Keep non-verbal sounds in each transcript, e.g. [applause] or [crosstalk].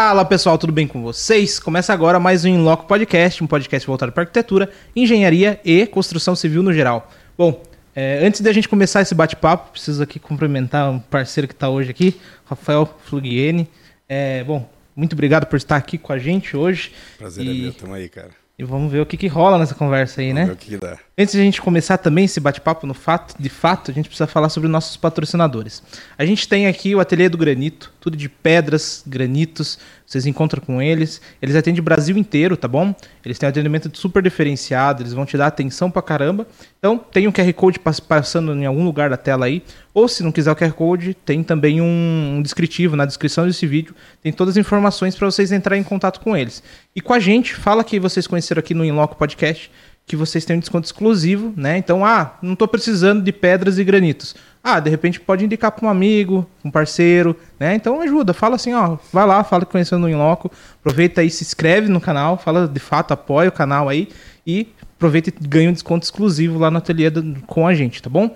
Fala pessoal, tudo bem com vocês? Começa agora mais um Inloco Podcast, um podcast voltado para arquitetura, engenharia e construção civil no geral. Bom, é, antes de a gente começar esse bate-papo, preciso aqui cumprimentar um parceiro que está hoje aqui, Rafael Flugiene. É, bom, muito obrigado por estar aqui com a gente hoje. Prazer e... é meu, tamo aí, cara. E vamos ver o que, que rola nessa conversa aí, vamos né? Ver o que, que dá. Antes de a gente começar também esse bate-papo no fato, de fato, a gente precisa falar sobre nossos patrocinadores. A gente tem aqui o Ateliê do Granito, tudo de pedras, granitos, vocês encontram com eles. Eles atendem o Brasil inteiro, tá bom? Eles têm um atendimento super diferenciado, eles vão te dar atenção pra caramba. Então, tem um QR Code passando em algum lugar da tela aí. Ou se não quiser o QR Code, tem também um, descritivo na descrição desse vídeo. Tem todas as informações para vocês entrarem em contato com eles. E com a gente, fala que vocês conheceram aqui no Inloco Podcast que vocês têm um desconto exclusivo, né? Então, ah, não estou precisando de pedras e granitos. Ah, de repente pode indicar para um amigo, um parceiro, né? Então ajuda, fala assim, ó, vai lá, fala que conheceu no Inloco, aproveita aí, se inscreve no canal, fala de fato, apoia o canal aí e aproveita e ganha um desconto exclusivo lá no ateliê do, com a gente, tá bom?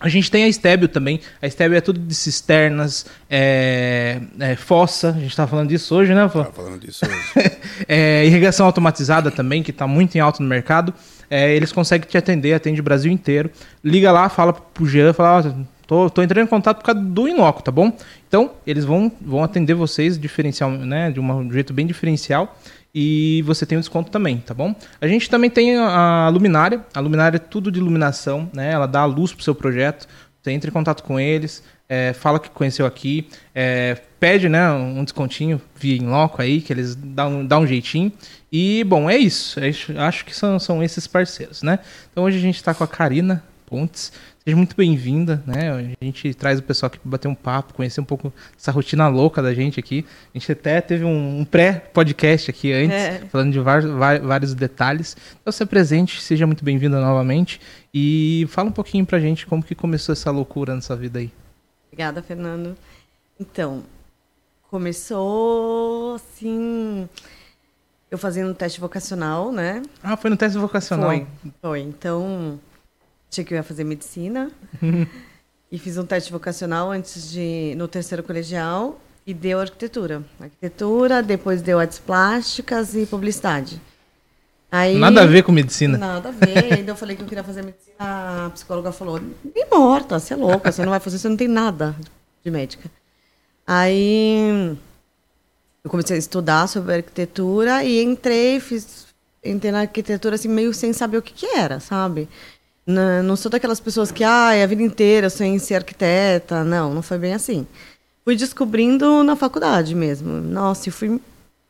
A gente tem a Stébio também. A Stébio é tudo de cisternas, é, é, fossa. A gente tá falando disso hoje, né, Tá falando disso hoje. [laughs] é, irrigação automatizada também, que está muito em alta no mercado. É, eles conseguem te atender, atende o Brasil inteiro. Liga lá, fala pro Jean, fala, ó, tô, tô entrando em contato por causa do Inloco, tá bom? Então, eles vão, vão atender vocês diferencial, né, de, uma, de um jeito bem diferencial e você tem um desconto também, tá bom? A gente também tem a luminária. A luminária é tudo de iluminação, né? Ela dá a luz pro seu projeto. Você entra em contato com eles, é, fala que conheceu aqui, é, pede né, um descontinho via em loco aí, que eles dão, dão um jeitinho. E, bom, é isso. É, acho que são, são esses parceiros, né? Então hoje a gente está com a Karina Pontes. Seja muito bem-vinda, né? A gente traz o pessoal aqui para bater um papo, conhecer um pouco dessa rotina louca da gente aqui. A gente até teve um, um pré-podcast aqui antes, é. falando de vários, vários detalhes. Então, se presente, seja muito bem-vinda novamente. E fala um pouquinho pra gente como que começou essa loucura nessa vida aí. Obrigada, Fernando. Então, começou assim eu fazendo um teste vocacional, né? Ah, foi no teste vocacional. Foi, foi. Então, Achei que eu ia fazer medicina. [laughs] e fiz um teste vocacional antes de no terceiro colegial e deu arquitetura. Arquitetura, depois deu artes plásticas e publicidade. Aí, nada a ver com medicina. Nada a ver. Ainda eu falei que eu queria fazer medicina. A psicóloga falou: "Me morta, você é louca, você não vai fazer, você não tem nada de médica". Aí eu comecei a estudar sobre arquitetura e entrei, fiz entrei na arquitetura assim meio sem saber o que, que era, sabe? Não, não sou daquelas pessoas que, ah, a vida inteira sem ser arquiteta. Não, não foi bem assim. Fui descobrindo na faculdade mesmo. Nossa, e fui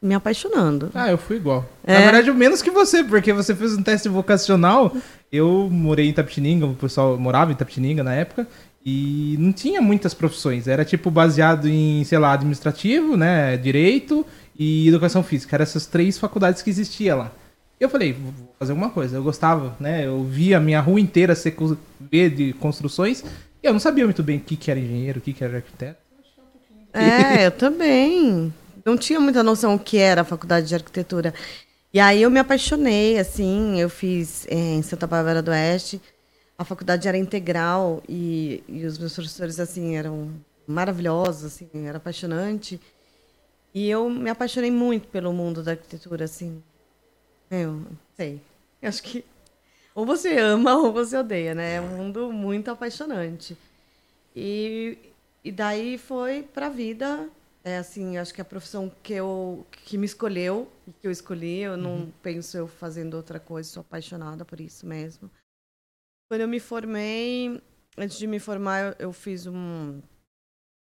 me apaixonando. Ah, eu fui igual. É? Na verdade, menos que você, porque você fez um teste vocacional. Eu morei em Tapetininga, o pessoal morava em Tapetininga na época, e não tinha muitas profissões. Era tipo baseado em, sei lá, administrativo, né, direito e educação física. Eram essas três faculdades que existia lá. Eu falei, vou fazer alguma coisa. Eu gostava, né? Eu via a minha rua inteira ser de construções e eu não sabia muito bem o que, que era engenheiro, o que, que era arquiteto. É, [laughs] eu também. Não tinha muita noção o que era a faculdade de arquitetura. E aí eu me apaixonei, assim, eu fiz é, em Santa Bárbara do Oeste. A faculdade era integral e, e os meus professores, assim, eram maravilhosos, assim, era apaixonante. E eu me apaixonei muito pelo mundo da arquitetura, assim. Eu sei. Eu acho que ou você ama ou você odeia, né? É um mundo muito apaixonante. E, e daí foi para a vida. É assim, acho que a profissão que eu que me escolheu, que eu escolhi, eu não uhum. penso eu fazendo outra coisa, sou apaixonada por isso mesmo. Quando eu me formei, antes de me formar, eu, eu fiz um,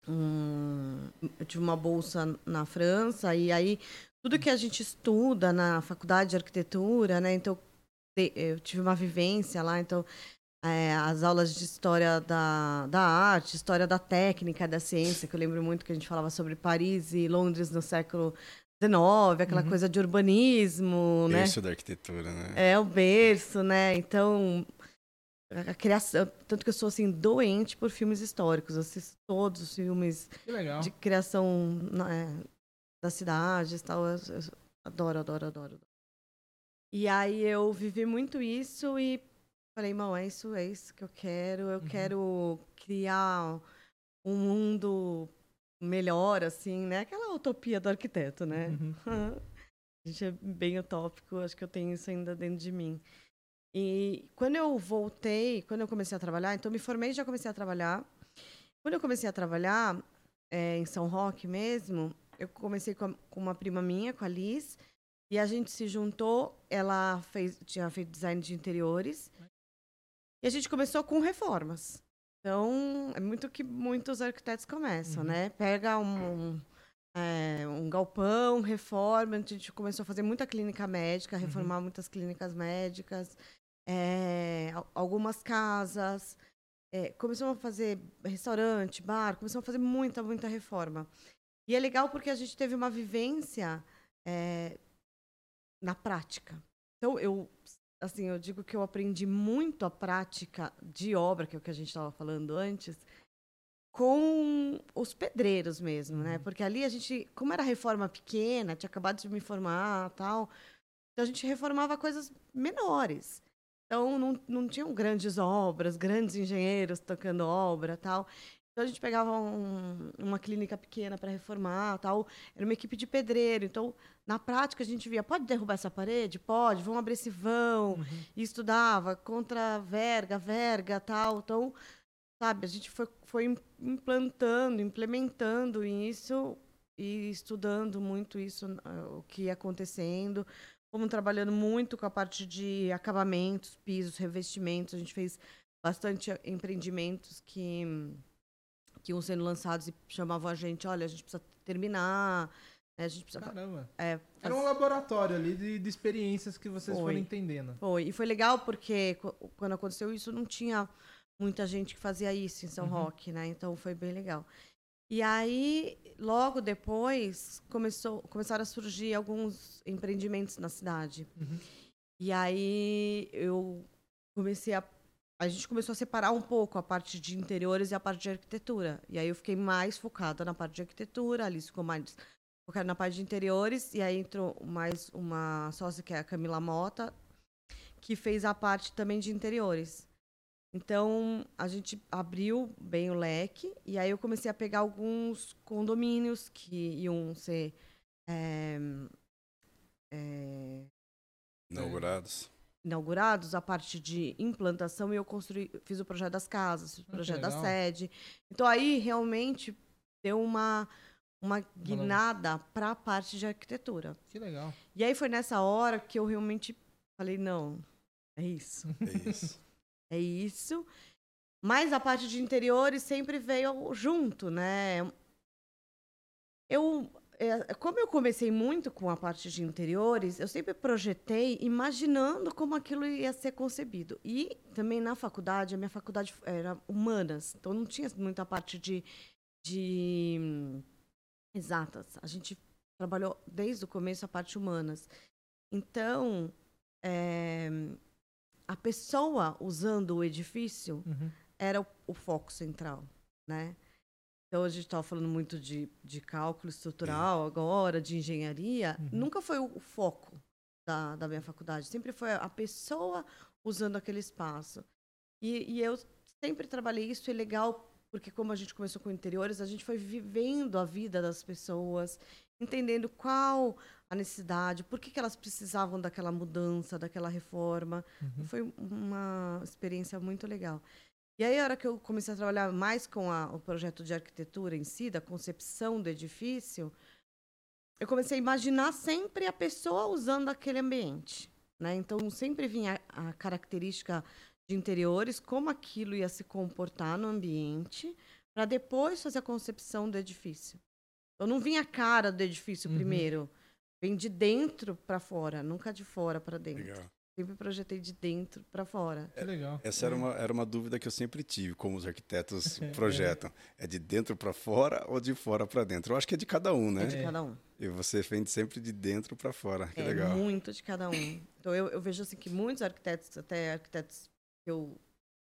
um eu tive uma bolsa na França e aí tudo que a gente estuda na faculdade de arquitetura, né? Então, eu tive uma vivência lá, então é, as aulas de história da, da arte, história da técnica, da ciência, que eu lembro muito que a gente falava sobre Paris e Londres no século XIX, aquela uhum. coisa de urbanismo, berço né? Berço da arquitetura, né? É, o berço, né? Então, a criação, tanto que eu sou assim doente por filmes históricos, eu assisto todos os filmes de criação né, das cidades tal. Eu, eu adoro, adoro, adoro. E aí eu vivi muito isso e falei, irmão, é isso, é isso que eu quero. Eu uhum. quero criar um mundo melhor, assim, né? Aquela utopia do arquiteto, né? [laughs] A gente é bem utópico, acho que eu tenho isso ainda dentro de mim. E quando eu voltei, quando eu comecei a trabalhar, então me formei e já comecei a trabalhar. Quando eu comecei a trabalhar é, em São Roque mesmo, eu comecei com, a, com uma prima minha, com a Liz, e a gente se juntou. Ela fez, tinha feito design de interiores. E a gente começou com reformas. Então, é muito que muitos arquitetos começam, né? Pega um, é, um galpão, reforma. A gente começou a fazer muita clínica médica, reformar muitas clínicas médicas, é, al- algumas casas. É, começamos a fazer restaurante, bar, começamos a fazer muita, muita reforma. E é legal porque a gente teve uma vivência é, na prática. Então, eu, assim, eu digo que eu aprendi muito a prática de obra, que é o que a gente estava falando antes, com os pedreiros mesmo, né? Porque ali a gente, como era reforma pequena, tinha acabado de me formar tal, então a gente reformava coisas menores. Então não, não tinham grandes obras, grandes engenheiros tocando obra tal. Então a gente pegava um- uma clínica pequena para reformar tal. Era uma equipe de pedreiro. Então, na prática, a gente via, pode derrubar essa parede? Pode, vamos abrir esse vão. E estudava contra verga, verga tal. Então, sabe, a gente foi, foi im- implantando, implementando isso e estudando muito isso, ah, o que ia acontecendo. Fomos trabalhando muito com a parte de acabamentos, pisos, revestimentos. A gente fez bastante empreendimentos que, que iam sendo lançados e chamavam a gente, olha, a gente precisa terminar, né, a gente precisa... Caramba. É, Era um laboratório ali de, de experiências que vocês Foi. foram entendendo. Foi. E foi legal porque quando aconteceu isso, não tinha muita gente que fazia isso em São Roque, né? Então foi bem legal. E aí, logo depois, começou, começaram a surgir alguns empreendimentos na cidade. E aí eu comecei a. A gente começou a separar um pouco a parte de interiores e a parte de arquitetura. E aí eu fiquei mais focada na parte de arquitetura, a Alice ficou mais focada na parte de interiores, e aí entrou mais uma sócia que é a Camila Mota, que fez a parte também de interiores. Então, a gente abriu bem o leque, e aí eu comecei a pegar alguns condomínios que iam ser é, é, Inaugurados. Inaugurados, a parte de implantação, e eu construí, fiz o projeto das casas, o que projeto da sede. Então, aí realmente deu uma, uma guinada para a parte de arquitetura. Que legal. E aí foi nessa hora que eu realmente falei, não, é isso. [laughs] É isso. É isso. Mas a parte de interiores sempre veio junto, né? Eu, é, como eu comecei muito com a parte de interiores, eu sempre projetei imaginando como aquilo ia ser concebido. E também na faculdade, a minha faculdade era humanas, então não tinha muita parte de, de hum, exatas. A gente trabalhou desde o começo a parte humanas. Então, é, a pessoa usando o edifício Uhum. era o, o foco central, né? Então a gente estava falando muito de, de cálculo estrutural agora, de engenharia. Nunca foi o, foco da, da minha faculdade. Sempre foi a pessoa usando aquele espaço. E, e eu sempre trabalhei isso. É legal porque como a gente começou com interiores, a gente foi vivendo a vida das pessoas, entendendo qual a necessidade, por que, que elas precisavam daquela mudança, daquela reforma. Foi uma experiência muito legal. E aí, a hora que eu comecei a trabalhar mais com a- o projeto de arquitetura em si, da concepção do edifício, eu comecei a imaginar sempre a pessoa usando aquele ambiente. Né? Então, sempre vinha a, a característica de interiores, como aquilo ia se comportar no ambiente, para depois fazer a concepção do edifício. Eu não vinha a cara do edifício primeiro, vem de dentro para fora, nunca de fora para dentro. Legal. Sempre projetei de dentro para fora. Que legal. Essa era uma, era uma dúvida que eu sempre tive, como os arquitetos [laughs] projetam. É de dentro para fora ou de fora para dentro? Eu acho que é de cada um, né? É de cada um. E você vende sempre de dentro para fora. Que é legal. muito de cada um. Então eu, eu vejo assim que muitos arquitetos, até arquitetos que eu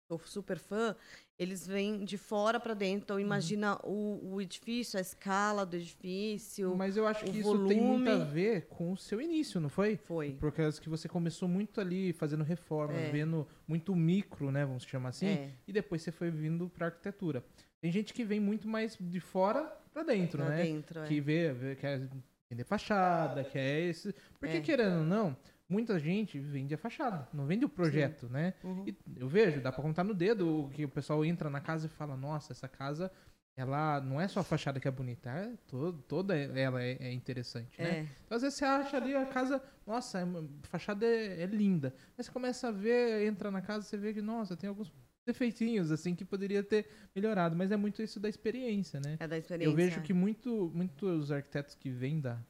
sou super fã, eles vêm de fora para dentro. Então imagina o, o edifício, a escala do edifício. Mas eu acho que isso tem muito a volume. ver com o seu início, não foi? Foi. Por causa que você começou muito ali fazendo reformas, É. vendo muito micro, né? Vamos chamar assim. É. E depois você foi vindo pra arquitetura. Tem gente que vem muito mais de fora pra dentro, Pra né? dentro, é. Que vê, vê, quer vender fachada, quer esse. Porque É. querendo ou não, muita gente vende a fachada, não vende o projeto, né? Uhum. Eu vejo, dá pra contar no dedo o que o pessoal entra na casa e fala, nossa, essa casa. Ela não é só a fachada que é bonita, é todo, toda ela é, é interessante, né? É. Então, às vezes você acha ali a casa, nossa, é- a fachada é, é linda. Mas você começa a ver, entra na casa, você vê que, nossa, tem alguns defeitinhos, assim, que poderia ter melhorado. Mas é muito isso da experiência, né? É da experiência. Eu vejo que muito, muitos arquitetos que vêm da,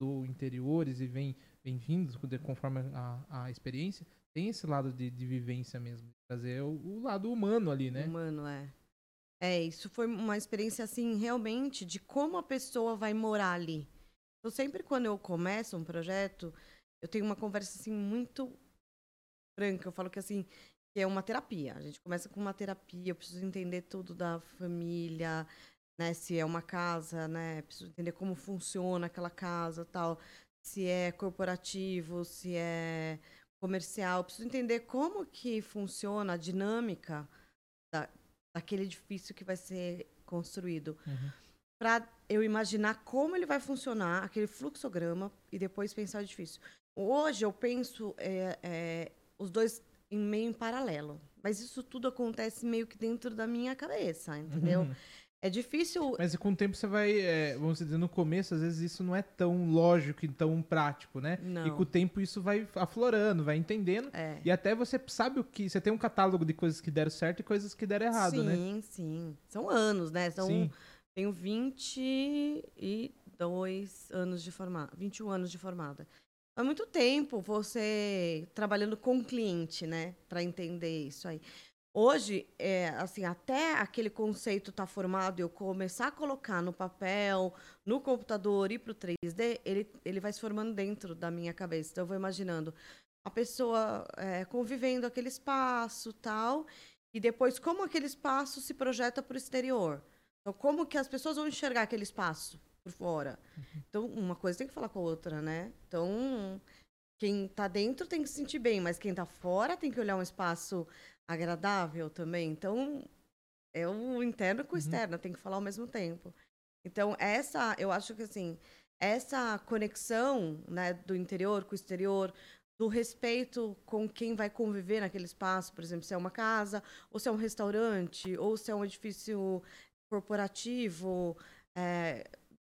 do interiores e vêm, vêm vindo de- conforme a, a experiência, tem esse lado de, de vivência mesmo. Trazer o, o lado humano ali, né? Humano, é. É, isso foi uma experiência, assim, realmente, de como a pessoa vai morar ali. Então, sempre quando eu começo um projeto, eu tenho uma conversa, assim, muito franca. Eu falo que, assim, que é uma terapia. A gente começa com uma terapia, eu preciso entender tudo da família, né? Se é uma casa, né? Preciso entender como funciona aquela casa tal. Se é corporativo, se é comercial. Eu preciso entender como que funciona a dinâmica da, daquele edifício que vai ser construído. Uhum. Para eu imaginar como ele vai funcionar, aquele fluxograma, e depois pensar o edifício. Hoje eu penso é, é, os dois em meio em paralelo. Mas isso tudo acontece meio que dentro da minha cabeça, entendeu? Uhum. É difícil. Mas com o tempo você vai, é, vamos dizer, no começo, às vezes isso não é tão lógico e tão prático, né? Não. E com o tempo isso vai aflorando, vai entendendo. É. E até você sabe o que. Você tem um catálogo de coisas que deram certo e coisas que deram errado, sim, né? sim. São anos, né? São, Sim. Tenho 22 anos de formada, 21 anos de formada. É muito tempo você trabalhando com o cliente, né, para entender isso aí. Hoje, é, assim, até aquele conceito estar formado e eu começar a colocar no papel, no computador e para o 3D, ele, ele vai se formando dentro da minha cabeça. Então, eu vou imaginando a pessoa é, convivendo aquele espaço tal, e depois como aquele espaço se projeta para o exterior. Então, como que as pessoas vão enxergar aquele espaço por fora? Então, uma coisa tem que falar com a outra, né? Então, quem tá dentro tem que se sentir bem, mas quem tá fora tem que olhar um espaço agradável também. Então, é o interno com o externo, tem que falar ao mesmo tempo. Então, essa, eu acho que assim, essa conexão, né, do interior com o exterior, do respeito com quem vai conviver naquele espaço, por exemplo, se é uma casa, ou se é um restaurante, ou se é um edifício corporativo, é,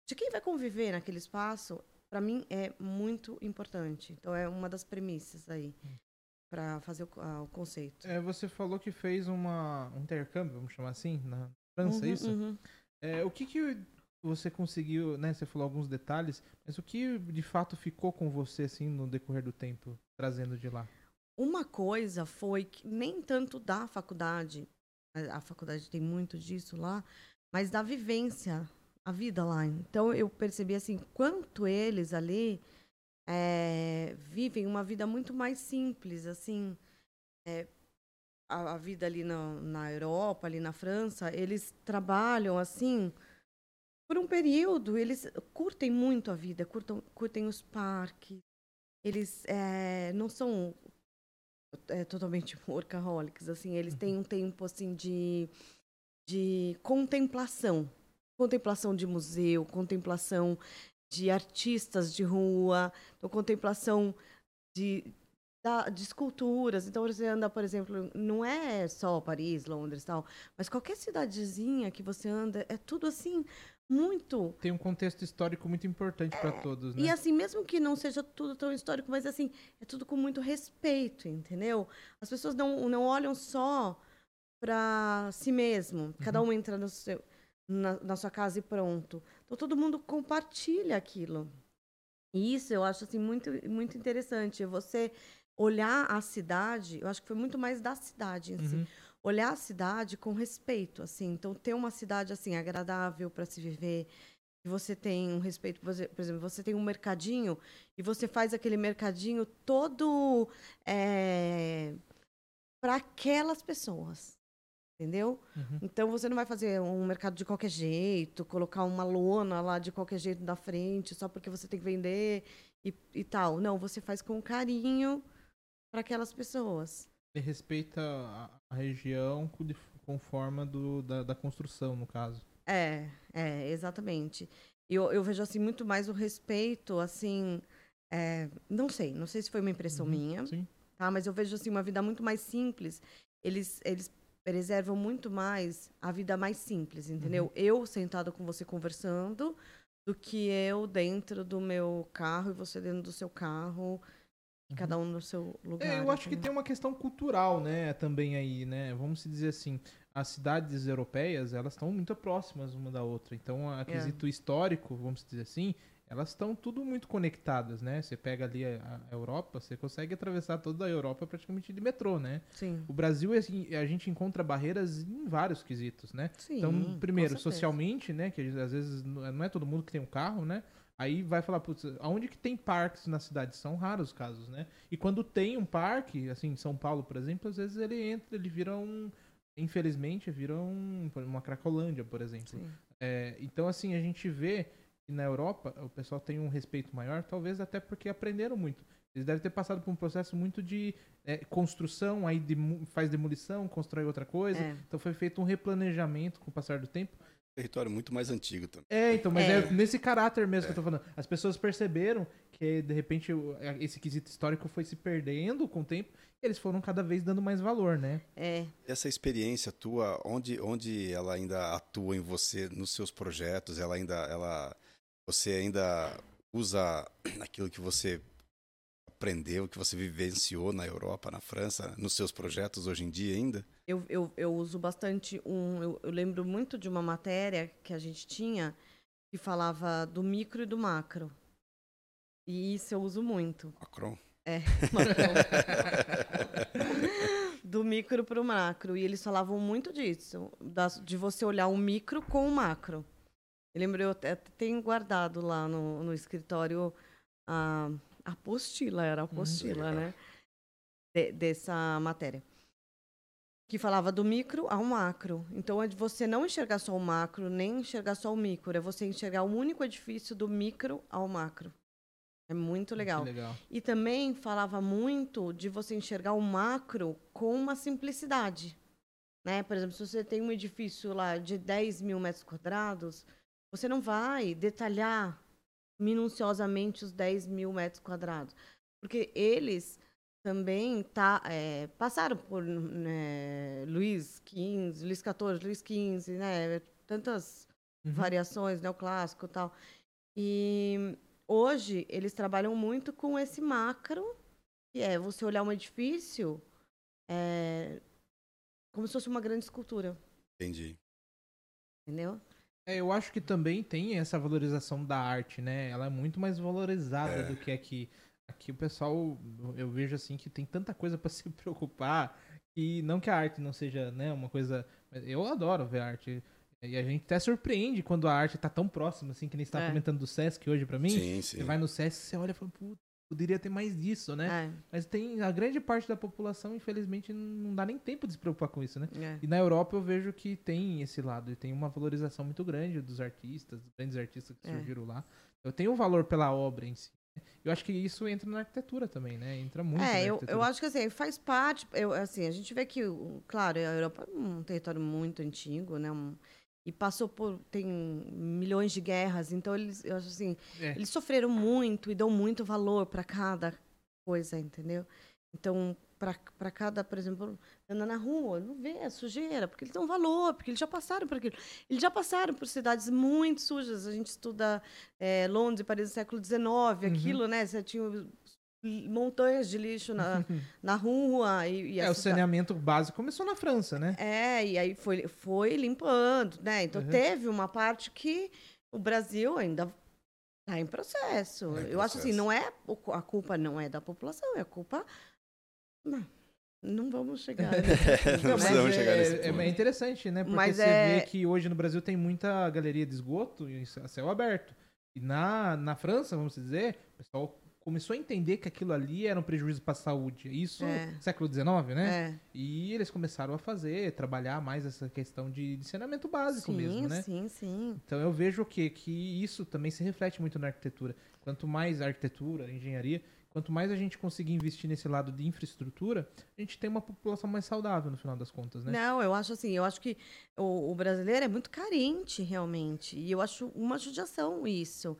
de quem vai conviver naquele espaço, para mim é muito importante. Então é uma das premissas aí para fazer o, ah, o conceito. É, você falou que fez uma, um intercâmbio, vamos chamar assim, na França, é Uhum, isso? uhum. É, o que que você conseguiu, né? Você falou alguns detalhes, mas o que de fato ficou com você, assim, no decorrer do tempo, trazendo de lá? Uma coisa foi que nem tanto da faculdade, a a faculdade tem muito disso lá, mas da vivência, a vida lá. Então eu percebi assim, quanto eles ali é, vivem uma vida muito mais simples, assim. é, a, a vida ali na, na Europa, ali na França, eles trabalham assim por um período, eles curtem muito a vida, curtam, curtem os parques, eles é, não são é, totalmente [laughs] workaholics, assim, eles têm um tempo assim de, de contemplação, contemplação de museu, contemplação de artistas de rua, então, contemplação de, da- de esculturas. Então você anda, por exemplo, não é só Paris, Londres, e tal, mas qualquer cidadezinha que você anda é tudo assim muito Tem um contexto histórico muito importante para todos, né? e assim, mesmo que não seja tudo tão histórico, mas assim, é tudo com muito respeito, entendeu? As pessoas não, não olham só para si mesmo. Cada um entra no seu, na, na sua casa e pronto. Então todo mundo compartilha aquilo. E isso eu acho assim muito, muito interessante. Você olhar a cidade, eu acho que foi muito mais da cidade em si. Olhar a cidade com respeito, assim. Então ter uma cidade assim agradável para se viver, você tem um respeito, por exe- por exemplo, você tem um mercadinho e você faz aquele mercadinho todo para aquelas pessoas. Entendeu? Uhum. Então você não vai fazer um mercado de qualquer jeito, colocar uma lona lá de qualquer jeito na frente, só porque você tem que vender e, e tal. Não, você faz com carinho para aquelas pessoas. Ele respeita a, região com forma do, da, da construção, no caso. É, é, exatamente. Eu, eu vejo assim muito mais o respeito, assim, é, não sei, não sei se foi uma impressão Uhum, minha, Sim. tá? Mas eu vejo assim uma vida muito mais simples. Eles, eles preservam muito mais a vida mais simples, entendeu? Uhum. Eu sentada com você conversando, do que eu dentro do meu carro e você dentro do seu carro, cada um no seu lugar. É, eu acho que tem uma questão cultural, né, também aí, né? Vamos se dizer assim, as cidades europeias, elas estão muito próximas uma da outra. Então, a quesito histórico, vamos dizer assim, elas estão tudo muito conectadas, né? Você pega ali a, a Europa, você consegue atravessar toda a Europa praticamente de metrô, né? Sim. O Brasil, assim, a gente encontra barreiras em vários quesitos, né? Sim, então, primeiro, socialmente, né? Que às vezes não é todo mundo que tem um carro, né? Aí vai falar, putz, aonde que tem parques na cidade? São raros os casos, né? E quando tem um parque, assim, em São Paulo, por exemplo, às vezes ele entra, ele vira um. Infelizmente, vira um, uma Cracolândia, por exemplo. É, então, assim, a gente vê que na Europa o pessoal tem um respeito maior, talvez até porque aprenderam muito. Eles devem ter passado por um processo muito de é, construção, aí demo- faz demolição, constrói outra coisa. É. Então foi feito um replanejamento com o passar do tempo. Território muito mais antigo também. É, então, mas é, É. nesse caráter mesmo que eu tô falando. As pessoas perceberam que, de repente, esse quesito histórico foi se perdendo com o tempo e eles foram cada vez dando mais valor, né? É, Essa experiência tua, onde, onde ela ainda atua em você, nos seus projetos, ela ainda, ela, você ainda usa aquilo que você aprendeu, que você vivenciou na Europa, na França, nos seus projetos hoje em dia ainda? eu, eu, eu uso bastante um. Eu, eu lembro muito de uma matéria que a gente tinha que falava do micro e do macro. E isso eu uso muito. Macron? É, [laughs] do micro para o macro. E eles falavam muito disso, das- de você olhar o micro com o macro. Eu lembro, eu até tenho guardado lá no, no escritório a a apostila, era a apostila, né? De- dessa matéria. Que falava do micro ao macro. Então é de você não enxergar só o macro, nem enxergar só o micro. É você enxergar o único edifício do micro ao macro. É muito legal. Que legal. E também falava muito de você enxergar o macro com uma simplicidade. Né? Por exemplo, se você tem um edifício lá de 10 mil metros quadrados, você não vai detalhar minuciosamente os 10 mil metros quadrados. Porque eles também tá, é, passaram por né, Luiz XV, Luiz XIV, Luiz XV, né? Tantas Uhum. variações, neoclássico e tal. E hoje eles trabalham muito com esse macro, que é você olhar um edifício é, como se fosse uma grande escultura, Entendi. entendeu? É, eu acho que também tem essa valorização da arte, né? Ela é muito mais valorizada É. do que aqui. Aqui o pessoal, eu vejo assim que tem tanta coisa [laughs] pra se preocupar e não que a arte não seja, né, uma coisa. Eu adoro ver arte. E a gente até surpreende quando a arte tá tão próxima, assim, que nem você tá É. comentando do Sesc hoje pra mim. Sim, sim. Você vai no Sesc, você olha e fala, putz, poderia ter mais disso, né? É, Mas tem a grande parte da população, infelizmente, não dá nem tempo de se preocupar com isso, né? é. E na Europa eu vejo que tem esse lado, e tem uma valorização muito grande dos artistas, dos grandes artistas que É. surgiram lá. Eu tenho um valor pela obra em si. né? Eu acho que isso entra na arquitetura também, né? Entra muito É, eu, eu acho que assim, faz parte. Eu, assim, a gente vê que, claro, a Europa é um território muito antigo, né? um- e passou por. tem milhões de guerras, então eles, eu acho assim, É. eles sofreram muito e dão muito valor para cada coisa, entendeu? Então, para cada, por exemplo, anda na rua, não vê a sujeira, porque eles dão valor, porque eles já passaram por aquilo. Eles já passaram por cidades muito sujas. A gente estuda é, Londres Paris do século XIX, Uhum. aquilo, né? Você tinha montanhas de lixo na, [laughs] na rua. E, e É, o saneamento básico começou na França, né? é, e aí foi, foi limpando, né? Então Uhum. teve uma parte que o Brasil ainda está em processo. Tá em Eu acho assim, processo. não é a culpa não é da população, é a culpa. Não, não vamos chegar. [laughs] Não Não, precisamos chegar é, nesse é, ponto. é interessante, né? Porque Mas você é- vê que hoje no Brasil tem muita galeria de esgoto e a céu aberto. E na, na França, vamos dizer, o pessoal começou a entender que aquilo ali era um prejuízo para a saúde. Isso É. século XIX, né? É. E eles começaram a fazer, trabalhar mais essa questão de, de saneamento básico Sim, mesmo, né? sim, sim. Então eu vejo o quê? Que isso também se reflete muito na arquitetura. Quanto mais arquitetura, engenharia, quanto mais a gente conseguir investir nesse lado de infraestrutura, a gente tem uma população mais saudável no final das contas, né? Não, eu acho assim, eu acho que o, o brasileiro é muito carente, realmente. E eu acho uma judiação isso.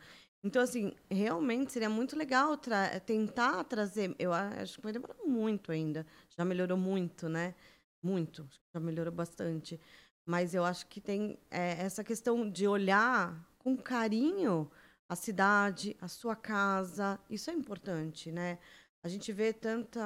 Então, assim, realmente seria muito legal tra tentar trazer. Eu acho que vai demorar muito ainda. Já melhorou muito, né? Muito. Já melhorou bastante. Mas eu acho que tem é, essa questão de olhar com carinho a cidade, a sua casa. Isso é importante, né? A gente vê tanto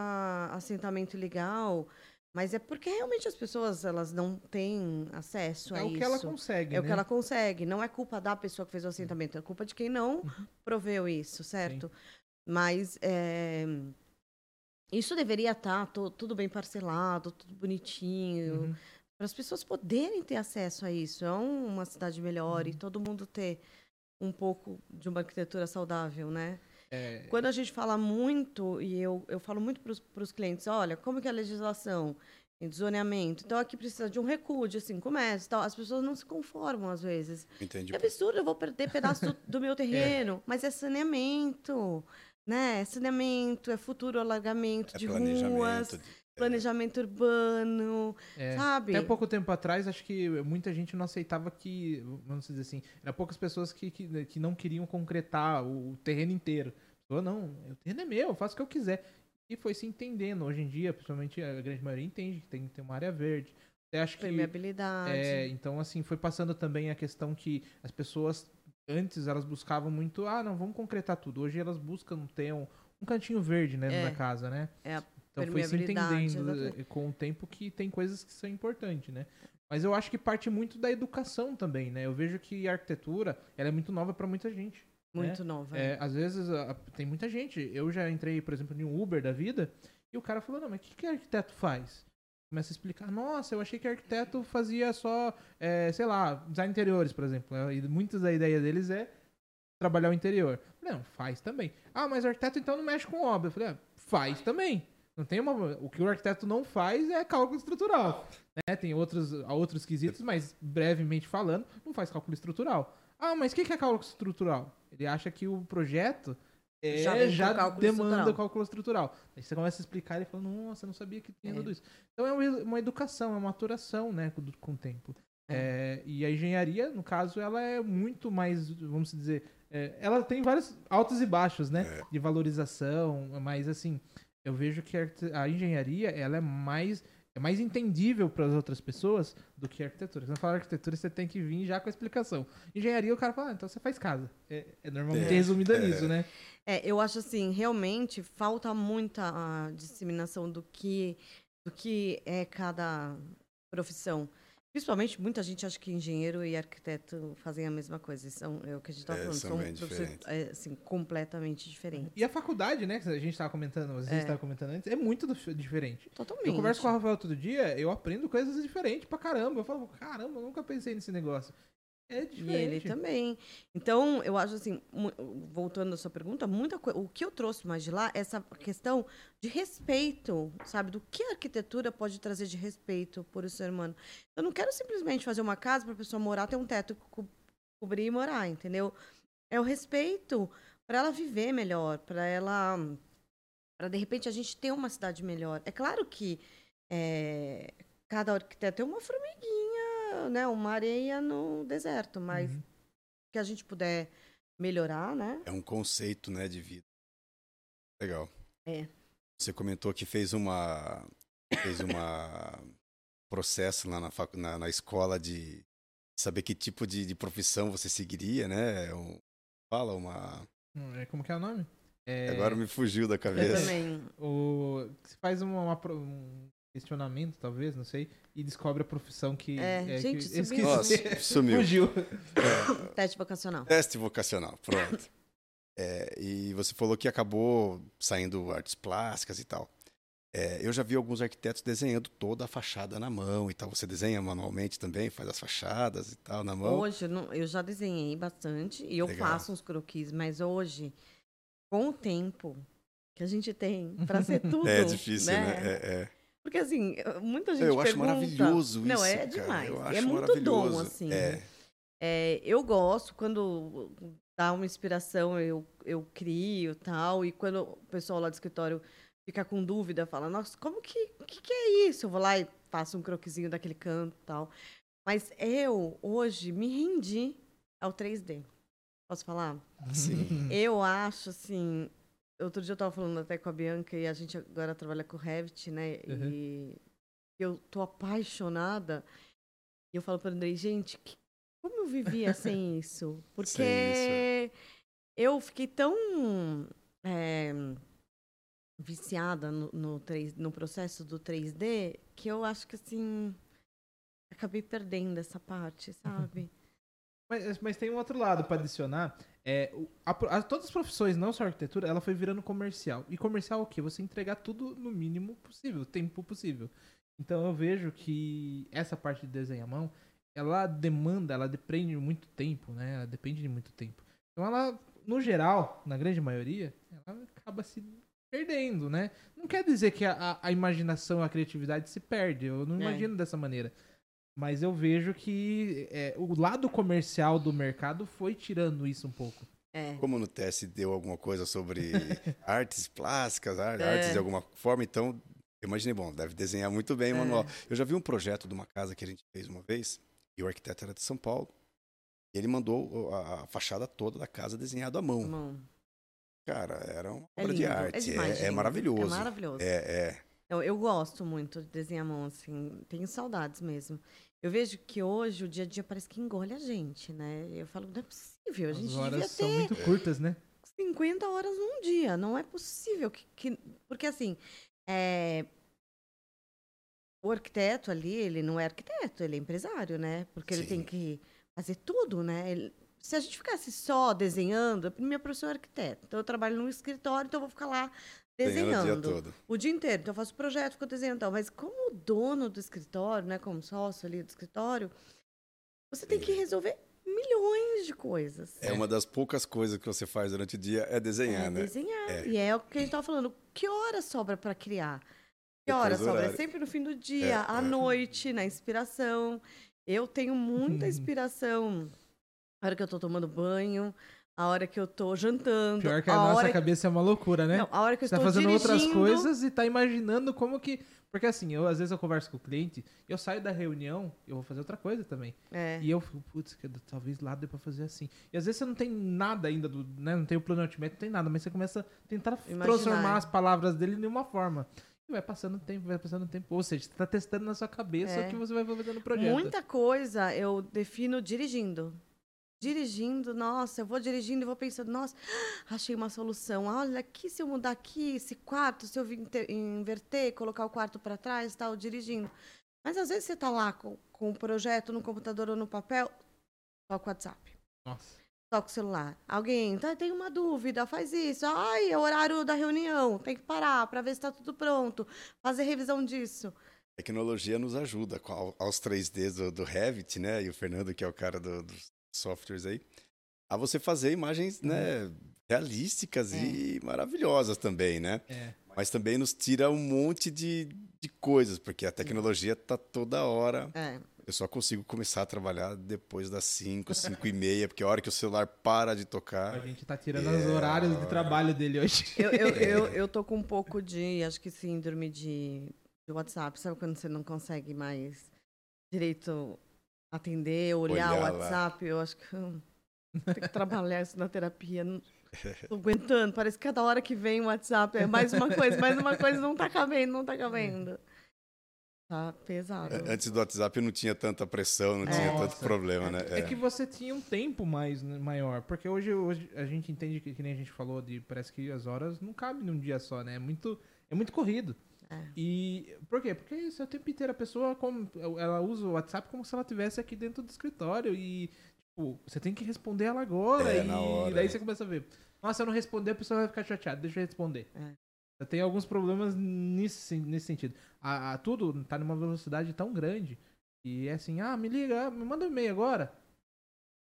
assentamento legal mas é porque realmente as pessoas elas não têm acesso é a isso. É o que ela consegue. É né? o que ela consegue. Não é culpa da pessoa que fez o assentamento, é culpa de quem não uhum. proveu isso, certo? Sim. Mas é, isso deveria estar tá tudo bem parcelado, tudo bonitinho, uhum. para as pessoas poderem ter acesso a isso. É uma cidade melhor uhum. e todo mundo ter um pouco de uma arquitetura saudável, né? É... Quando a gente fala muito, e eu, eu falo muito para os clientes, olha, como que é a legislação em zoneamento? Então aqui precisa de um recuo, de assim, comércio tal. As pessoas não se conformam às vezes. Entendi. É absurdo, eu vou perder pedaço do, do meu [laughs] terreno, é. mas é saneamento, né? É saneamento, é futuro alargamento é de ruas. De planejamento urbano, é, sabe? Até pouco tempo atrás, acho que muita gente não aceitava que, vamos dizer assim, eram poucas pessoas que, que, que não queriam concretar o, o terreno inteiro. Falou, não, o terreno é meu, eu faço o que eu quiser. E foi se entendendo. Hoje em dia, principalmente a grande maioria entende que tem que ter uma área verde. Eu acho que, Permeabilidade. É, então, assim, foi passando também a questão que as pessoas, antes, elas buscavam muito, ah, não, vamos concretar tudo. Hoje elas buscam ter um, um cantinho verde, né, é. na casa, né? É, então foi se entendendo exatamente. com o tempo que tem coisas que são importantes, né? Mas eu acho que parte muito da educação também, né? Eu vejo que a arquitetura ela é muito nova para muita gente. Muito né? nova. É, às vezes tem muita gente. Eu já entrei, por exemplo, em um Uber da vida e o cara falou: Não, mas o que, que arquiteto faz? Começa a explicar: Nossa, eu achei que arquiteto fazia só, é, sei lá, design interiores, por exemplo. E muitas da ideia deles é trabalhar o interior. Não, faz também. Ah, mas arquiteto então não mexe com obra. Eu falei: ah, Faz também. Não tem uma, o que o arquiteto não faz é cálculo estrutural. Né? Tem outros, outros quesitos, mas brevemente falando, não faz cálculo estrutural. Ah, mas o que, que é cálculo estrutural? Ele acha que o projeto é, já, já cálculo demanda estrutural. cálculo estrutural. Aí você começa a explicar e ele fala, nossa, eu não sabia que tinha é. tudo isso. Então é uma educação, é uma maturação né, com, com o tempo. É. é, e a engenharia, no caso, ela é muito mais, vamos dizer, é, ela tem vários altos e baixos, né? É. De valorização, mas assim, eu vejo que a engenharia ela é mais é mais entendível para as outras pessoas do que a arquitetura. Quando fala arquitetura, você tem que vir já com a explicação. Engenharia, o cara fala, ah, então você faz casa. É, é normalmente é, resumida é. nisso, né? É, eu acho assim, realmente falta muita disseminação do que, do que é cada profissão. Principalmente, muita gente acha que engenheiro e arquiteto fazem a mesma coisa. São, é o que a gente está é, falando. São, são é, assim, completamente diferentes. E a faculdade, né, que a gente estava comentando, a gente estava é. comentando antes, é muito diferente. Totalmente. Eu converso com o Rafael todo dia, eu aprendo coisas diferentes pra caramba. Eu falo, caramba, eu nunca pensei nesse negócio. É diferente. E ele também. Então, eu acho assim, voltando à sua pergunta, muita coisa. O que eu trouxe mais de lá é essa questão de respeito, sabe? Do que a arquitetura pode trazer de respeito por o ser humano. Eu não quero simplesmente fazer uma casa para a pessoa morar, ter um teto, co cobrir e morar, entendeu? É o respeito para ela viver melhor, para ela. para de repente a gente ter uma cidade melhor. É claro que. É, cada arquiteto é uma formiguinha, né? Uma areia no deserto, mas uhum. que a gente puder melhorar, né? É um conceito, né, de vida. Legal. É. Você comentou que fez uma fez uma [coughs] processo lá na, fac, na, na, escola de saber que tipo de, de profissão você seguiria, né? É um, fala uma. Hum, é, como que é o nome? É... Agora me fugiu da cabeça. Eu também. O, você faz uma, uma, um questionamento, talvez, não sei, e descobre a profissão que. É, é gente, que, sumiu. Nossa, sumiu. Fugiu. É, Teste vocacional. Teste vocacional, pronto. É, e você falou que acabou saindo artes plásticas e tal. É, eu já vi alguns arquitetos desenhando toda a fachada na mão e tal. Você desenha manualmente também, faz as fachadas e tal na mão? Hoje eu já desenhei bastante e eu Legal. faço uns croquis, mas hoje, com o tempo que a gente tem para ser [laughs] tudo. é difícil, né? né? É, é. Porque assim, muita gente Eu pergunta... acho maravilhoso isso, Não, é demais. é muito dom, assim. É. é. eu gosto quando dá uma inspiração, eu, eu crio tal. E quando o pessoal lá do escritório fica com dúvida, fala, nossa, como que, que, que é isso? Eu vou lá e faço um croquisinho daquele canto tal. Mas eu, hoje, me rendi ao 3D. Posso falar? Sim. Eu acho, assim... Outro dia eu tava falando até com a Bianca e a gente agora trabalha com o Revit, né? Uhum. E eu tô apaixonada. E eu falo para Andrei, gente, que- como eu vivia [laughs] sem isso? Porque Sem eu fiquei tão é, viciada no, no, 3, no processo do 3D que eu acho que assim acabei perdendo essa parte, sabe? [laughs] Mas, mas tem um outro lado para adicionar. É, a a- todas as profissões, não só a arquitetura, ela foi virando comercial. E comercial é o quê? Você entregar tudo no mínimo possível, tempo possível. Então eu vejo que essa parte de desenho à mão, ela demanda, ela depende de muito tempo, né? Ela depende de muito tempo. Então ela, no geral, na grande maioria, ela acaba se perdendo, né? Não quer dizer que a, a- a imaginação, a criatividade se perde. Eu não É. imagino dessa maneira. Mas eu vejo que é, o lado comercial do mercado foi tirando isso um pouco. É. Como no teste deu alguma coisa sobre [laughs] artes plásticas, É. artes de alguma forma, então eu imaginei, bom, deve desenhar muito bem o É. manual. Eu já vi um projeto de uma casa que a gente fez uma vez, e o arquiteto era de São Paulo, e ele mandou a, a fachada toda da casa desenhada à mão. Irmão, Cara, era uma é obra de arte, é, é maravilhoso. É maravilhoso. É, é. Eu, eu gosto muito de desenhar a mão, assim, tenho saudades mesmo. Eu vejo que hoje o dia a dia parece que engole a gente, né? Eu falo, não é possível, a gente As devia horas são muito curtas, né? 50 horas num dia, não é possível. Que, que- porque assim, é, o arquiteto ali, ele não é arquiteto, ele é empresário, né? Porque ele Sim. tem que fazer tudo, né? Ele- se a gente ficasse só desenhando, minha professora é arquiteto, então eu trabalho num escritório, então eu vou ficar lá Desenhando o dia todo. o dia inteiro. Então eu faço projeto, fico desenhando e tal. Mas como dono do escritório, né? Como sócio ali do escritório, você tem que resolver milhões de coisas. É uma das poucas coisas que você faz durante o dia é desenhar, É né? desenhar. É. E é o que a gente tava falando. Que hora sobra para criar? Que hora sobra? É sempre no fim do dia, É, à é. noite, na inspiração. Eu tenho muita inspiração. A hora que eu tô tomando banho, a hora que eu tô jantando. Pior que a, a nossa hora... cabeça é uma loucura, né? Não, a hora que eu Você tá estou fazendo dirigindo... outras coisas e tá imaginando como que. Porque assim, eu às vezes eu converso com o cliente, eu saio da reunião, eu vou fazer outra coisa também. É. E eu fico, putz, que talvez lá dê pra fazer assim. E às vezes você não tem nada ainda, do, né? Não tem o plano ultimate, não tem nada, mas você começa a tentar Imaginar. transformar as palavras dele em uma forma. E vai passando tempo, vai passando tempo. Ou seja, você tá testando na sua cabeça É. o que você vai fazer no projeto. Muita coisa eu defino dirigindo. Dirigindo, nossa, eu vou dirigindo e vou pensando, nossa, [gasps] achei uma solução. Olha, aqui se eu mudar aqui esse quarto, se eu inverter, colocar o quarto para trás, tal, dirigindo. Mas às vezes você tá lá com, com o projeto no computador ou no papel, toca o WhatsApp, Nossa. toca o celular. Alguém, tá, tem uma dúvida, faz isso. Ai, é o horário da reunião, tem que parar para ver se tá tudo pronto, fazer revisão disso. tecnologia nos ajuda aos 3Ds do, do Revit, né? E o Fernando, que é o cara do- dos softwares aí, a você fazer imagens, né, realísticas e maravilhosas também, né? É. Mas também nos tira um monte de, de coisas, porque a tecnologia tá toda hora. É, Eu só consigo começar a trabalhar depois das 5, 5 e meia, porque a hora que o celular para de A tocar. gente tá tirando É. os horários de trabalho dele hoje. Eu, eu, [laughs] eu, eu tô com um pouco de, acho que síndrome de, de WhatsApp. Sabe quando você não consegue mais direito atender, olhar, Olhar o lá. WhatsApp? Eu acho que eu tenho que trabalhar isso na terapia. Não tô aguentando. Parece que cada hora que vem o WhatsApp é mais uma coisa, mais uma coisa, não tá cabendo, não tá cabendo. Tá pesado. Antes do WhatsApp não tinha tanta pressão, não É. tinha Nossa. tanto problema, né? É que você tinha um tempo mais né, maior, porque hoje, hoje a gente entende que, que nem a gente falou de parece que as horas não cabem num dia só, né? É muito é muito corrido. É. E por quê? Porque isso é o tempo inteiro a pessoa como ela usa o WhatsApp como se ela estivesse aqui dentro do escritório e tipo, você tem que responder ela agora É, e hora, daí é. você começa a ver. Nossa, se eu não responder, a pessoa vai ficar chateada, deixa eu responder. É. Eu tenho alguns problemas nesse, nesse sentido. A, a- tudo tá numa velocidade tão grande e é assim, ah, me liga, me manda um e-mail agora.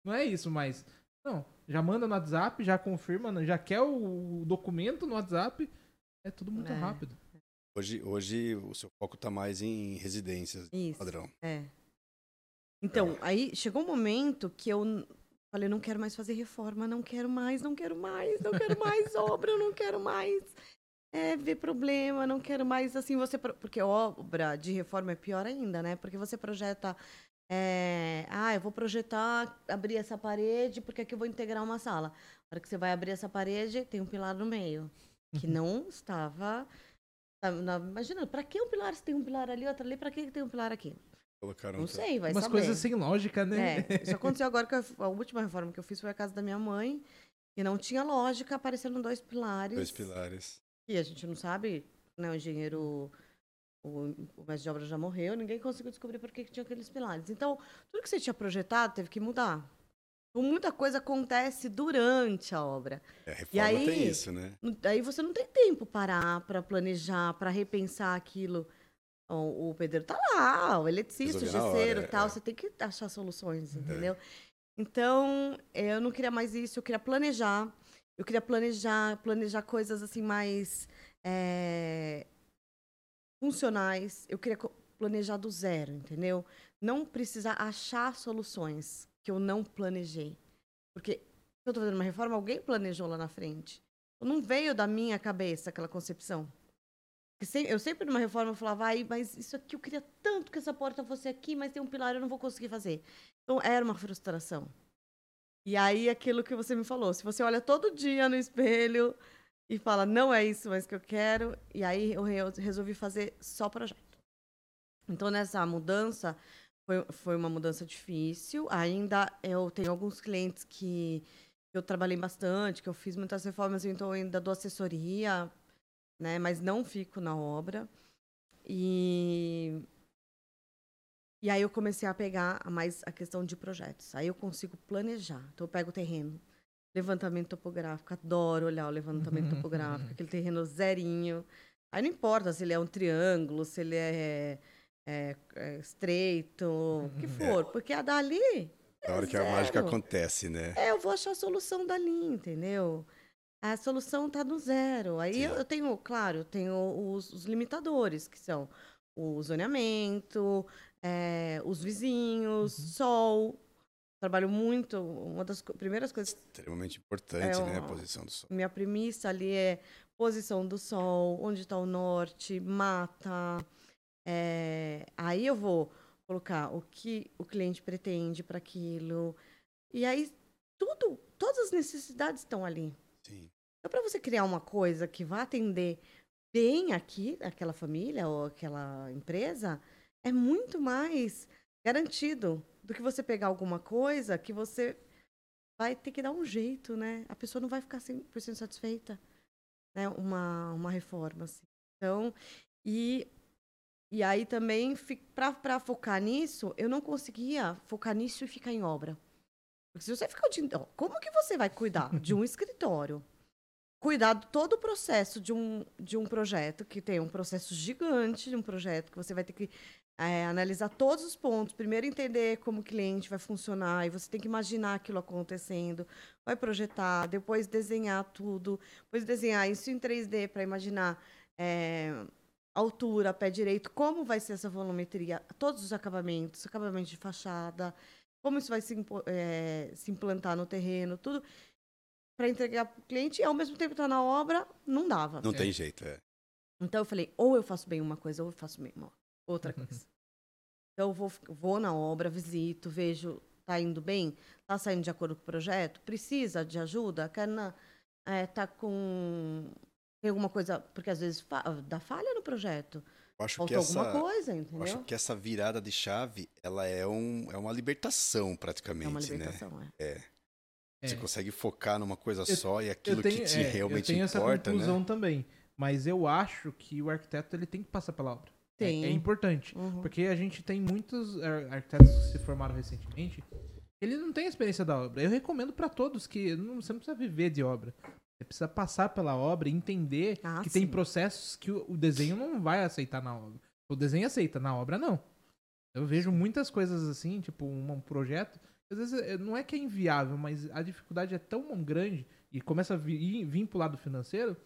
Não é isso, mas. Não, já manda no WhatsApp, já confirma, já quer o documento no WhatsApp. É tudo muito É. rápido. Hoje, hoje o seu foco tá mais em residências, Isso. padrão. É. Então, aí chegou um momento que eu Falei, não quero mais fazer reforma, não quero mais, não quero mais, não quero mais [laughs] obra, não quero mais é, ver problema, não quero mais assim você porque obra de reforma é pior ainda, né? Porque você projeta é, ah, eu vou projetar abrir essa parede porque aqui eu vou integrar uma sala. Na hora que você vai abrir essa parede, tem um pilar no meio que uhum. não estava imagina, para que um pilar se tem um pilar ali, outro ali, para que tem um pilar aqui? Colocaram não sei, vai Umas saber. coisas sem lógica, né? É, isso [laughs] aconteceu agora que a última reforma que eu fiz foi a casa da minha mãe e não tinha lógica, apareceram dois pilares. Dois pilares. E a gente não sabe, né? O engenheiro, o, o mestre de obra já morreu, ninguém conseguiu descobrir por que, que tinha aqueles pilares. Então, tudo que você tinha projetado teve que mudar. Então, muita coisa acontece durante a obra. É, a reforma aí, tem isso, né? Aí você não tem tempo para parar, para planejar, para repensar aquilo. O, o pedreiro tá lá, o eletricista, o gesseiro tal. É. Você tem que achar soluções, é. entendeu? Então, eu não queria mais isso, eu queria planejar. Eu queria planejar, planejar coisas assim mais é, funcionais. Eu queria planejar do zero, entendeu? Não precisar achar soluções que eu não planejei. Porque eu estou fazendo uma reforma, alguém planejou lá na frente. Não veio da minha cabeça aquela concepção. Eu sempre numa reforma eu falava, ai, mas isso aqui eu queria tanto que essa porta fosse aqui, mas tem um pilar eu não vou conseguir fazer. Então era uma frustração. E aí, aquilo que você me falou, se você olha todo dia no espelho e fala, não é isso mais que eu quero, e aí eu resolvi fazer só projeto. Então, nessa mudança, foi, foi uma mudança difícil. Ainda eu tenho alguns clientes que eu trabalhei bastante, que eu fiz muitas reformas, então eu ainda dou assessoria, né? Mas não fico na obra. E e aí eu comecei a pegar mais a questão de projetos. Aí eu consigo planejar. Então eu pego o terreno, levantamento topográfico, adoro olhar o levantamento [laughs] topográfico, aquele terreno zerinho. Aí não importa se ele é um triângulo, se ele é, é, é estreito, o que uhum. for, porque a dali. É a hora que a mágica acontece, né? É, eu vou achar a solução dali, entendeu? A solução está no zero. Aí eu, eu, tenho, claro, eu tenho os, os limitadores, que são o zoneamento, é, os vizinhos, uhum. sol. Trabalho muito. Uma das primeiras coisas. Extremamente importante, é, né? A posição do sol. Minha premissa ali é posição do sol, onde está o norte, mata. É, aí eu vou colocar o que o cliente pretende para aquilo. E aí tudo, todas as necessidades estão ali. Sim. Então, para você criar uma coisa que vá atender bem aqui, aquela família ou aquela empresa, é muito mais garantido do que você pegar alguma coisa que você vai ter que dar um jeito, né? A pessoa não vai ficar 100% satisfeita, né? Uma, uma reforma, assim. Então, e, e aí também, para focar nisso, eu não conseguia focar nisso e ficar em obra. Porque se você ficar o dia... Como que você vai cuidar de um [laughs] escritório? Cuidar de todo o processo de um, de um projeto, que tem um processo gigante de um projeto, que você vai ter que é, analisar todos os pontos, primeiro entender como o cliente vai funcionar, e você tem que imaginar aquilo acontecendo, vai projetar, depois desenhar tudo, depois desenhar isso em 3D para imaginar é, altura, pé direito, como vai ser essa volumetria, todos os acabamentos, acabamento de fachada, como isso vai se, é, se implantar no terreno, tudo para entregar para o cliente e ao mesmo tempo estar tá na obra, não dava. Não tem jeito, é. Então eu falei, ou eu faço bem uma coisa, ou eu faço bem uma outra [laughs] coisa. Então eu vou, vou na obra, visito, vejo, tá indo bem, tá saindo de acordo com o projeto, precisa de ajuda, quer na, é, tá com tem alguma coisa, porque às vezes fa dá falha no projeto. Eu acho que essa, alguma coisa, entendeu? acho que essa virada de chave, ela é, um, é uma libertação praticamente, é uma libertação, né? É. é. Você é. consegue focar numa coisa eu, só e aquilo tenho, que te é, realmente importa, né? Eu tenho essa conclusão né? também, mas eu acho que o arquiteto ele tem que passar pela obra. Tem. É, é importante. Uhum. Porque a gente tem muitos arquitetos que se formaram recentemente. Ele não tem experiência da obra. Eu recomendo para todos que não, você não precisa viver de obra. Você precisa passar pela obra e entender ah, que sim. tem processos que o, o, desenho não vai aceitar na obra. O desenho aceita, na obra não. Eu vejo muitas coisas assim, tipo um, um projeto. Às vezes é, não é que é inviável, mas a dificuldade é tão grande e começa a vir, vir pro lado financeiro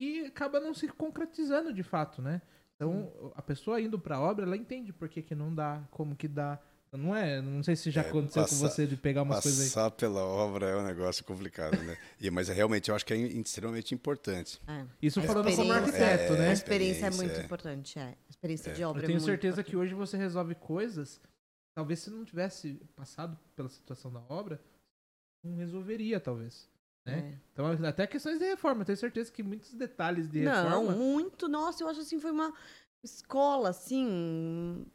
e acaba não se concretizando de fato, né? Então, a pessoa indo para a obra, ela entende por que, que não dá, como que dá, não é, não sei se já É, aconteceu passar- com você de pegar umas coisas aí. Passar pela obra é um negócio complicado, né? [laughs] E, mas é, realmente eu acho que é extremamente importante. É. Isso A falando como arquiteto, é, A né? experiência é muito é. importante, é. A experiência de obra Eu tenho é certeza que importante. hoje você resolve coisas. Talvez se não tivesse passado pela situação da obra, não resolveria, talvez. né? É. Então, até questões de reforma, eu tenho certeza que muitos detalhes de Não, reforma. muito. Nossa, eu acho assim, foi uma escola, assim.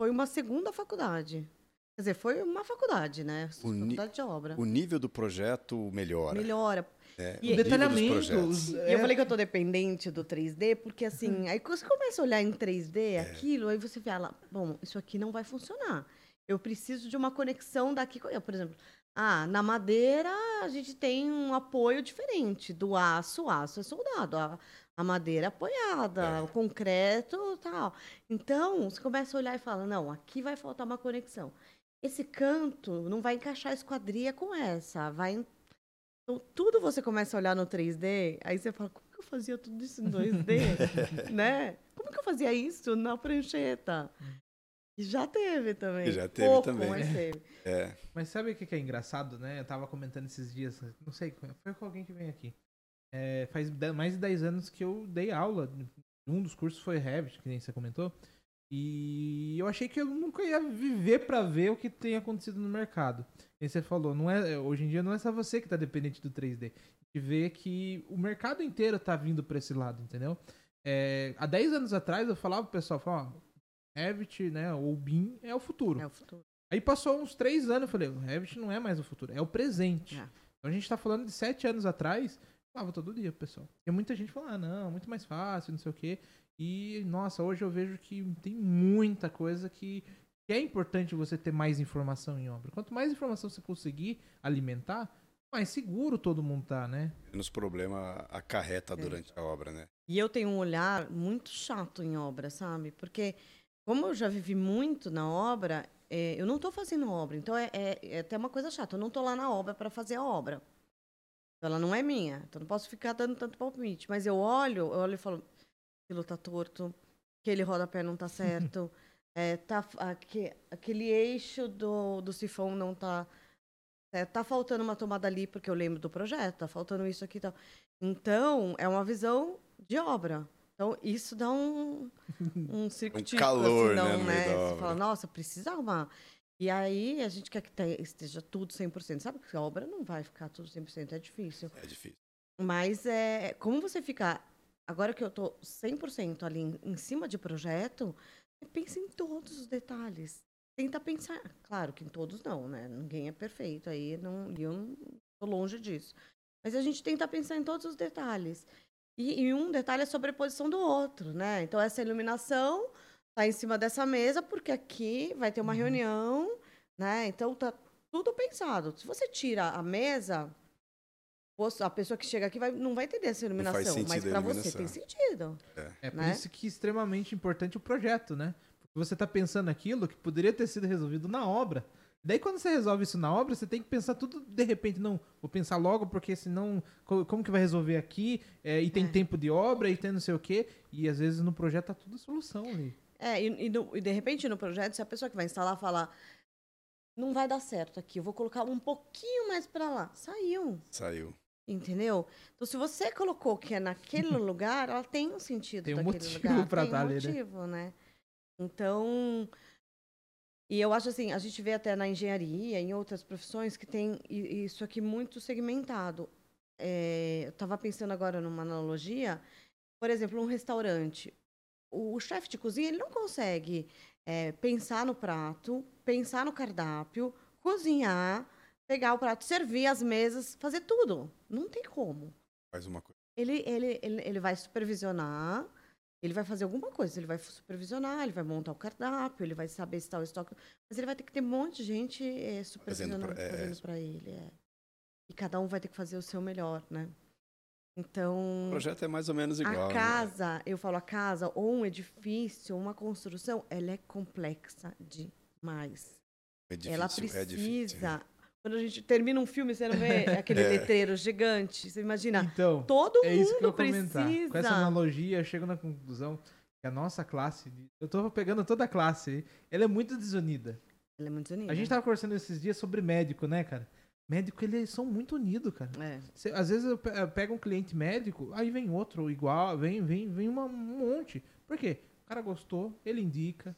Foi uma segunda faculdade. Quer dizer, foi uma faculdade, né? O faculdade de obra. O nível do projeto melhora. Melhora. né? E- O o nível dos detalhamento. projetos. os- E é, eu falei que eu tô dependente do 3D, porque Uhum. assim, aí quando você começa a olhar em 3D É. aquilo, aí você fala, bom, isso aqui não vai funcionar. Eu preciso de uma conexão daqui com. eu, Por exemplo, ah, na madeira a gente tem um apoio diferente. Do aço, o aço é soldado, a, a madeira apoiada, É. o concreto tal. Então, você começa a olhar e fala, não, aqui vai faltar uma conexão. Esse canto não vai encaixar a esquadria com essa, vai então, tudo você começa a olhar no 3D, aí você fala, como que eu fazia tudo isso em 2D? [laughs] né? Como que eu fazia isso na prancheta? E já teve também. E já teve Pouco, também. Mas teve. É, Mas sabe o que que é engraçado, né? Eu tava comentando esses dias, não sei, foi com alguém que vem aqui. É, faz mais de 10 anos que eu dei aula. Um dos cursos foi Revit, que nem você comentou. E eu achei que eu nunca ia viver pra ver o que tem acontecido no mercado. E você falou, não é, hoje em dia não é só você que tá dependente do 3D. E vê que o mercado inteiro tá vindo pra esse lado, entendeu? É, há 10 anos atrás eu falava pro pessoal, falava, ó, Revit, né, ou BIM é o futuro. É o futuro. Aí passou uns três anos, eu falei, o Revit não é mais o futuro, é o presente. É. Então a gente tá falando de sete anos atrás, falava todo dia, pessoal. E muita gente falava, ah, não, muito mais fácil, não sei o quê. E, nossa, hoje eu vejo que tem muita coisa que, que é importante você ter mais informação em obra. Quanto mais informação você conseguir alimentar, mais seguro todo mundo tá, né? menos problema acarreta durante a obra, né? E eu tenho um olhar muito chato em obra, sabe? Porque, como eu já vivi muito na obra, é, eu não estou fazendo obra. Então, é, é, é até uma coisa chata. Eu não estou lá na obra para fazer a obra. Ela não é minha. Então, não posso ficar dando tanto palpite. Mas eu olho, eu olho e falo, aquilo tá torto, aquele rodapé não tá [laughs] certo, é, tá, aque- aquele eixo do, do sifão não tá certo. Tá faltando uma tomada ali, porque eu lembro do projeto, tá faltando isso aqui e tal. Então, é uma visão de obra. Então, isso dá um, [laughs] um circuito. calor, assim, né, não, no meio da Você fala, nossa, precisa arrumar. E aí, a gente quer que te- esteja tudo 100%. Sabe que a obra não vai ficar tudo 100%, é difícil. É difícil. Mas é como você ficar. Agora que eu tô 100% ali em, em cima de projeto, pensa em todos os detalhes. Tenta pensar. Claro que em todos não, né? Ninguém é perfeito. Aí não, e eu não tô longe disso. Mas a gente tenta pensar em todos os detalhes. E, e um detalhe é sobreposição do outro, né? Então, essa iluminação tá em cima dessa mesa, porque aqui vai ter uma reunião, né? Então, tá tudo pensado. Se você tira a mesa, você- a pessoa que chega aqui vai, não vai entender essa iluminação, mas para você tem sentido. É por Né? isso que é extremamente importante o projeto, né? Porque você tá pensando aquilo que poderia ter sido resolvido na obra. Daí quando você resolve isso na obra, você tem que pensar tudo de repente, não, vou pensar logo, porque senão, co- como que vai resolver aqui? É, e tem É. tempo de obra, e tem não sei o quê. E às vezes no projeto tá tudo solução ali. É, e, e no- e de repente no projeto, se a pessoa que vai instalar falar, não vai dar certo aqui, eu vou colocar um pouquinho mais para lá. Saiu. Saiu. Entendeu? Então, se você colocou que é naquele [laughs] lugar, ela tem um sentido Tem um daquele motivo lugar. [laughs] pra tem tá um ali, né? motivo, né? Então, e eu acho assim, a gente vê até na engenharia, em outras profissões, que tem i- isso aqui muito segmentado. É, eu estava pensando agora numa analogia, por exemplo, um restaurante. O, o chefe de cozinha ele não consegue é, pensar no prato, pensar no cardápio, cozinhar, pegar o prato, servir as mesas, fazer tudo. Não tem como. Faz uma coisa. Ele, ele, ele, ele vai supervisionar, ele vai fazer alguma coisa, ele vai supervisionar, ele vai montar o cardápio, ele vai saber se está o estoque. Mas ele vai ter que ter um monte de gente é, supervisionando, é, fazendo é. para ele. é. E cada um vai ter que fazer o seu melhor, né? Então. O projeto é mais ou menos igual. A né? casa, eu falo a casa, ou um edifício, uma construção, ela é complexa demais. É difícil, ela é difícil. precisa. Quando a gente termina um filme, você não vê [laughs] aquele É. letreiro gigante. Você imagina, Então, todo é isso que eu mundo ia comentar. precisa. Com essa analogia, eu chego na conclusão que a nossa classe, eu tô pegando toda a classe, ela é muito desunida. Ele é muito unido. A gente tava conversando esses dias sobre médico, né, cara? Médico, eles são muito unidos, cara. É. Cê- às vezes eu pe- eu pego um cliente médico, aí vem outro igual, vem, vem, vem uma- um monte. Por quê? O cara gostou, ele indica.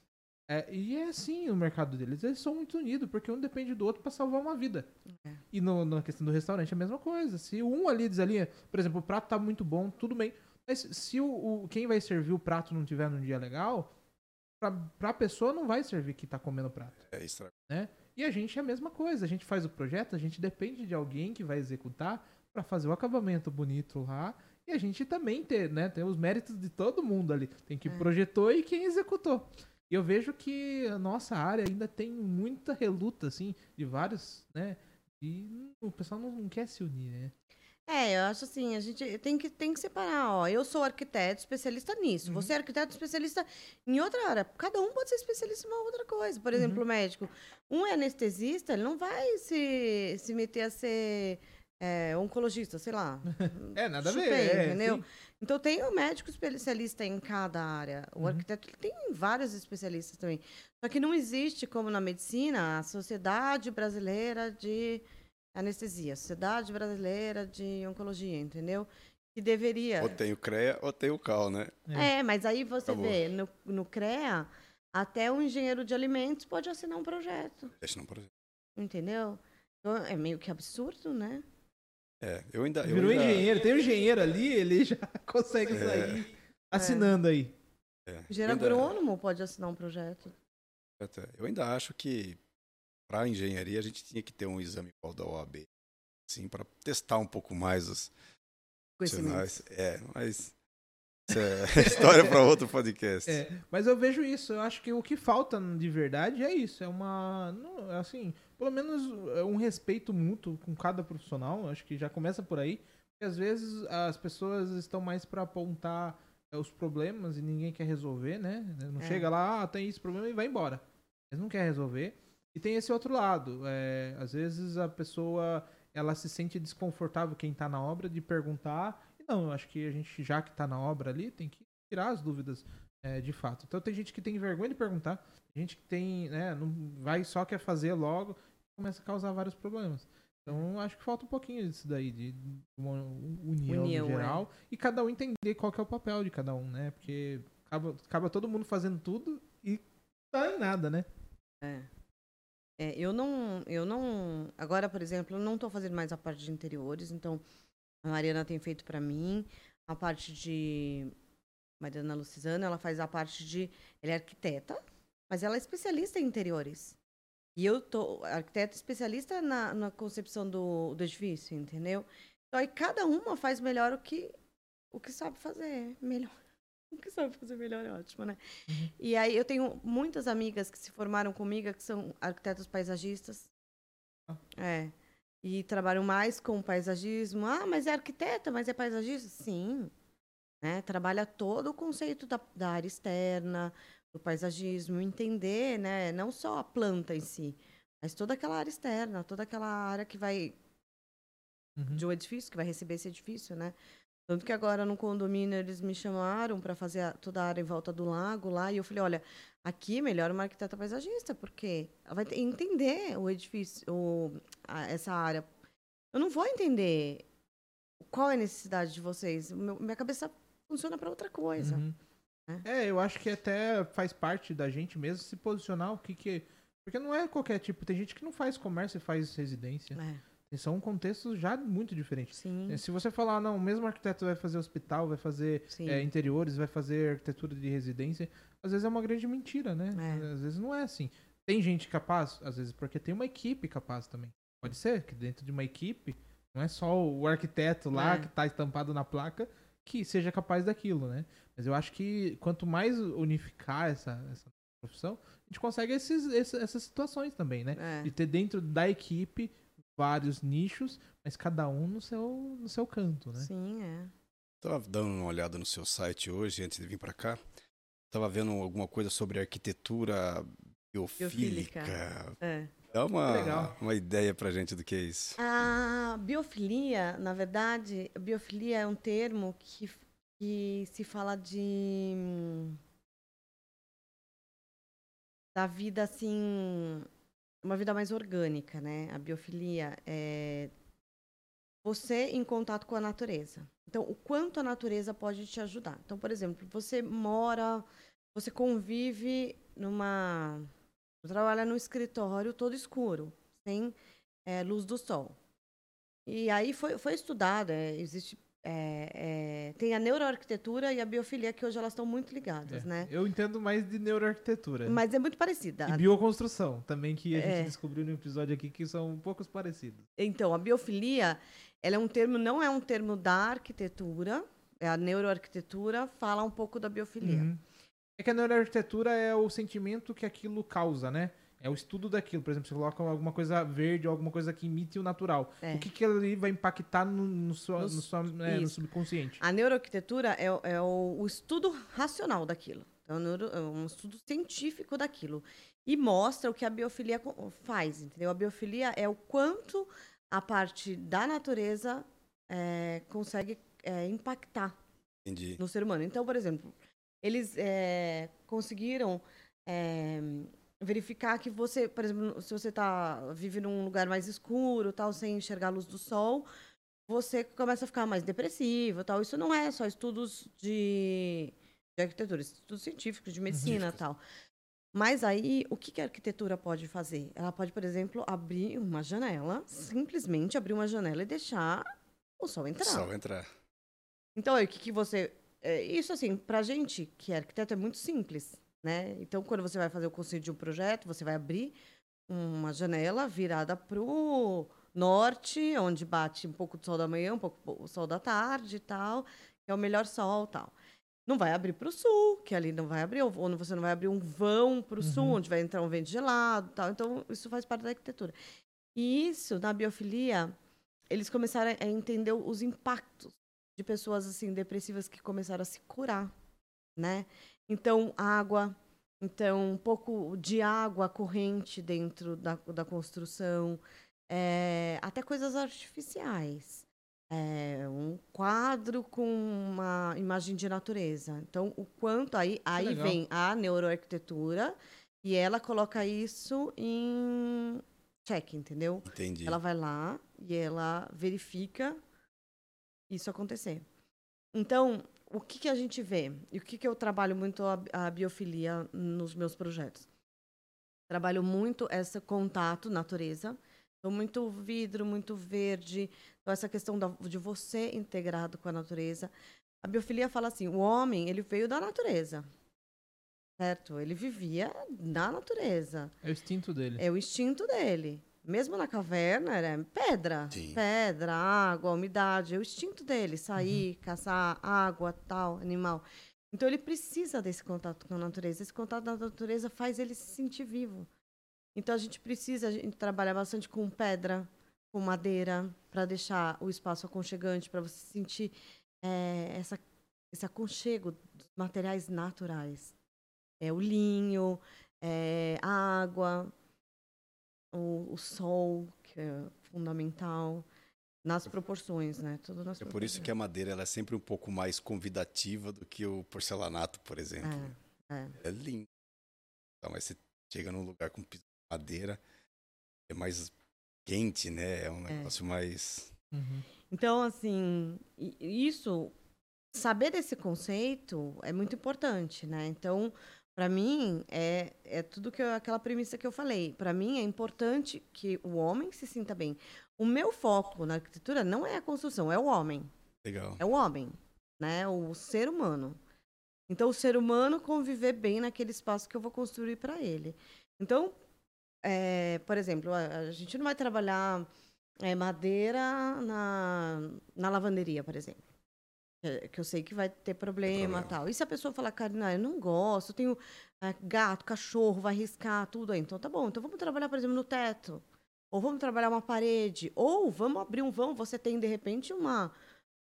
É, e é assim o mercado deles. Eles são muito unidos, porque um depende do outro pra salvar uma vida. É. E no- na questão do restaurante é a mesma coisa. Se um ali desalinha, por exemplo, o prato tá muito bom, tudo bem. Mas se o, o- quem vai servir o prato não tiver num dia legal, pra, pra pessoa não vai servir que tá comendo o prato. É extra. E a gente é a mesma coisa. A gente faz o projeto, a gente depende de alguém que vai executar para fazer o acabamento bonito lá. E a gente também tem, né? Tem os méritos de todo mundo ali. Tem quem É. projetou e quem executou. E eu vejo que a nossa área ainda tem muita reluta, assim, de vários, né? E o pessoal não, não quer se unir, né? É, eu acho assim, a gente tem que, tem que separar, ó. Eu sou arquiteto, especialista nisso. Uhum. Você é arquiteto, especialista em outra área. Cada um pode ser especialista em uma outra coisa. Por exemplo, Uhum. o médico. Um é anestesista, ele não vai se, se meter a ser é, oncologista, sei lá. [laughs] É, nada a ver. É, entendeu? sim. Então tem o médico especialista em cada área. O Uhum. arquiteto tem vários especialistas também. Só que não existe, como na medicina, a Sociedade Brasileira de Anestesia, Sociedade Brasileira de Oncologia, entendeu? Que deveria. Ou tem o CREA ou tem o CAL, né? É. É, mas aí você Acabou. vê, no, no CREA, até o engenheiro de alimentos pode assinar um projeto, não, por exemplo. entendeu? Então, é meio que absurdo, né? É, eu ainda. Eu Virou ainda, engenheiro. Tem um engenheiro ali, ele já [laughs] consegue É. sair assinando aí. é, eu Engenheiro ainda- agrônomo pode assinar um projeto. Eu ainda acho que para engenharia a gente tinha que ter um exame igual da OAB, sim, para testar um pouco mais os profissionais. É, mas isso é [laughs] história para outro podcast. É, mas eu vejo isso. Eu acho que o que falta de verdade é isso. É uma. não, assim, pelo menos é um respeito mútuo com cada profissional. eu Acho que já começa por aí. Porque às vezes as pessoas estão mais para apontar é, os problemas e ninguém quer resolver, né? Não É. chega lá, ah, tem esse problema e vai embora. Eles não querem resolver. E tem esse outro lado. É, às vezes a pessoa ela se sente desconfortável quem tá na obra de perguntar. E não, eu acho que a gente, já que tá na obra ali, tem que tirar as dúvidas é, de fato. Então tem gente que tem vergonha de perguntar, tem gente que tem, né, não vai só quer fazer logo, começa a causar vários problemas. Então acho que falta um pouquinho disso daí, de uma união, União, no geral, e cada um entender qual que é o papel de cada um, né? Porque acaba, acaba todo mundo fazendo tudo e tá em nada, né? É. É, eu não, eu não, agora, por exemplo, eu não estou fazendo mais a parte de interiores, então a Mariana tem feito para mim a parte de Mariana Lucizana, ela faz a parte de, ela é arquiteta, mas ela é especialista em interiores. E eu tô arquiteta especialista na, na concepção do, do edifício, entendeu? Então aí cada uma faz melhor o que o que sabe fazer melhor. [laughs] Que sabe fazer melhor é ótimo, né? E aí eu tenho muitas amigas que se formaram comigo que são arquitetos paisagistas. Ah. É. E trabalham mais com paisagismo. Ah, mas é arquiteta, mas é paisagista? Sim. Né? Trabalha todo o conceito da, da área externa, do paisagismo, entender, né? Não só a planta em si, mas toda aquela área externa, toda aquela área que vai Uhum. de um edifício, que vai receber esse edifício, né? Tanto que agora no condomínio eles me chamaram para fazer a- toda a área em volta do lago lá, e eu falei, olha, aqui melhor uma arquiteta paisagista, porque ela vai entender o edifício, o, a- essa área. Eu não vou entender qual é a necessidade de vocês. Meu- minha cabeça funciona para outra coisa. Uhum. É, eu acho que até faz parte da gente mesmo se posicionar o que que. Porque não é qualquer tipo. Tem gente que não faz comércio e faz residência. É, São contextos já muito diferentes. sim, É, Se você falar, não, o mesmo arquiteto vai fazer hospital, vai fazer é, interiores, vai fazer arquitetura de residência, às vezes é uma grande mentira, né? É. Às vezes não é assim. Tem gente capaz, às vezes porque tem uma equipe capaz também. Pode ser que dentro de uma equipe, não é só o arquiteto lá É. que tá estampado na placa que seja capaz daquilo, né? Mas eu acho que quanto mais unificar essa, essa profissão, a gente consegue esses, esses- essas situações também, né? É. De ter dentro da equipe vários nichos, mas cada um no seu, no seu canto, né? Sim, é. Tava dando uma olhada no seu site hoje, antes de vir para cá. Tava vendo alguma coisa sobre arquitetura biofílica. Biofílica. é. Dá uma, Legal. uma ideia pra gente do que é isso. A biofilia, na verdade, biofilia é um termo que, que se fala de da vida assim uma vida mais orgânica, né? A biofilia é você em contato com a natureza. Então, o quanto a natureza pode te ajudar. Então, por exemplo, você mora, você convive numa. trabalha no escritório todo escuro, sem é, luz do sol. E aí foi, foi estudado, é, existe é, é, tem a neuroarquitetura e a biofilia, que hoje elas estão muito ligadas, É, né? Eu entendo mais de neuroarquitetura. Mas é muito parecida. E bioconstrução, também que a gente É. descobriu no episódio aqui que são um poucos parecidos. Então, a biofilia, ela é um termo, não é um termo da arquitetura, é a neuroarquitetura fala um pouco da biofilia. Uhum. É que a neuroarquitetura é o sentimento que aquilo causa, né? É o estudo daquilo. Por exemplo, você coloca alguma coisa verde ou alguma coisa que imite o natural. É. O que, que ali vai impactar no, no, sua- No- no sua- é, no subconsciente? A neuroarquitetura é, o- é o, o estudo racional daquilo. Então, neuro- é um estudo científico daquilo. E mostra o que a biofilia faz, entendeu? A biofilia é o quanto a parte da natureza é, consegue é, impactar Entendi. no ser humano. Então, por exemplo, eles é, conseguiram é, verificar que você, por exemplo, se você tá, vive num lugar mais escuro, tal, sem enxergar a luz do sol, você começa a ficar mais depressivo, tal. Isso não é só estudos de, de arquitetura, estudos científicos, de medicina, tal. Mas aí, o que, que a arquitetura pode fazer? Ela pode, por exemplo, abrir uma janela, simplesmente abrir uma janela e deixar o sol entrar. Só entrar. Então, aí, o que, que você. é, isso, assim, pra gente que é arquiteto é muito simples, né? Então, quando você vai fazer o conceito de um projeto, você vai abrir uma janela virada pro norte, onde bate um pouco do sol da manhã, um pouco o sol da tarde e tal, que é o melhor sol tal. Não vai abrir pro sul, que ali não vai abrir, ou você não vai abrir um vão pro sul, onde vai entrar um vento gelado tal. Então, isso faz parte da arquitetura. E isso, na biofilia, eles começaram a entender os impactos de pessoas assim depressivas que começaram a se curar, né? Então água, então um pouco de água corrente dentro da, da construção, é, até coisas artificiais, É, um quadro com uma imagem de natureza. Então o quanto aí aí legal. vem a neuroarquitetura e ela coloca isso em check, entendeu? Entendi. Ela vai lá e ela verifica isso acontecer. Então, o que, que a gente vê? E o que, que eu trabalho muito a, a biofilia nos meus projetos? Trabalho muito esse contato, natureza. Então, muito vidro, muito verde. Então, essa questão da- de você integrado com a natureza. A biofilia fala assim, o homem, ele veio da natureza. Certo? Ele vivia na natureza. É o instinto dele. É o instinto dele. Mesmo na caverna, era pedra. Sim. Pedra, água, umidade. É o instinto dele. Sair, caçar água, tal, animal. Então ele precisa desse contato com a natureza. Esse contato com a natureza faz ele se sentir vivo. Então a gente precisa a gente trabalhar bastante com pedra, com madeira, para deixar o espaço aconchegante, para você sentir é, essa, esse aconchego dos materiais naturais. É o linho, é, a água, o, o sol, que é fundamental, nas proporções, né? Tudo nas É por isso que a madeira ela é sempre um pouco mais convidativa do que o porcelanato, por exemplo. É, é. É lindo. Então, mas você chega num lugar com piso de madeira, é mais quente, né? É um negócio mais. Uhum. Então, assim, isso, saber desse conceito é muito importante, né? Então, para mim, é, é tudo que eu- aquela premissa que eu falei. Para mim, é importante que o homem se sinta bem. O meu foco na arquitetura não é a construção, é o homem. Legal. É o homem, né? O ser humano. Então, o ser humano conviver bem naquele espaço que eu vou construir para ele. Então, é, por exemplo, a, a gente não vai trabalhar é, madeira na, na lavanderia, por exemplo. Que eu sei que vai ter problema problema. e tal. E se a pessoa falar, Karina, eu não gosto, eu tenho é, gato, cachorro, vai riscar tudo aí. Então tá bom, então vamos trabalhar, por exemplo, no teto. Ou vamos trabalhar uma parede. Ou vamos abrir um vão, você tem, de repente, uma,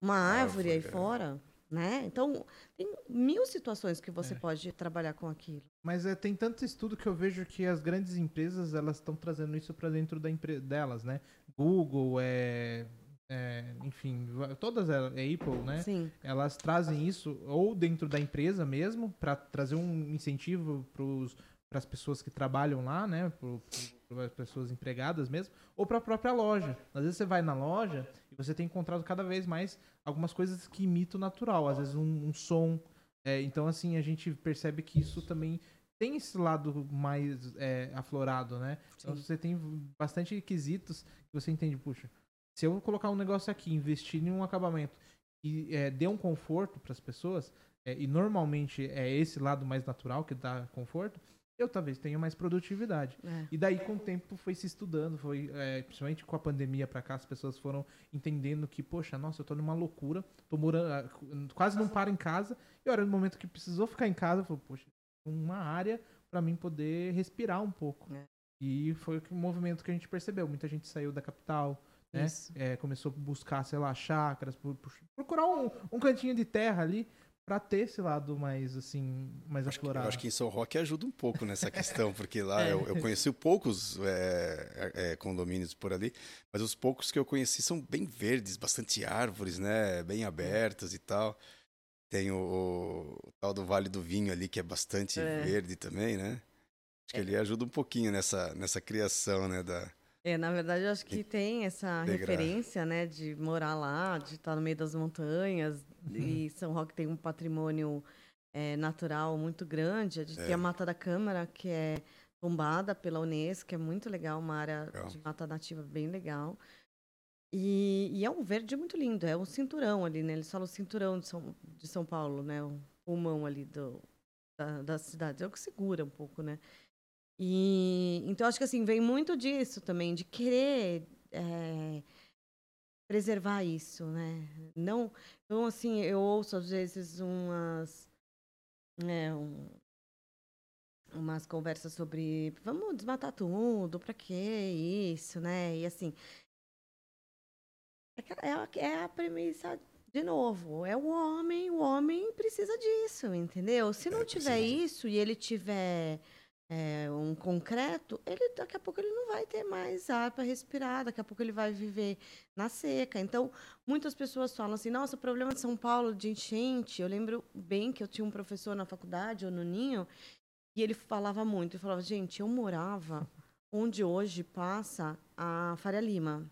uma árvore aí é. fora, né? Então, tem mil situações que você É. pode trabalhar com aquilo. Mas é, tem tanto estudo que eu vejo que as grandes empresas elas estão trazendo isso para dentro da delas, né? Google, é, é, enfim, todas elas, é Apple, né? Sim. Elas trazem isso ou dentro da empresa mesmo para trazer um incentivo para as pessoas que trabalham lá, né? Para as pessoas empregadas mesmo, ou para a própria loja. Às vezes você vai na loja e você tem encontrado cada vez mais algumas coisas que imitam o natural, às vezes um, um som. É, então, assim, a gente percebe que isso também tem esse lado mais é, aflorado, né? Então você tem bastante requisitos que você entende, puxa, se eu colocar um negócio aqui, investir em um acabamento e é, dê um conforto para as pessoas, é, e normalmente é esse lado mais natural que dá conforto, eu talvez tenha mais produtividade. É. E daí, com o tempo, foi se estudando, foi é, principalmente com a pandemia para cá, as pessoas foram entendendo que, poxa, nossa, eu tô numa loucura, tô morando, ah, quase não paro em casa, e hora no momento que precisou ficar em casa, eu falei, poxa, uma área para mim poder respirar um pouco. É. E foi o movimento que a gente percebeu. Muita gente saiu da capital, né? É, começou a buscar, sei lá, chácaras, procurar um, um cantinho de terra ali para ter esse lado mais assim mais acho aflorado. Que, eu acho que em São Roque ajuda um pouco nessa questão, porque lá [laughs] é. eu, eu, conheci poucos é, é, condomínios por ali, mas os poucos que eu conheci são bem verdes, bastante árvores, né, bem abertas e tal. Tem o, o, tal do Vale do Vinho ali, que é bastante é. verde também, né? Acho que ele ajuda um pouquinho nessa, nessa criação, né? Da... É, na verdade, eu acho que tem essa referência, né? De morar lá, de estar no meio das montanhas. Uhum. E São Roque tem um patrimônio é, natural muito grande. A gente é. tem a Mata da Câmara, que é tombada pela Unesco, que é muito legal, uma área legal. de mata nativa bem legal. E, e, é um verde muito lindo, é um cinturão ali, né? Eles falam cinturão de São, de São Paulo, né? O pulmão ali do, da, da cidade. É o que segura um pouco, né? E então acho que assim, vem muito disso também, de querer é, preservar isso, né? Não, então assim, eu ouço às vezes umas é, um, umas conversas sobre vamos desmatar tudo, para que isso, né? E assim, é, é a premissa de novo, é o homem, o homem precisa disso, entendeu? Se não é, tiver isso e ele tiver é, um concreto, ele daqui a pouco ele não vai ter mais ar para respirar, daqui a pouco ele vai viver na seca. Então, muitas pessoas falam assim: nossa, o problema de São Paulo de enchente. Eu lembro bem que eu tinha um professor na faculdade, o Nuninho, e ele falava muito. Ele falava: gente, eu morava onde hoje passa a Faria Lima.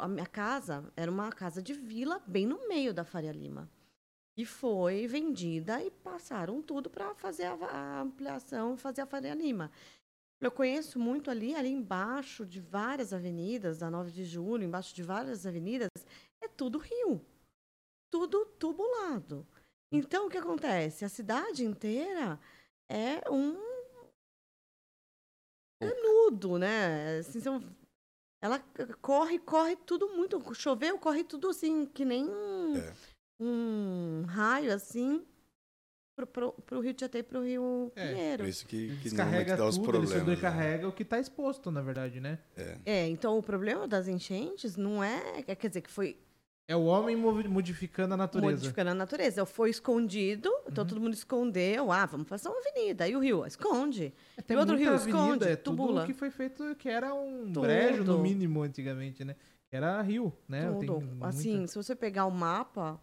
A minha casa era uma casa de vila bem no meio da Faria Lima. E foi vendida e passaram tudo para fazer a, a ampliação, fazer a Faria Lima. Eu conheço muito ali, ali embaixo de várias avenidas, da 9 de julho, embaixo de várias avenidas, é tudo rio. Tudo tubulado. Então, o que acontece? A cidade inteira é um canudo, né? Assim, são ela corre, corre tudo muito. Choveu, corre tudo assim, que nem é. Um raio assim. Pro, pro, pro Rio Tietê e pro Rio é, Pinheiro. Por isso que, que descarrega dá os tudo, problemas. Ele sobrecarrega né? o que está exposto, na verdade, né? É. é, então o problema das enchentes não é. Quer dizer, que foi é o homem modificando a natureza. Modificando a natureza. Foi escondido, então uhum. todo mundo escondeu. Ah, vamos fazer uma avenida. E o rio, esconde. É, e outro rio, avenida, esconde. É tubula. tudo que foi feito, que era um tudo. brejo, no mínimo, antigamente, né? Era rio, né? Tudo. Muita... Assim, se você pegar o mapa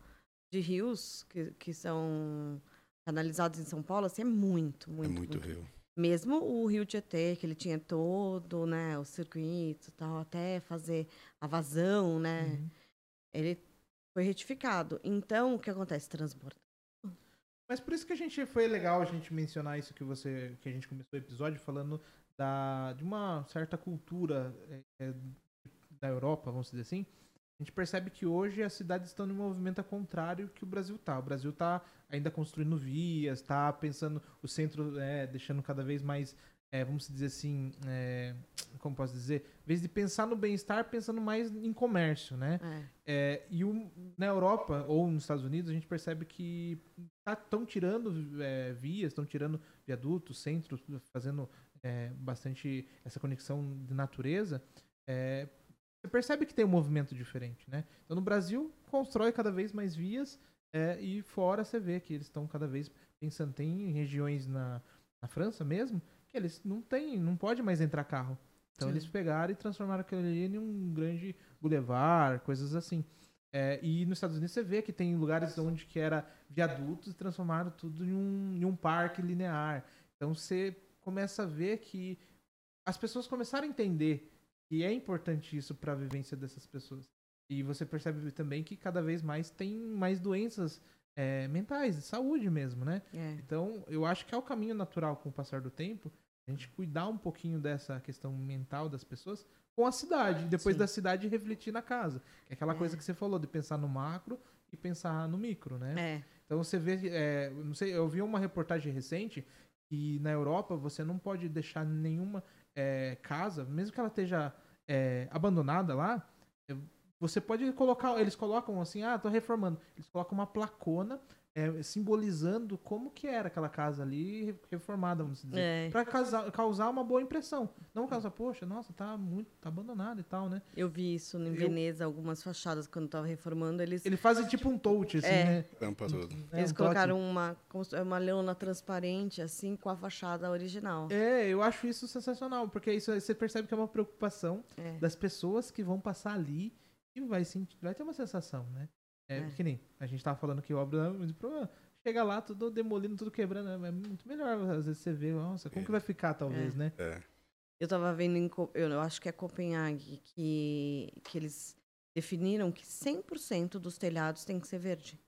de rios que, que são canalizados em São Paulo, assim, é muito, muito. É muito, muito rio. Mesmo o Rio Tietê, que ele tinha todo, né, o circuito tal, até fazer a vazão, né? Uhum ele foi retificado. Então, o que acontece? Transborda. Mas por isso que a gente foi legal a gente mencionar isso que você que a gente começou o episódio falando da, de uma certa cultura é, é da Europa, vamos dizer assim. A gente percebe que hoje as cidades estão em movimento contrário que o Brasil está. O Brasil está ainda construindo vias, está pensando o centro, é, deixando cada vez mais é, vamos dizer assim, é, como posso dizer, em vez de pensar no bem-estar, pensando mais em comércio, né? É. é e o, na Europa ou nos Estados Unidos a gente percebe que estão tá, tirando é, vias, estão tirando viadutos, centros, fazendo bastante essa conexão de natureza. Você percebe que tem um movimento diferente, né? Então no Brasil constrói cada vez mais vias e fora você vê que eles estão cada vez pensando tem regiões na, na França mesmo que eles não tem, não pode mais entrar carro. Então Sim. eles pegaram e transformaram aquele ali em um grande boulevard, coisas assim. É, e nos Estados Unidos você vê que tem lugares onde que era viadutos e transformaram tudo em um, em um parque linear. Então você começa a ver que as pessoas começaram a entender que é importante isso para a vivência dessas pessoas. E você percebe também que cada vez mais tem mais doenças é, mentais, de saúde mesmo, né? É. Então, eu acho que é o caminho natural com o passar do tempo a gente cuidar um pouquinho dessa questão mental das pessoas com a cidade, depois Sim. da cidade refletir na casa. Que é aquela É. coisa que você falou, de pensar no macro e pensar no micro, né? É. Então você vê, é, não sei, eu vi uma reportagem recente que na Europa você não pode deixar nenhuma é, casa, mesmo que ela esteja é, abandonada lá, você pode colocar, eles colocam assim, ah, tô reformando, eles colocam uma placona é, simbolizando como que era aquela casa ali reformada, vamos dizer, É. Pra causar, causar uma boa impressão, não causar, poxa, nossa, tá muito, tá abandonado e tal, né? Eu vi isso em Eu- Veneza, algumas fachadas, quando tava reformando, eles, Ele faz tipo um touch, assim, É. né? Tampa tudo. É, eles um colocaram uma, uma leona transparente, assim, com a fachada original. É, eu acho isso sensacional, porque isso aí você percebe que é uma preocupação É. das pessoas que vão passar ali e vai sentir, vai ter uma sensação, né? É, É. que nem a gente tava falando que obra é muito problema. Chega lá, tudo demolindo, tudo quebrando, é muito melhor. Às vezes você vê, nossa, como que vai ficar, talvez, É. né? É. Eu tava vendo em, eu acho que é Copenhague, que, que eles definiram que 100% dos telhados tem que ser verde.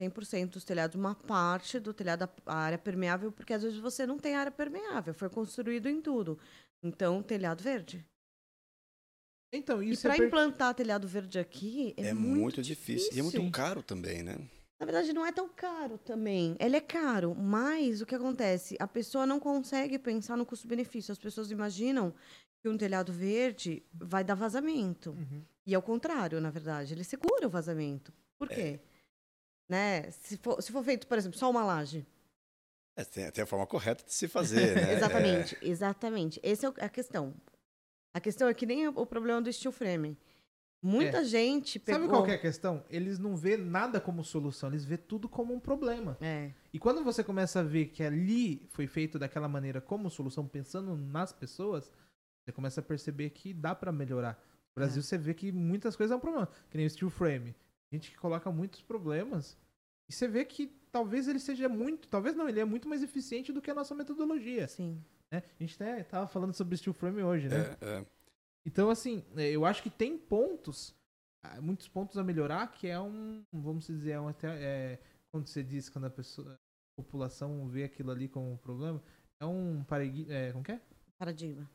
100% dos telhados, uma parte do telhado, a área permeável, porque às vezes você não tem área permeável, foi construído em tudo. Então, telhado verde. Então, E isso é para per- implantar telhado verde aqui é, É, muito, difícil. E é muito difícil. caro também, né? Na verdade, não é tão caro também. Ele é caro, mas o que acontece? A pessoa não consegue pensar no custo-benefício. As pessoas imaginam que um telhado verde vai dar vazamento. Uhum. E ao contrário, na verdade, ele segura o vazamento. Por quê? Né? Se, for, se for feito, por exemplo, só uma laje. É, tem, tem a forma correta de se fazer, [laughs] né? exatamente, exatamente. Essa é a questão. A questão é que nem o, problema do steel frame. Muita gente pegou... Sabe qual que é a questão? Eles não vê nada como solução, eles vê tudo como um problema. É, E quando você começa a ver que ali foi feito daquela maneira como solução, pensando nas pessoas, você começa a perceber que dá pra melhorar. No Brasil É. você vê que muitas coisas é um problema, que nem o steel frame. Gente que coloca muitos problemas e você vê que talvez ele seja muito, talvez não, ele é muito mais eficiente do que a nossa metodologia. sim. Né? A gente até tava falando sobre steel frame hoje, né? É, é. Então, assim, é, eu acho que tem pontos, ah, muitos pontos a melhorar, que é um, vamos dizer, é um até, é, quando você diz, quando a pessoa, a população vê aquilo ali como um problema, é um paradigma, é, como que é? paradigma.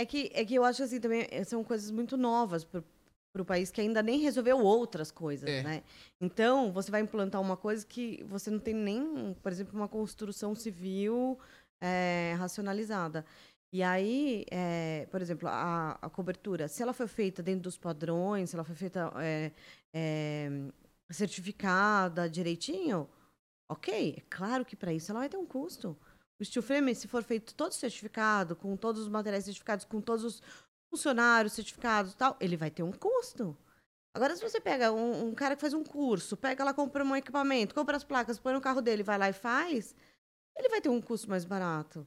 É que, é que eu acho assim também eh, são coisas muito novas para o país que ainda nem resolveu outras coisas, É. né? Então, você vai implantar uma coisa que você não tem nem, por exemplo, uma construção civil eh, racionalizada. E aí, eh, por exemplo, a, a cobertura, se ela foi feita dentro dos padrões, se ela foi feita eh, certificada direitinho, ok. É claro que para isso ela vai ter um custo. O steel frame, se for feito todo certificado, com todos os materiais certificados, com todos os funcionários certificados tal, ele vai ter um custo. Agora, se você pega um, um cara que faz um curso, pega lá, compra um equipamento, compra as placas, põe no carro dele, vai lá e faz, ele vai ter um custo mais barato.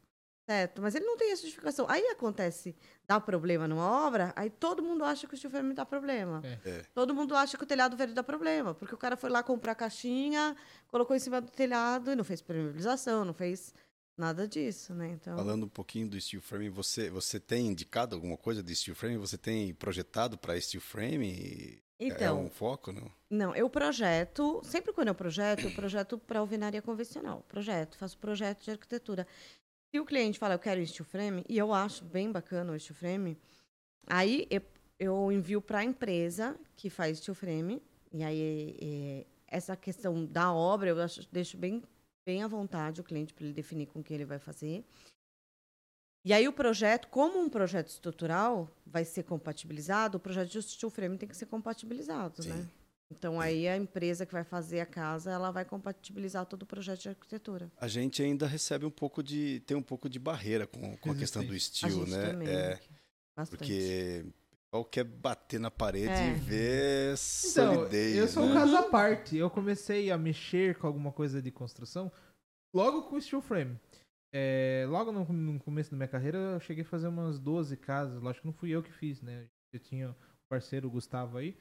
Certo? Mas ele não tem a certificação. Aí acontece, dá problema numa obra, aí todo mundo acha que o steel frame dá problema. É. É. Todo mundo acha que o telhado verde dá problema, porque o cara foi lá comprar a caixinha, colocou em cima do telhado e não fez permeabilização, não fez nada disso, né? Então, Falando um pouquinho do steel frame, você, você tem indicado alguma coisa de steel frame? Você tem projetado para steel frame? É então um foco, não? não, eu projeto, sempre quando eu projeto, eu projeto para alvenaria convencional. Projeto, faço projeto de arquitetura. Se o cliente fala, eu quero steel frame, e eu acho bem bacana o steel frame, aí eu, eu envio para a empresa que faz steel frame, e aí é, essa questão da obra eu acho- deixo bem, bem à vontade o cliente para ele definir com o que ele vai fazer. E aí o projeto, como um projeto estrutural vai ser compatibilizado, o projeto de steel frame tem que ser compatibilizado, Sim. né? Então aí a empresa que vai fazer a casa, ela vai compatibilizar todo o projeto de arquitetura. A gente ainda recebe um pouco de. tem um pouco de barreira com, com a questão do gente né? também. É, Bastante. porque o pessoal quer bater na parede É. e ver Então, solidez. eu sou um né? caso à parte. Eu comecei a mexer com alguma coisa de construção logo com o steel frame. É, logo no, no começo da minha carreira, eu cheguei a fazer umas 12 casas. Lógico que não fui eu que fiz, né? Eu tinha um parceiro, o Gustavo, aí,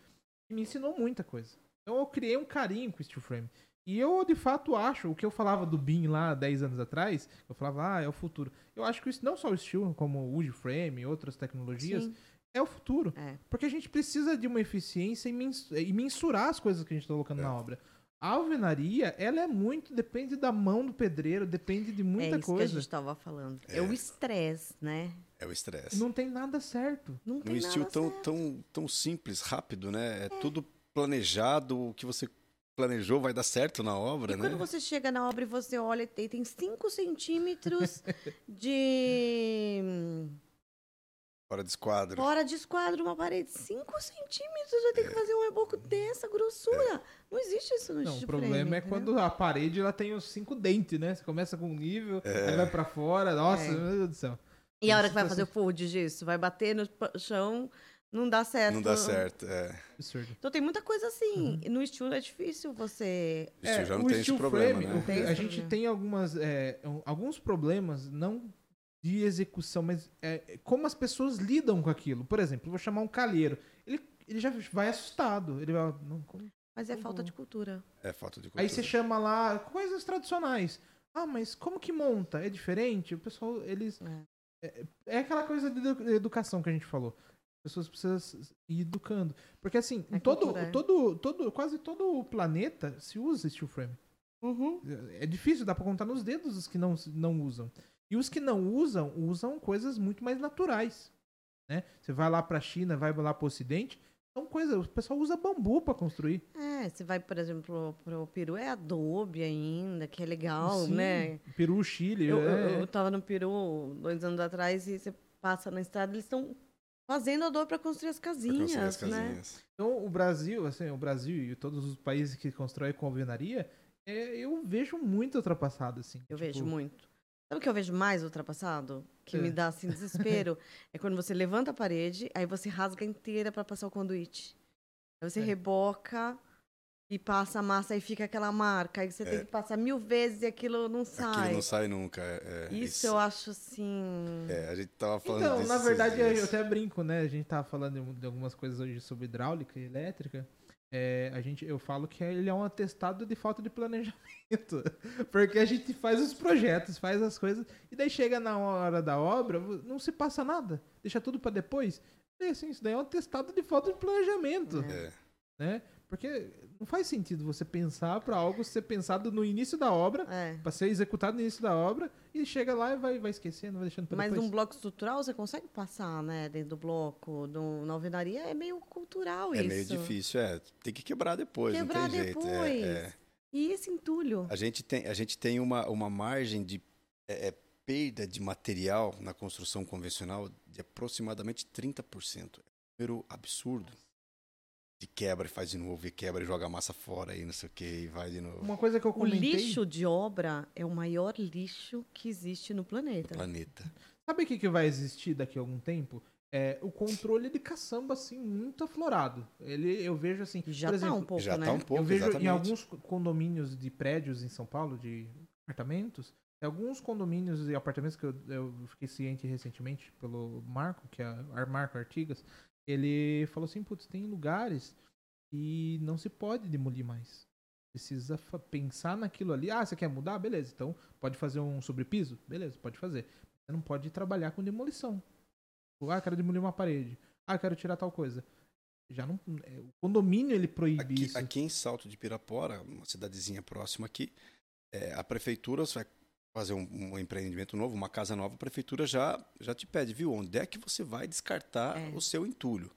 que me ensinou muita coisa. Então eu criei um carinho com o steel frame. E eu, de fato, acho, o que eu falava do BIM lá 10 anos atrás, eu falava, ah, é o futuro. Eu acho que isso não só o Steel, como o Frame e outras tecnologias, Sim. é o futuro. É. Porque a gente precisa de uma eficiência e, mens- e mensurar as coisas que a gente está colocando É. na obra. A alvenaria, ela é muito, depende da mão do pedreiro, depende de é muita isso que a coisa. gente estava falando. É, o estresse, né? É o estresse. Não tem nada certo. Não tem Num estilo tão, certo. tão, tão simples, rápido, né? É, tudo planejado, o que você planejou vai dar certo na obra, E né? quando você chega na obra e você olha e tem- tem 5 centímetros [laughs] de Fora de esquadro. fora de esquadro uma parede. 5 centímetros vai ter É. que fazer um reboco dessa grossura. Não existe isso no Não, o problema frame, é entendeu? quando a parede ela tem os cinco dentes, né? Você começa com um nível, É. aí vai pra fora. Nossa, É. meu Deus do céu. E a hora que vai fazer o full de gesso, vai bater no chão, não dá certo. Não dá certo. É. Absurdo. Então tem muita coisa assim. No estilo é difícil você. Isso já não o tem esse steel problema, frame, né? a gente problema. tem algumas, é, alguns problemas, não de execução, mas é, como as pessoas lidam com aquilo. Por exemplo, eu vou chamar um calheiro. Ele, ele já vai assustado. Ele vai. Não, como? Mas é Como- falta de cultura. É falta de cultura. Aí você chama lá coisas tradicionais. Ah, mas como que monta? É diferente? O pessoal, eles. É, é aquela coisa de edu- educação que a gente falou. As pessoas precisam ir educando. Porque assim, É em todo, cultura, é. todo, todo, quase todo o planeta se usa steel frame. Uhum. É difícil, dá pra contar nos dedos os que não, não usam. E os que não usam, usam coisas muito mais naturais. Né? Você vai lá pra China, vai lá pro Ocidente, são coisas. O pessoal usa bambu pra construir. É, você vai, por exemplo, pro, pro Peru, é Adobe ainda, que é legal, Sim, né? Peru, Chile. Eu, eu, é. eu tava no Peru dois anos atrás e você passa na estrada, eles estão fazendo Adobe para construir as casinhas, construir as né? casinhas. Então, o Brasil, assim, o Brasil e todos os países que constroem com alvenaria, é, eu vejo muito ultrapassado, assim. Eu Tipo, vejo muito. Sabe o que eu vejo mais ultrapassado? Que É. me dá assim desespero? [laughs] é quando você levanta a parede, aí você rasga inteira para passar o conduíte. Aí você É. reboca e passa a massa e fica aquela marca. Aí você tem É. que passar mil vezes e aquilo não sai. Aquilo não sai nunca. é- é, Isso eu acho assim. É, a gente tava falando Então, disso na verdade, eu até brinco, né? A gente tava falando de- de algumas coisas hoje sobre hidráulica e elétrica. É, a gente, eu falo que ele é um atestado de falta de planejamento. [laughs] Porque a gente faz os projetos, faz as coisas, e daí chega na hora da obra, não se passa nada. Deixa tudo pra depois. E assim, isso daí é um atestado de falta de planejamento. É. né? Porque não faz sentido você pensar para algo ser pensado no início da obra, É. para ser executado no início da obra, e chega lá e vai, vai esquecendo, vai deixando para Mas depois. num bloco estrutural você consegue passar, né? Dentro do bloco. No, na alvenaria é meio cultural É isso. meio difícil, é. Tem que quebrar depois, Quebrar não tem jeito. depois. É, é. E esse entulho? A gente tem, a gente tem uma, uma margem de é, é, perda de material na construção convencional de aproximadamente 30%. É um número absurdo. De quebra e faz de novo, e quebra e joga a massa fora e não sei o que, e vai de novo. Uma coisa que eu O comentei... lixo de obra é o maior lixo que existe no planeta. Planeta. Sabe o que, que vai existir daqui a algum tempo? É o controle de caçamba, assim, muito aflorado. Ele, eu vejo assim... Já por tá exemplo, um pouco, já né? tá um pouco, eu vejo exatamente. em alguns condomínios de prédios em São Paulo, de apartamentos, alguns condomínios e apartamentos que eu, eu fiquei ciente recentemente pelo Marco, que é Marco Artigas, ele falou assim, putz, tem lugares e não se pode demolir mais. Precisa pensar naquilo ali. Ah, você quer mudar? Beleza. Então, pode fazer um sobrepiso? Beleza, pode fazer. Você não pode trabalhar com demolição. Ah, quero demolir uma parede. Ah, quero tirar tal coisa. Já não. é, O condomínio ele proíbe Aqui, isso. aqui em Salto de Pirapora, uma cidadezinha próxima aqui, é, a prefeitura vai fazer um, um empreendimento novo, uma casa nova, a prefeitura já, já te pede, viu, onde é que você vai descartar É. o seu entulho.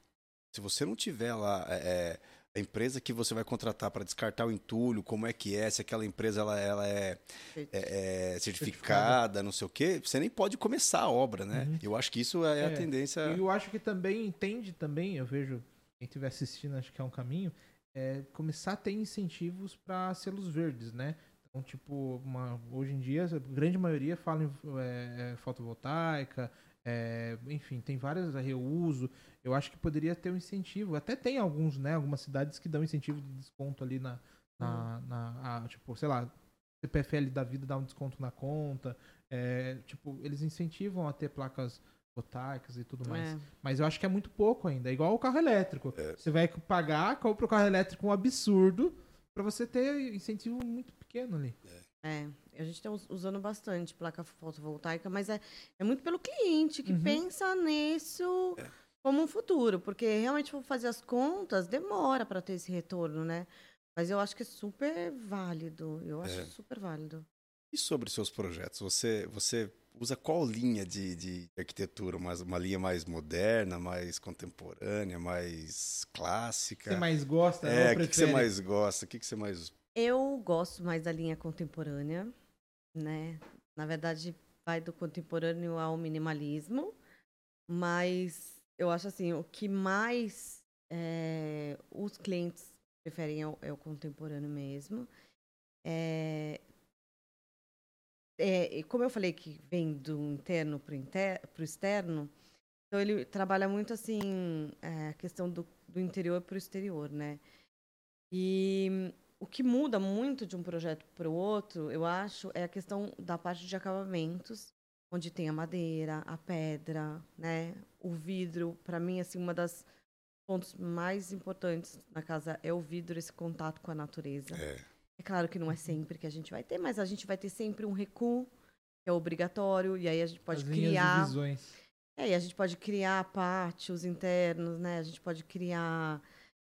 Se você não tiver lá é, é, a empresa que você vai contratar para descartar o entulho, como é que é, se aquela empresa ela, ela é, é, é certificada, não sei o quê, você nem pode começar a obra, né? Uhum. Eu acho que isso é, É. a tendência. E eu acho que também entende também, eu vejo, quem estiver assistindo, acho que é um caminho, é começar a ter incentivos para selos verdes, né? Então, tipo, uma, hoje em dia, a grande maioria fala em é, é, fotovoltaica, é, enfim, tem vários é, reuso. Eu acho que poderia ter um incentivo. Até tem alguns, né? Algumas cidades que dão incentivo de desconto ali na. na, na- a, tipo, sei lá, CPFL da vida dá um desconto na conta. é, tipo, eles incentivam a ter placas fotovoltaicas e tudo mais. É. Mas eu acho que é muito pouco ainda. É igual o carro elétrico. É. Você vai pagar, compra o carro elétrico um absurdo. Pra você ter incentivo muito pequeno ali. É, a gente está usando bastante placa fotovoltaica, mas é, é muito pelo cliente que Uhum. pensa nisso como um futuro, porque realmente vou fazer as contas, demora para ter esse retorno, né? Mas eu acho que é super válido. Eu acho É. super válido. E sobre seus projetos? Você, você usa qual linha de, de arquitetura? Mais, uma linha mais moderna, mais contemporânea, mais O que clássica? você mais gosta? é, o que, que você mais gosta? O que, que você mais. Eu gosto mais da linha contemporânea, né? Na verdade, vai do contemporâneo ao minimalismo, mas eu acho assim, o que mais é, os clientes preferem é o, é o contemporâneo mesmo. É, é, como eu falei que vem do interno para o externo, então ele trabalha muito assim é, a questão do, do interior para o exterior, né? E o que muda muito de um projeto para o outro, eu acho, é a questão da parte de acabamentos, onde tem a madeira, a pedra, né? O vidro, para mim, assim, uma das pontos mais importantes na casa é o vidro, esse contato com a natureza. É, É claro que não é sempre que a gente vai ter, mas a gente vai ter sempre um recuo, que é obrigatório, e aí a gente pode As criar. É, e a gente pode criar pátios internos, né? A gente pode criar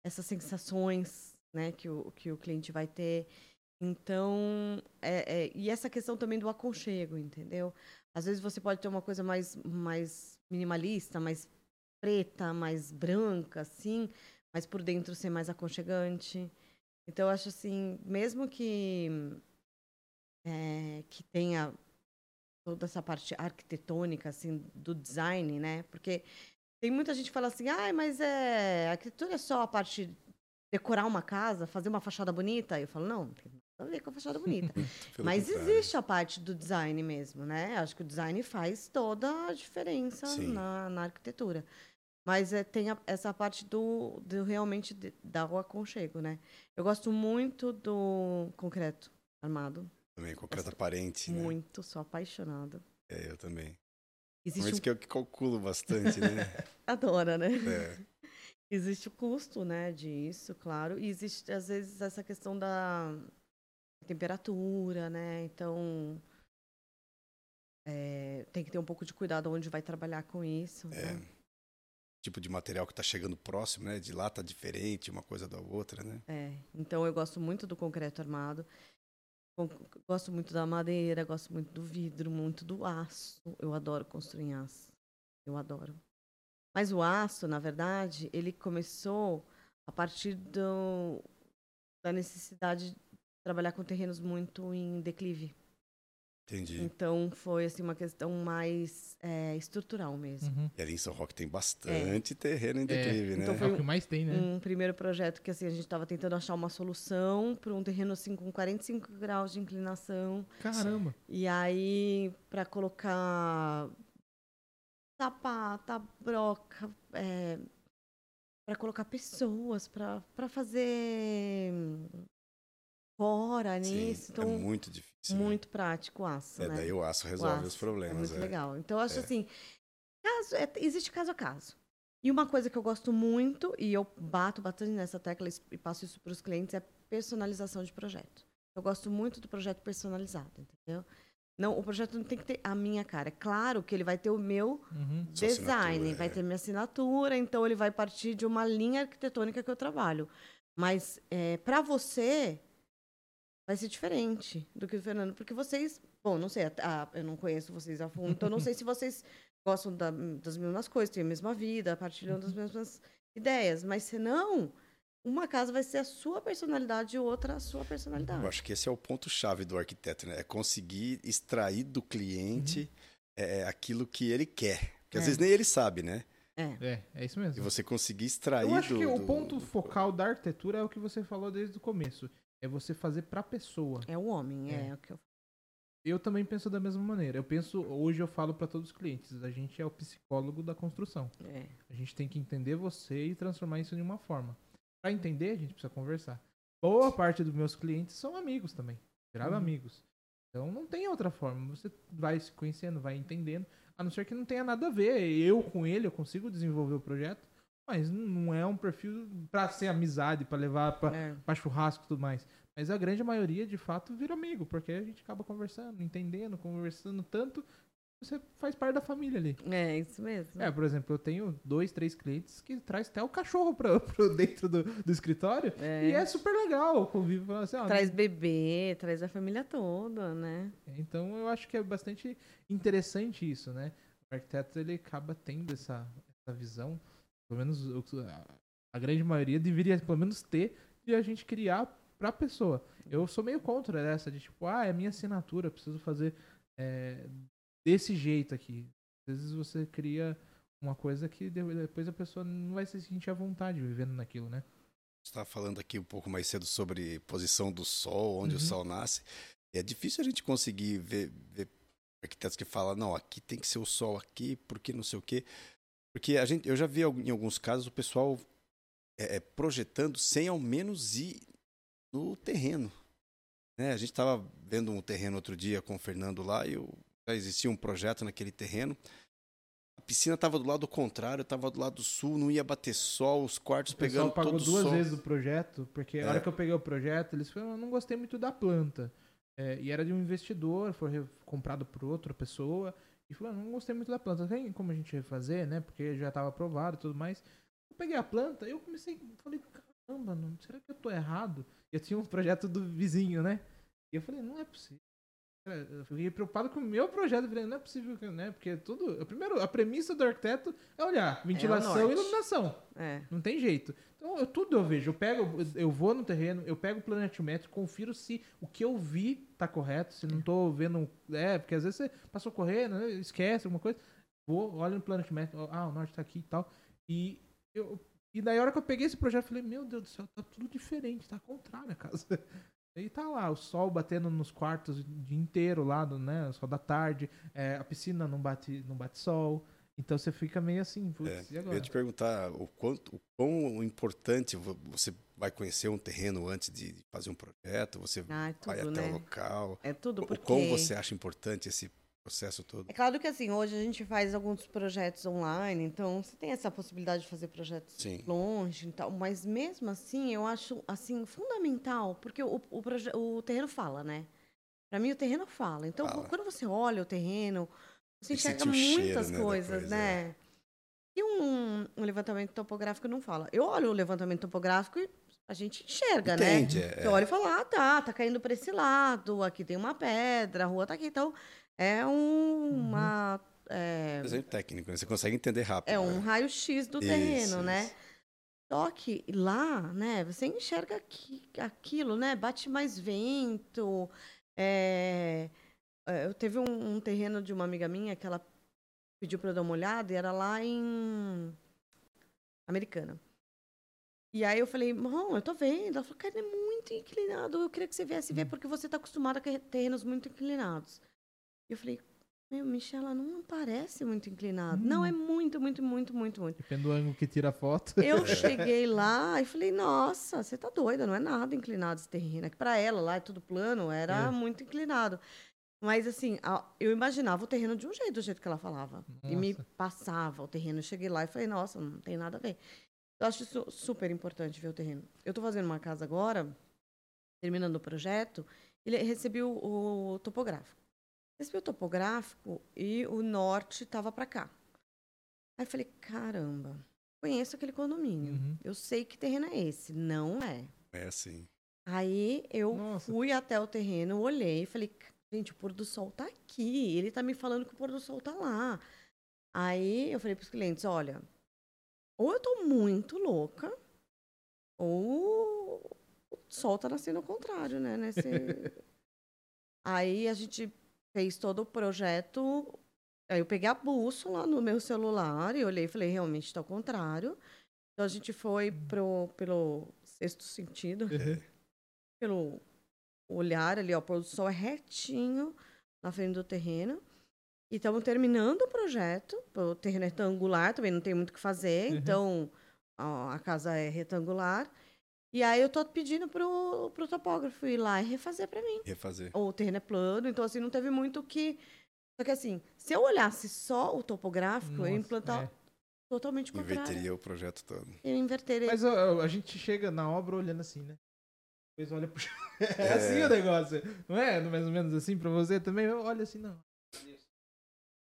essas sensações, né? Que o, que o cliente vai ter. Então, é, é- e essa questão também do aconchego, entendeu? Às vezes você pode ter uma coisa mais, mais minimalista, mais preta, mais branca, assim, mas por dentro ser mais aconchegante. Então, eu acho assim, mesmo que, é, que tenha toda essa parte arquitetônica, assim, do design, né? Porque tem muita gente que fala assim, ah, mas é, a arquitetura é só a parte de decorar uma casa, fazer uma fachada bonita. Eu falo, não, não tem nada a ver com a fachada bonita. [laughs] mas contrário. existe a parte do design mesmo, né? Acho que o design faz toda a diferença na, na arquitetura. Mas é, tem a- essa parte do, do realmente de, dar o aconchego, né? Eu gosto muito do concreto armado. Também, concreto aparente, né? Muito, sou apaixonada. É, eu também. Existe Por isso um... que eu que calculo bastante, né? [laughs] Adora, né? É, Existe o custo, né, disso, claro. E existe, às vezes, essa questão da temperatura, né? Então, é, tem que ter um pouco de cuidado onde vai trabalhar com isso. é. né? Tipo de material que tá chegando próximo, né? De lá tá diferente uma coisa da outra, né? É, então eu gosto muito do concreto armado. Gosto muito da madeira, gosto muito do vidro, muito do aço. Eu adoro construir em aço. Eu adoro. Mas o aço, na verdade, ele começou a partir do, da necessidade de trabalhar com terrenos muito em declive. Entendi. Então foi assim uma questão mais é, estrutural mesmo. Uhum. E ali em São Roque tem bastante terreno em declive, né? Então É foi o que mais tem, né? um primeiro projeto que assim a gente estava tentando achar uma solução para um terreno assim com 45 graus de inclinação Caramba. e aí para colocar sapata, broca, é, para colocar pessoas, para para fazer fora nisso, então é muito difícil. né? muito prático o aço, É, né? daí o aço O resolve aço. os problemas. É muito é. legal. Então, eu acho É. assim, caso, é- existe caso a caso. E uma coisa que eu gosto muito, e eu bato bastante nessa tecla e passo isso para os clientes, é personalização de projeto. Eu gosto muito do projeto personalizado, entendeu? Não, o projeto não tem que ter a minha cara. É claro que ele vai ter o meu Uhum. Design, vai é. ter minha assinatura, então ele vai partir de uma linha arquitetônica que eu trabalho. Mas é, para você vai ser diferente do que o Fernando, porque vocês, bom, não sei, a- eu não conheço vocês a fundo, então eu não sei se vocês gostam da- das mesmas coisas, têm a mesma vida, partilham das mesmas ideias, mas se não, uma casa vai ser a sua personalidade e outra a sua personalidade. Eu acho que esse é o ponto-chave do arquiteto, né? É conseguir extrair do cliente é, aquilo que ele quer. Porque às É. vezes nem ele sabe, né? É. É, é isso E mesmo. você conseguir extrair Eu acho do, que o do- ponto do- focal da arquitetura é o que você falou desde o começo. É você fazer pra pessoa. É o homem, é, É. o que eu Eu também penso da mesma maneira. Eu penso, hoje eu falo pra todos os clientes, a gente é o psicólogo da construção. é. A gente tem que entender você e transformar isso em uma forma. Pra entender, a gente precisa conversar. Boa parte dos meus clientes são amigos também. Viraram Uhum. amigos. Então não tem outra forma. Você vai se conhecendo, vai entendendo. A não ser que não tenha nada a ver. Eu com ele, eu consigo desenvolver o projeto. Mas não é um perfil pra ser amizade, pra levar pra, É. pra churrasco e tudo mais. Mas a grande maioria, de fato, vira amigo, porque a gente acaba conversando, entendendo, conversando tanto, você faz parte da família ali. É, isso mesmo. É, por exemplo, eu tenho dois, três clientes que traz até o cachorro pra, [laughs] pro dentro do, do escritório É. e é super legal o convívio. falando Assim, ó, Traz bebê, traz a família toda, né? Então eu acho que é bastante interessante isso, né? O arquiteto ele acaba tendo essa, essa visão, pelo menos a, a grande maioria deveria pelo menos ter, de a gente criar pra pessoa. Eu sou meio contra essa de tipo, ah, é minha assinatura, preciso fazer é, desse jeito aqui. Às vezes você cria uma coisa que de- depois a pessoa não vai se sentir à vontade vivendo naquilo, né? estava falando aqui um pouco mais cedo sobre posição do sol, onde Uhum. o sol nasce. É difícil a gente conseguir ver, ver arquitetos que falam, não, aqui tem que ser o sol aqui, porque não sei o quê. Porque a gente, eu já vi em alguns casos o pessoal é, é, projetando sem ao menos ir no terreno. Né? A gente estava vendo um terreno outro dia com o Fernando lá e eu, já existia um projeto naquele terreno. A piscina estava do lado contrário, estava do lado sul, não ia bater sol, os quartos O pegando pagou todo o duas sol. vezes o projeto, porque a É. hora que eu peguei o projeto, eles falaram, eu não gostei muito da planta. É, e era de um investidor, foi comprado por outra pessoa, e falou, não gostei muito da planta. Tem como a gente refazer, né? Porque já estava aprovado e tudo mais. Eu peguei a planta, eu comecei, falei, caramba, não, será que eu tô errado? Eu tinha um projeto do vizinho, né? E eu falei, não é possível. Eu fiquei preocupado com o meu projeto, falei, não é possível, né? Porque tudo. Primeiro, a premissa do arquiteto é olhar ventilação e norte. iluminação. É. Não tem jeito. Eu, tudo eu vejo. Eu pego, eu vou no terreno, eu pego o planimetro, confiro se o que eu vi tá correto, se não tô vendo. É, porque às vezes você passou correndo, né, esquece alguma coisa. Vou, olho no planimetro, ah, o norte tá aqui e tal. E eu. E daí, a hora que eu peguei esse projeto, eu falei, meu Deus do céu, tá tudo diferente, tá contrário a casa. [laughs] E tá lá, o sol batendo nos quartos o dia inteiro lá, né? Sol da tarde, é, a piscina não bate, não bate sol. Então você fica meio assim, putz, É, e eu agora? ia te perguntar o quanto, o quão importante vo- você vai conhecer um terreno antes de fazer um projeto, você Ah, é vai tudo, até né? o local. É tudo O porque... Como você acha importante esse processo todo? É claro que assim, hoje a gente faz alguns projetos online, então você tem essa possibilidade de fazer projetos Sim. longe e tal, mas mesmo assim, eu acho assim fundamental, porque o, o, proje- o terreno fala, né? Pra mim o terreno fala. Então, Fala. quando você olha o terreno, você enxerga o cheiro, muitas né, coisas, coisa, né? E um, um levantamento topográfico não fala. Eu olho o levantamento topográfico e a gente enxerga, né? Entende, é. Você olha e fala, ah, tá, tá caindo pra esse lado, aqui tem uma pedra, a rua tá aqui. Então, é um, uma. É, Desenho técnico, né? Você consegue entender rápido. é um né? raio-x do Isso, terreno, né? isso. Só que lá, né, você enxerga aqui, aquilo, né? Bate mais vento. é, é, eu teve um, um terreno de uma amiga minha que ela pediu pra eu dar uma olhada e era lá em Americana. E aí eu falei, bom, eu tô vendo. Ela falou, cara, é muito inclinado. Eu queria que você viesse ver porque você tá acostumada com terrenos muito inclinados. E eu falei, meu, Michela, não parece muito inclinado. Não, é muito, muito, muito, muito, muito. Depende do ângulo que tira a foto. Eu [laughs] cheguei lá e falei, nossa, você tá doida, não é nada inclinado esse terreno. É que pra ela lá é tudo plano, era É. muito inclinado. Mas assim, eu imaginava o terreno de um jeito, do jeito que ela falava. E me Nossa. passava o terreno. Eu cheguei lá e falei, nossa, não tem nada a ver. Eu acho isso super importante ver o terreno. Eu tô fazendo uma casa agora, terminando o projeto, ele recebi o, o topográfico. Recebi o topográfico e o norte tava pra cá. Aí eu falei, caramba, conheço aquele condomínio. Uhum. Eu sei que terreno é esse. Não é. É assim. Aí eu Nossa. fui até o terreno, olhei e falei, gente, o pôr do sol tá aqui. Ele tá me falando que o pôr do sol tá lá. Aí eu falei pros clientes, olha, ou eu tô muito louca, ou o sol tá nascendo ao contrário, né? Nesse... [laughs] Aí a gente fez todo o projeto. Aí eu peguei a bússola no meu celular e olhei e falei, realmente tá ao contrário. Então a gente foi pro, pelo sexto sentido Uhum. pelo olhar ali, ó, o pôr do sol é retinho na frente do terreno. E estamos terminando o projeto. O terreno é retangular, também não tem muito o que fazer, Uhum. então ó, a casa é retangular. E aí eu tô pedindo pro, pro topógrafo ir lá e refazer para mim. Refazer. O terreno é plano, então assim, não teve muito o que. Só que assim, se eu olhasse só o topográfico, eu ia Nossa, implantar é. totalmente contrária. Inverteria o projeto todo. Eu inverteria. Mas ó, a gente chega na obra olhando assim, né? Depois olha pro chão. [laughs] É assim o negócio. Não é mais ou menos assim pra você também? Olha assim, não.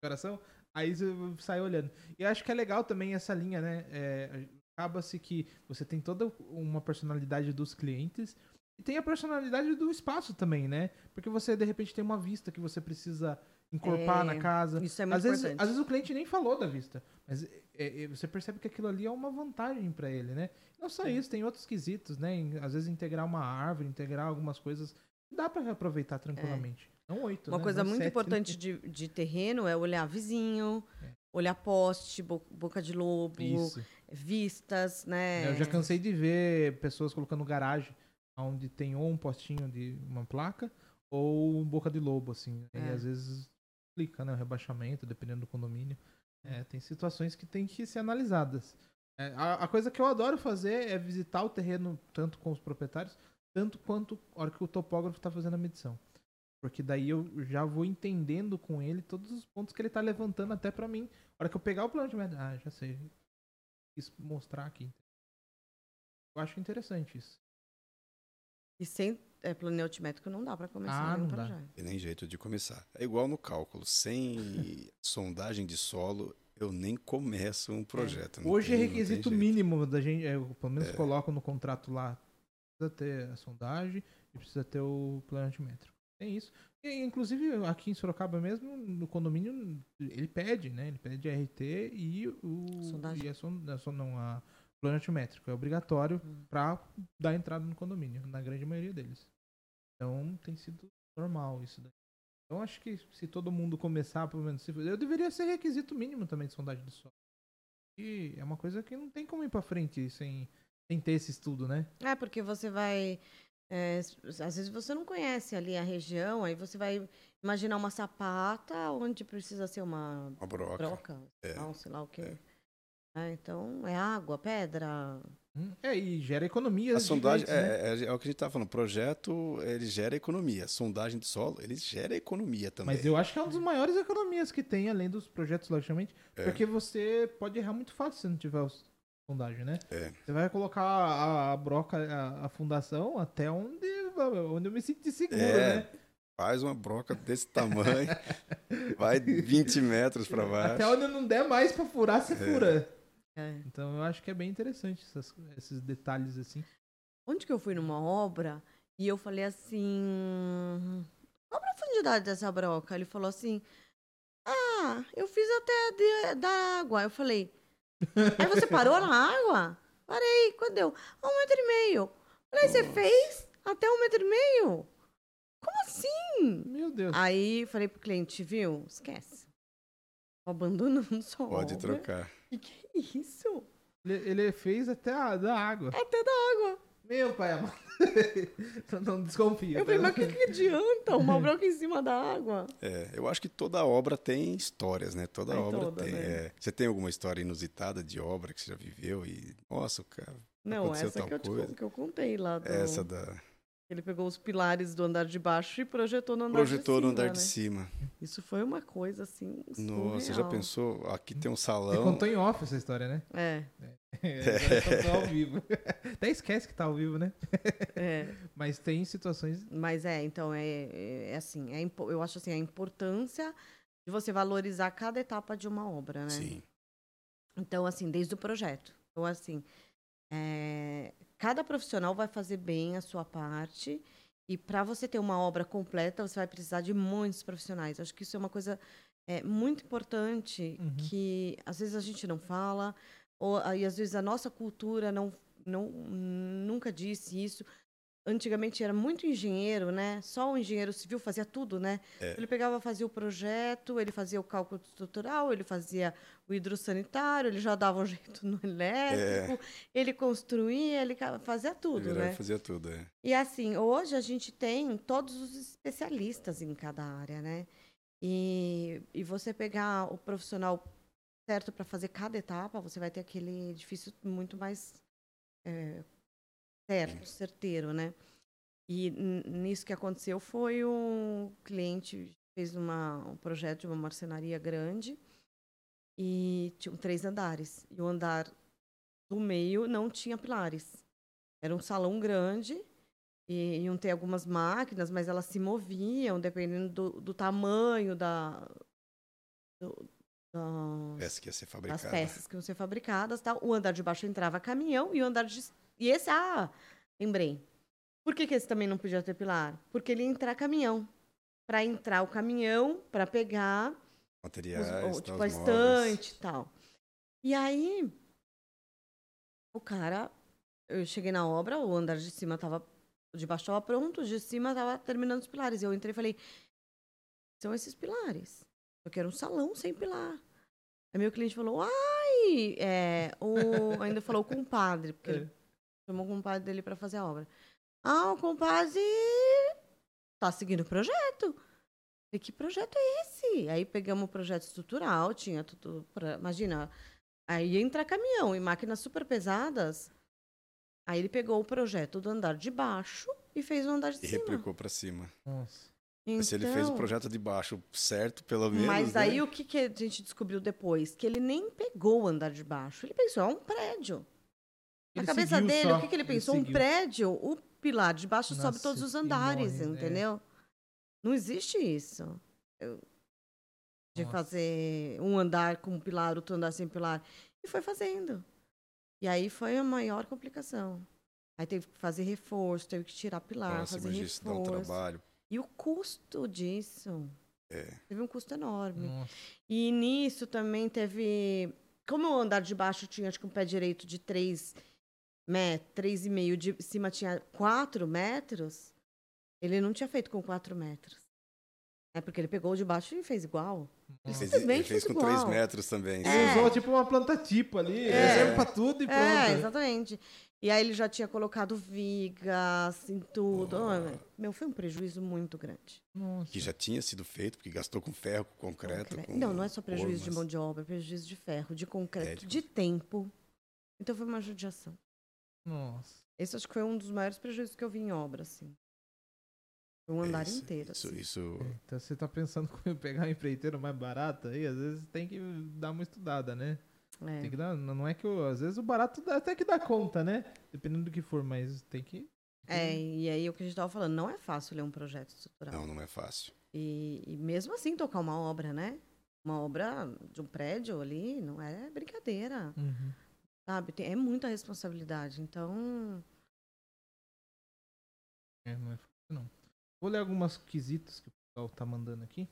Coração. Aí você sai olhando. E eu acho que é legal também essa linha, né? É, Acaba-se que você tem toda uma personalidade dos clientes e tem a personalidade do espaço também, né? Porque você, de repente, tem uma vista que você precisa encorpar É, na casa. isso é muito às vezes, importante. às vezes o cliente nem falou da vista, mas é, é, você percebe que aquilo ali é uma vantagem para ele, né? Não só isso, tem outros quesitos, né? Em- Às vezes integrar uma árvore, integrar algumas coisas, dá para reaproveitar tranquilamente. Não oito, Uma né? coisa Não muito sete, importante né? de, de terreno é olhar vizinho, É. olhar poste, bo- boca de lobo, Isso. vistas, né? É, Eu já cansei de ver pessoas colocando garagem onde tem ou um postinho de uma placa ou um boca de lobo, assim. E É. às vezes explica, né? O rebaixamento, dependendo do condomínio. É, tem situações que tem que ser analisadas. É, a, a coisa que eu adoro fazer é visitar o terreno tanto com os proprietários, tanto quanto a hora que o topógrafo está fazendo a medição. Porque daí eu já vou entendendo com ele todos os pontos que ele tá levantando até pra mim. A hora que eu pegar o plano de média, ah, já sei. Quis mostrar aqui. Eu acho interessante isso. E sem é, plano altimétrico não dá para começar Ah, nenhum projeto. E nem jeito de começar. É igual no cálculo. Sem [laughs] sondagem de solo, eu nem começo um projeto. Não Hoje é tem- tem requisito mínimo da gente, é, eu, pelo menos coloco no contrato lá, precisa ter a sondagem e precisa ter o plano altimétrico. Tem isso. E, inclusive aqui em Sorocaba mesmo, no condomínio, ele pede, né? Ele pede a RT e o Sondagem. e a, son, a son- não, a plano altimétrico. É obrigatório Hum. para dar entrada no condomínio, na grande maioria deles. Então tem sido normal isso daí. Então acho que se todo mundo começar, pelo menos, se, eu deveria ser requisito mínimo também de sondagem de solo. E é uma coisa que não tem como ir pra frente sem, sem ter esse estudo, né? É, porque você vai. é, às vezes você não conhece ali a região, aí você vai imaginar uma sapata onde precisa ser uma Uma broca. broca, É. não, sei lá o quê. É, então, é água, pedra. Hum, É, e gera economia. A sondagem, é, é, é o que a gente tá falando. O projeto, ele gera economia. Sondagem de solo, ele gera economia também. Mas eu acho que é uma das maiores economias que tem, além dos projetos, logicamente. É. Porque você pode errar muito fácil se não tiver os- sondagem, né? É. Você vai colocar a, a broca, a, a fundação até onde, onde eu me sinto seguro, É. né? Faz uma broca desse tamanho, [laughs] vai 20 metros para baixo. Até onde não der mais pra furar, você fura. É. Então eu acho que é bem interessante essas- esses detalhes assim. Onde que eu fui numa obra e eu falei assim. Qual a profundidade dessa broca? Ele falou assim. Ah, eu fiz até de- da água. Eu falei. Aí você parou na [laughs] água? Parei. Quando deu? Ah, Um metro e meio. Falei, você fez até um metro e meio? Como assim? Meu Deus. Aí falei pro cliente, viu? Esquece. Abandonando [laughs] sua Pode obra. trocar. Que que é isso? Ele, ele fez até a da água. Até da água. Meu pai amado. Então [laughs] não desconfia. Eu falei, tá? mas o que, que adianta uma broca em cima da água? É, eu acho que toda obra tem histórias, né? Toda Tem obra toda, tem. né? é. Você tem alguma história inusitada de obra que você já viveu e. Nossa, cara. Não, essa tal que eu, te, coisa. con- que eu contei lá. Do... Essa da. Ele pegou os pilares do andar de baixo e projetou no andar Projetou de no cima. andar né? de cima. Isso foi uma coisa assim. Nossa, já surreal. pensou? Aqui tem um Você salão. contou em off essa história, né? É, É, só ao vivo. [laughs] Até esquece que tá ao vivo, né? é. [laughs] Mas tem situações. Mas é, então é, é- é assim, é, eu acho assim, a importância de você valorizar cada etapa de uma obra, né? Sim. Então, assim, desde o projeto. Então, assim, é, cada profissional vai fazer bem a sua parte. E para você ter uma obra completa, você vai precisar de muitos profissionais. Acho que isso é uma coisa é, muito importante Uhum. que às vezes a gente não fala, ou aí às vezes a nossa cultura não, não nunca disse isso. Antigamente era muito engenheiro, né? Só o engenheiro civil fazia tudo, né? É. Ele pegava, fazia o projeto, ele fazia o cálculo estrutural, ele fazia o hidrossanitário, ele já dava um [laughs] jeito no elétrico, ele construía, ele fazia tudo, Ele né? fazia tudo, é. E assim, hoje a gente tem todos os especialistas em cada área, né? E, e você pegar o profissional certo para fazer cada etapa, você vai ter aquele edifício muito mais é, certo, certeiro, né? E nisso que aconteceu foi um cliente fez uma, um projeto de uma marcenaria grande e tinham três andares. E o andar do meio não tinha pilares. Era um salão grande e iam ter algumas máquinas, mas elas se moviam dependendo do, do tamanho da, do, das, Peça que ia ser das peças que iam ser fabricadas. Tal. O andar de baixo entrava caminhão e o andar de. E esse, ah, lembrei. Por que, que esse também não podia ter pilar? Porque ele ia entrar caminhão. Para entrar o caminhão, para pegar os- Materiais, o- tal, tipo a os estante e tal. E aí, o cara, eu cheguei na obra, o andar de cima tava, o de baixo tava pronto, o de cima tava terminando os pilares. E eu entrei e falei, são esses pilares. Eu quero um salão sem pilar. Aí meu cliente falou, ai, é, o, [laughs] ainda falou o compadre, porque ele chamou o compadre dele para fazer a obra. Ah, o compadre tá seguindo o projeto. Falei, que projeto é esse? Aí pegamos o projeto estrutural, tinha tudo. Pra, imagina, aí ia entrar caminhão e máquinas super pesadas. Aí ele pegou o projeto do andar de baixo e fez o andar de E cima. replicou pra cima. Nossa. Mas Se ele fez o Então, projeto de baixo certo, pelo menos. Mas né? aí o que, que a gente descobriu depois? Que ele nem pegou o andar de baixo. Ele pensou, é um prédio. Na Ele cabeça dele, só, o que, que ele ele pensou? um seguiu. prédio, o pilar de baixo sobe Nossa, todos os andares, morre, é. entendeu? Não existe isso. Eu- de Nossa. fazer um andar com pilar, outro andar sem pilar. E foi fazendo. E aí foi a maior complicação. Aí teve que fazer reforço, teve que tirar pilar, Nossa, fazer isso dá um reforço. trabalho. E o custo disso É. teve um custo enorme. Nossa. E nisso também teve. Como o andar de baixo tinha, acho que um pé direito de 3 metros, 3,5, de cima tinha 4 metros, ele não tinha feito com 4 metros. É porque ele pegou o de baixo e fez igual. Ele fez, ele fez fez com igual. 3 metros também. É. Ele usou tipo uma planta tipo ali, É. serve pra tudo e pronto. É, exatamente. E aí ele já tinha colocado vigas em tudo. Ah, Meu, foi um prejuízo muito grande. Nossa. Que já tinha sido feito, porque gastou com ferro, com concreto. Concre- Com Não, não é só prejuízo de formas. mão de obra, é prejuízo de ferro, de concreto, É, de- de tempo. Então foi uma judiação. Nossa. Esse acho que foi um dos maiores prejuízos que eu vi em obra, assim. Foi um andar Isso, inteiro, Isso, assim. isso Então você tá pensando [laughs] em pegar um empreiteiro mais barato aí, às vezes tem que dar uma estudada, né? É. Tem que dar, não é que o- às vezes o barato dá até que dá conta, né? Dependendo do que for, mas tem que É, e aí o que a gente tava falando, não é fácil ler um projeto estrutural. não, não é fácil. E, e mesmo assim tocar uma obra, né? Uma obra de um prédio ali não é brincadeira, Uhum. Sabe? Tem- é muita responsabilidade. Então, É, não é fácil, não. Vou ler algumas quesitos que o pessoal tá mandando aqui.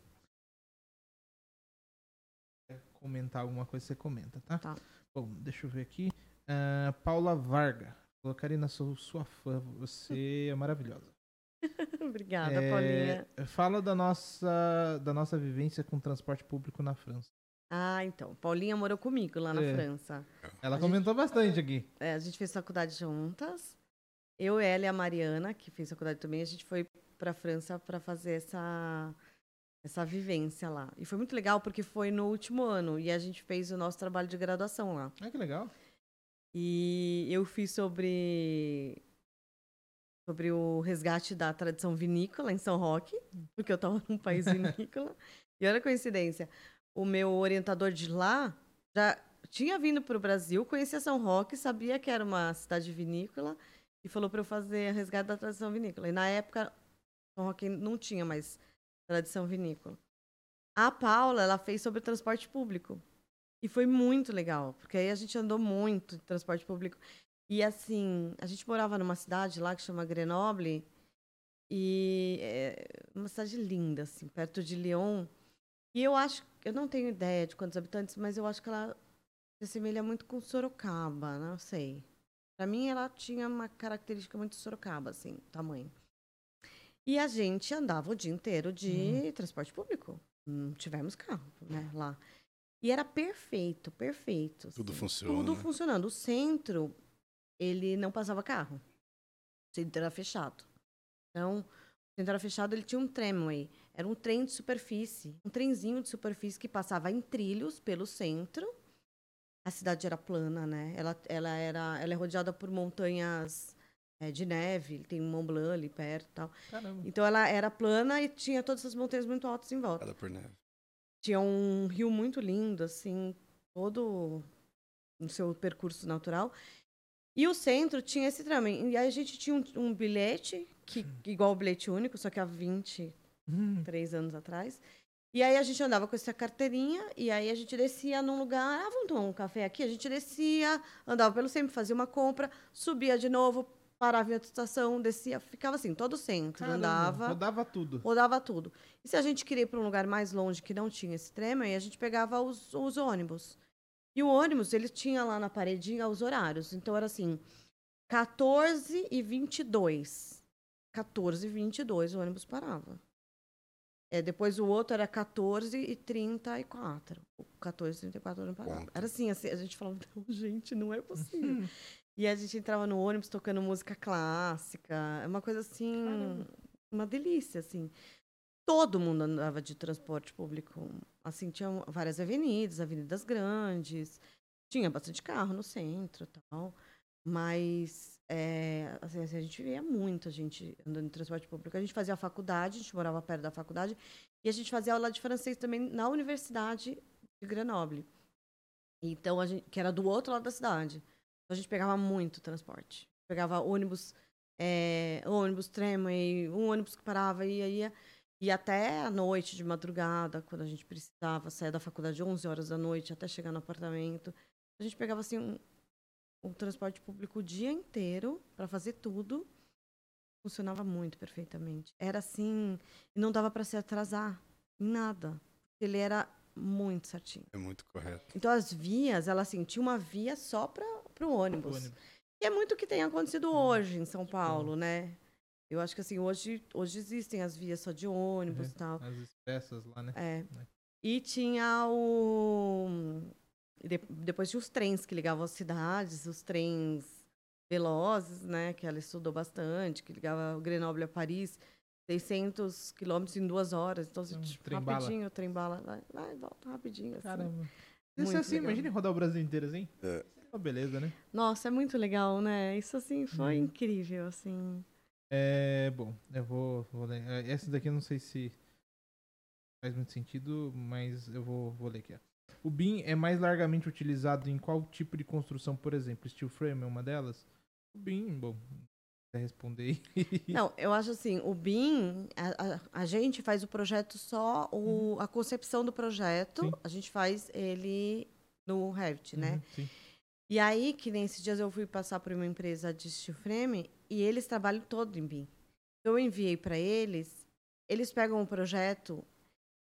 Quer comentar alguma coisa, você comenta, tá? Tá. Bom, deixa eu ver aqui. Ah, Paula Varga. Falou, Karina, sou sua fã. Você [laughs] é maravilhosa. [laughs] obrigada, É, Paulinha. Fala da nossa, da nossa vivência com transporte público na França. Ah, então. Paulinha morou comigo lá na É. França. Ela A comentou bastante aqui. É, a gente fez faculdade juntas. Eu, ela e a Mariana, que fez faculdade também, a gente foi para França para fazer essa essa vivência lá. E foi muito legal porque foi no último ano e a gente fez o nosso trabalho de graduação lá. Ah, que legal. E eu fiz sobre sobre o resgate da tradição vinícola em São Roque, porque eu estava num país [laughs] vinícola. e olha a coincidência, o meu orientador de lá já tinha vindo para o Brasil, conhecia São Roque, sabia que era uma cidade vinícola e falou para eu fazer resgate da tradição vinícola. E na época São Roque não tinha mais tradição vinícola. A Paula, ela fez sobre transporte público. E foi muito legal, porque aí a gente andou muito de transporte público. E assim, a gente morava numa cidade lá que chama Grenoble, e é uma cidade linda, assim, perto de Lyon. E eu acho, eu não tenho ideia de quantos habitantes, mas eu acho que ela se assemelha muito com Sorocaba, não sei. Pra mim, ela tinha uma característica muito Sorocaba, assim, tamanho. E a gente andava o dia inteiro de transporte público. Não tivemos carro, né, lá. E era perfeito, perfeito. Tudo assim. funciona. Tudo funcionando. O centro, ele não passava carro. O centro era fechado. Então, o centro era fechado, ele tinha um tramway. Era um trem de superfície. Um trenzinho de superfície que passava em trilhos pelo centro. A cidade era plana, né? Ela, ela, era, ela é rodeada por montanhas é, de neve. Tem um Mont Blanc ali perto e tal. Caramba. Então, ela era plana e tinha todas essas montanhas muito altas em volta. Cada por neve. Tinha um rio muito lindo, assim, todo no seu percurso natural. E o centro tinha esse trem. E aí a gente tinha um, um bilhete, que, igual o bilhete único, só que há 23 Hum. anos atrás. E aí a gente andava com essa carteirinha, e aí a gente descia num lugar, ah, vamos tomar um café aqui? A gente descia, andava pelo centro, fazia uma compra, subia de novo, parava em outra estação, descia, ficava assim, todo o centro, Caramba, andava, Rodava tudo. rodava tudo. E se a gente queria ir para um lugar mais longe que não tinha esse trem, aí a gente pegava os, os ônibus. E o ônibus, ele tinha lá na paredinha os horários. Então era assim, 14 e 22. 14 e 22 o ônibus parava. É, depois o outro era 14 e 34. O 14 e 34 o ônibus parava. Era assim, assim, a gente falava, não, gente, não é possível. e a gente entrava no ônibus tocando música clássica. É uma coisa assim, Caramba. uma delícia, assim. Todo mundo andava de transporte público. Assim, tinha várias avenidas, avenidas grandes. Tinha bastante carro no centro e tal. Mas é, assim, assim, a gente via muita gente andando em transporte público. A gente fazia a faculdade, a gente morava perto da faculdade. E a gente fazia aula de francês também na Universidade de Grenoble. Então, a gente, que era do outro lado da cidade. Então, a gente pegava muito transporte. Pegava ônibus, é, ônibus, tramway, um ônibus que parava e ia, ia. Até a noite, de madrugada, quando a gente precisava sair da faculdade 11 horas da noite até chegar no apartamento, a gente pegava assim um transporte público o dia inteiro para fazer tudo. Funcionava muito perfeitamente. Era assim, e não dava para se atrasar em nada. Ele era muito certinho. É muito correto. Então as vias, ela assim, tinha uma via só para o ônibus. ônibus. E é muito o que tem acontecido hoje em São Paulo, né? Eu acho que assim, hoje, hoje existem as vias só de ônibus Uhum. e tal. As expressas lá, né? É. É. E tinha o. de- Depois tinha os trens que ligavam as cidades, os trens velozes, né? Que ela estudou bastante, que ligava o Grenoble a Paris, 600 quilômetros em duas horas. Então, Um tipo, trem-bala. rapidinho, o trem bala, vai, vai, volta rapidinho. Assim. Caramba. Isso é assim, legal. imagine rodar o Brasil inteiro assim. É. Uma beleza, né? Nossa, é muito legal, né? Isso assim foi Uhum. incrível, assim. É, bom, eu vou, vou ler. É, Essa daqui eu não sei se faz muito sentido, mas eu vou, vou ler aqui. ó. O BIM é mais largamente utilizado em qual tipo de construção, por exemplo? Steel frame é uma delas? O BIM, bom, quer responder. [laughs] Não, eu acho assim, o BIM, a, a- a gente faz o projeto só, o, a concepção do projeto, Sim. a gente faz ele no Revit, né? Uhum, sim. E aí, que nem esses dias eu fui passar por uma empresa de steel frame e eles trabalham todo em BIM. Eu enviei para eles, eles pegam o projeto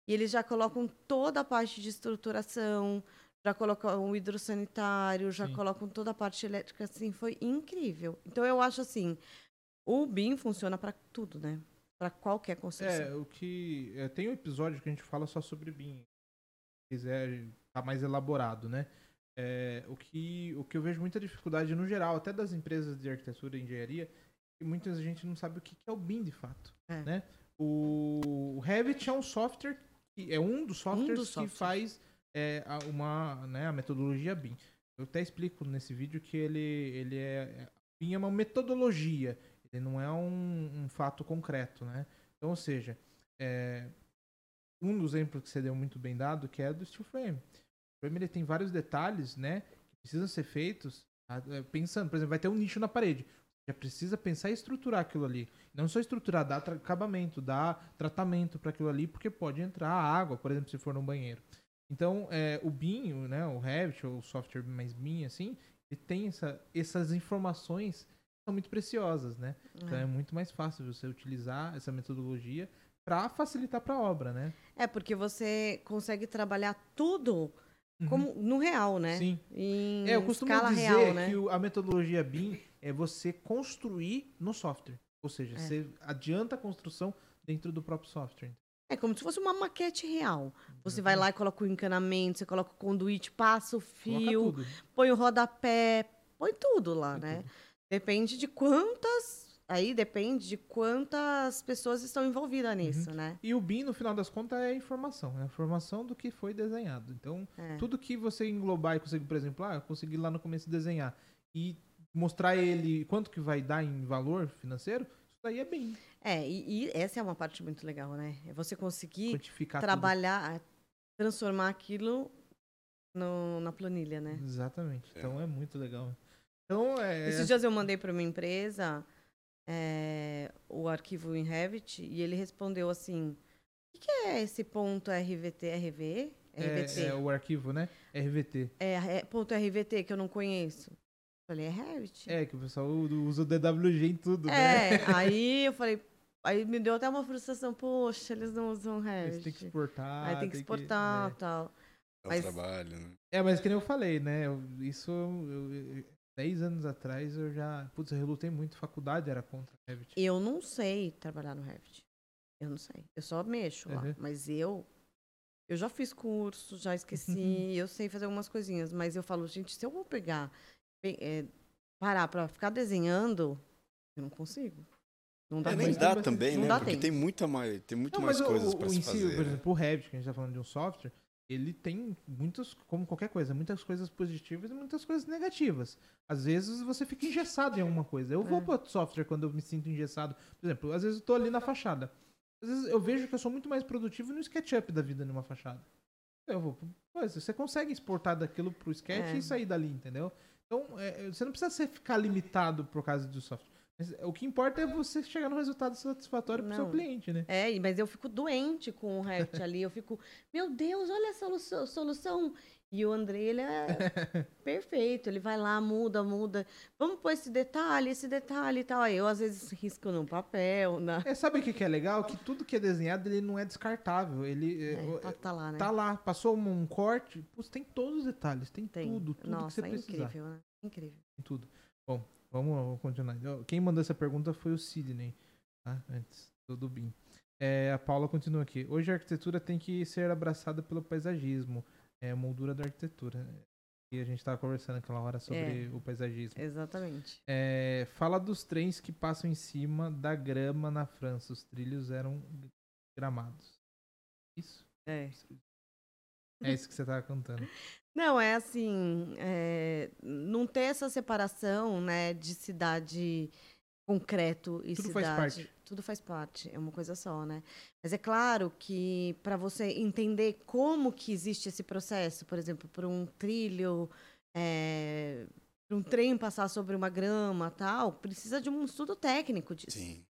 e eles já colocam toda a parte de estruturação, já colocam o hidrossanitário, já Sim. colocam toda a parte elétrica, assim, foi incrível. Então eu acho assim, o BIM funciona para tudo, né? Para qualquer construção. É, o que. é, tem um episódio que a gente fala só sobre BIM. Se quiser, tá mais elaborado, né? É, o, que, o que eu vejo muita dificuldade no geral, até das empresas de arquitetura e engenharia, que muita gente não sabe o que é o BIM de fato. É. Né? O, o Revit é um software, é um dos softwares dos que faz é, a- uma, né, a metodologia BIM. Eu até explico nesse vídeo que ele, ele é. BIM é uma metodologia, ele não é um, um fato concreto, né? Então, ou seja, é, um dos exemplos que você deu muito bem dado, que é do steel frame. O frame ele tem vários detalhes, né, que precisam ser feitos é, pensando, por exemplo, vai ter um nicho na parede. Já precisa pensar em estruturar aquilo ali. Não só estruturar, dar acabamento, dar tratamento para aquilo ali, porque pode entrar água, por exemplo, se for num banheiro. Então, é, o BIM, né, o Revit, ou o software mais BIM, assim, ele tem essa, essas informações que são muito preciosas, né? Então é muito mais fácil você utilizar essa metodologia para facilitar para a obra, né? É, porque você consegue trabalhar tudo Uhum. como no real, né? Sim. Em É, eu costumo dizer real, né? que a metodologia BIM é você construir no software. Ou seja, É. você adianta a construção dentro do próprio software. É como se fosse uma maquete real. Você vai lá e coloca o encanamento, você coloca o conduíte, passa o fio, põe o rodapé, põe tudo lá, Põe né? tudo. Depende de quantas. Aí depende de quantas pessoas estão envolvidas nisso, Uhum. né? E o BIM, no final das contas, é a informação. É a informação do que foi desenhado. Então, É. tudo que você englobar e conseguir, por exemplo, ah, eu consegui lá no começo desenhar e mostrar ele quanto que vai dar em valor financeiro, isso daí é BIM. É, e, e essa é uma parte muito legal, né? É você conseguir Quantificar tudo. trabalhar, transformar aquilo no, na planilha, né? Exatamente. Então é muito legal. Então, é... Esses dias eu mandei para uma empresa é, o arquivo em Revit e ele respondeu assim: o que, que é esse ponto RVT, RV? RVT. É, é, o arquivo, né? RVT. É, é, ponto RVT que eu não conheço. Falei, é Revit. É, que o pessoal usa o DWG em tudo, é, né? [laughs] aí eu falei, aí me deu até uma frustração, poxa, eles não usam Revit. Eles têm que exportar. Aí tem que exportar e é. tal. É mas, trabalho, né? É, mas que nem eu falei, né? Eu, isso, eu, eu, 10 anos atrás eu já. Putz, eu relutei muito. Faculdade era contra Revit. Eu não sei trabalhar no Revit. Eu não sei. Eu só mexo uhum. lá. Mas eu. Eu já fiz curso, já esqueci. [laughs] eu sei fazer algumas coisinhas. Mas eu falo, gente, se eu vou pegar. É, parar pra ficar desenhando, eu não consigo. Não dá, é, nem dá também, não né? Dá Porque tempo. tem muita mais, tem muito não, mais coisas para se fazer. Si, por exemplo, o Revit, que a gente tá falando de um software, ele tem muitas, como qualquer coisa, muitas coisas positivas e muitas coisas negativas. Às vezes você fica engessado em alguma coisa. Eu é. vou para software quando eu me sinto engessado. Por exemplo, às vezes eu tô ali na fachada. Às vezes eu vejo que eu sou muito mais produtivo no SketchUp da vida numa fachada. Eu vou, pois, você consegue exportar daquilo pro sketch é. e sair dali, entendeu? Então, é, você não precisa ser, ficar limitado por causa do software. Mas o que importa é você chegar no resultado satisfatório para o seu cliente, né? É, mas eu fico doente com o Revit [laughs] ali. Eu fico, meu Deus, olha essa solução. E o André, ele é [laughs] perfeito. Ele vai lá, muda, muda. Vamos pôr esse detalhe, esse detalhe e tal. Aí eu, às vezes, risco no papel. Na... É, sabe o que, é legal? Que tudo que é desenhado, ele não é descartável. Ele é, tá, tá, lá, né? Tá lá. Passou um, corte, pô, tem todos os detalhes. Tem, tem. tudo, tudo Nossa, que você é precisa. incrível, né? Incrível. Tem tudo. Bom, Vamos continuar. Quem mandou essa pergunta foi o Sidney, tá? antes do BIM. É, a Paula continua aqui. Hoje a arquitetura tem que ser abraçada pelo paisagismo, é a moldura da arquitetura. E a gente estava conversando aquela hora sobre é, o paisagismo. Exatamente. É, fala dos trens que passam em cima da grama na França. Os trilhos eram gramados. Isso? É. É isso que você estava contando. [laughs] Não, é assim, é, não ter essa separação, né, de cidade concreto e tudo cidade. Faz parte. Tudo faz parte, é uma coisa só, né? Mas é claro que para você entender como que existe esse processo, por exemplo, por um trilho, é, para um trem passar sobre uma grama, tal, precisa de um estudo técnico disso. Sim.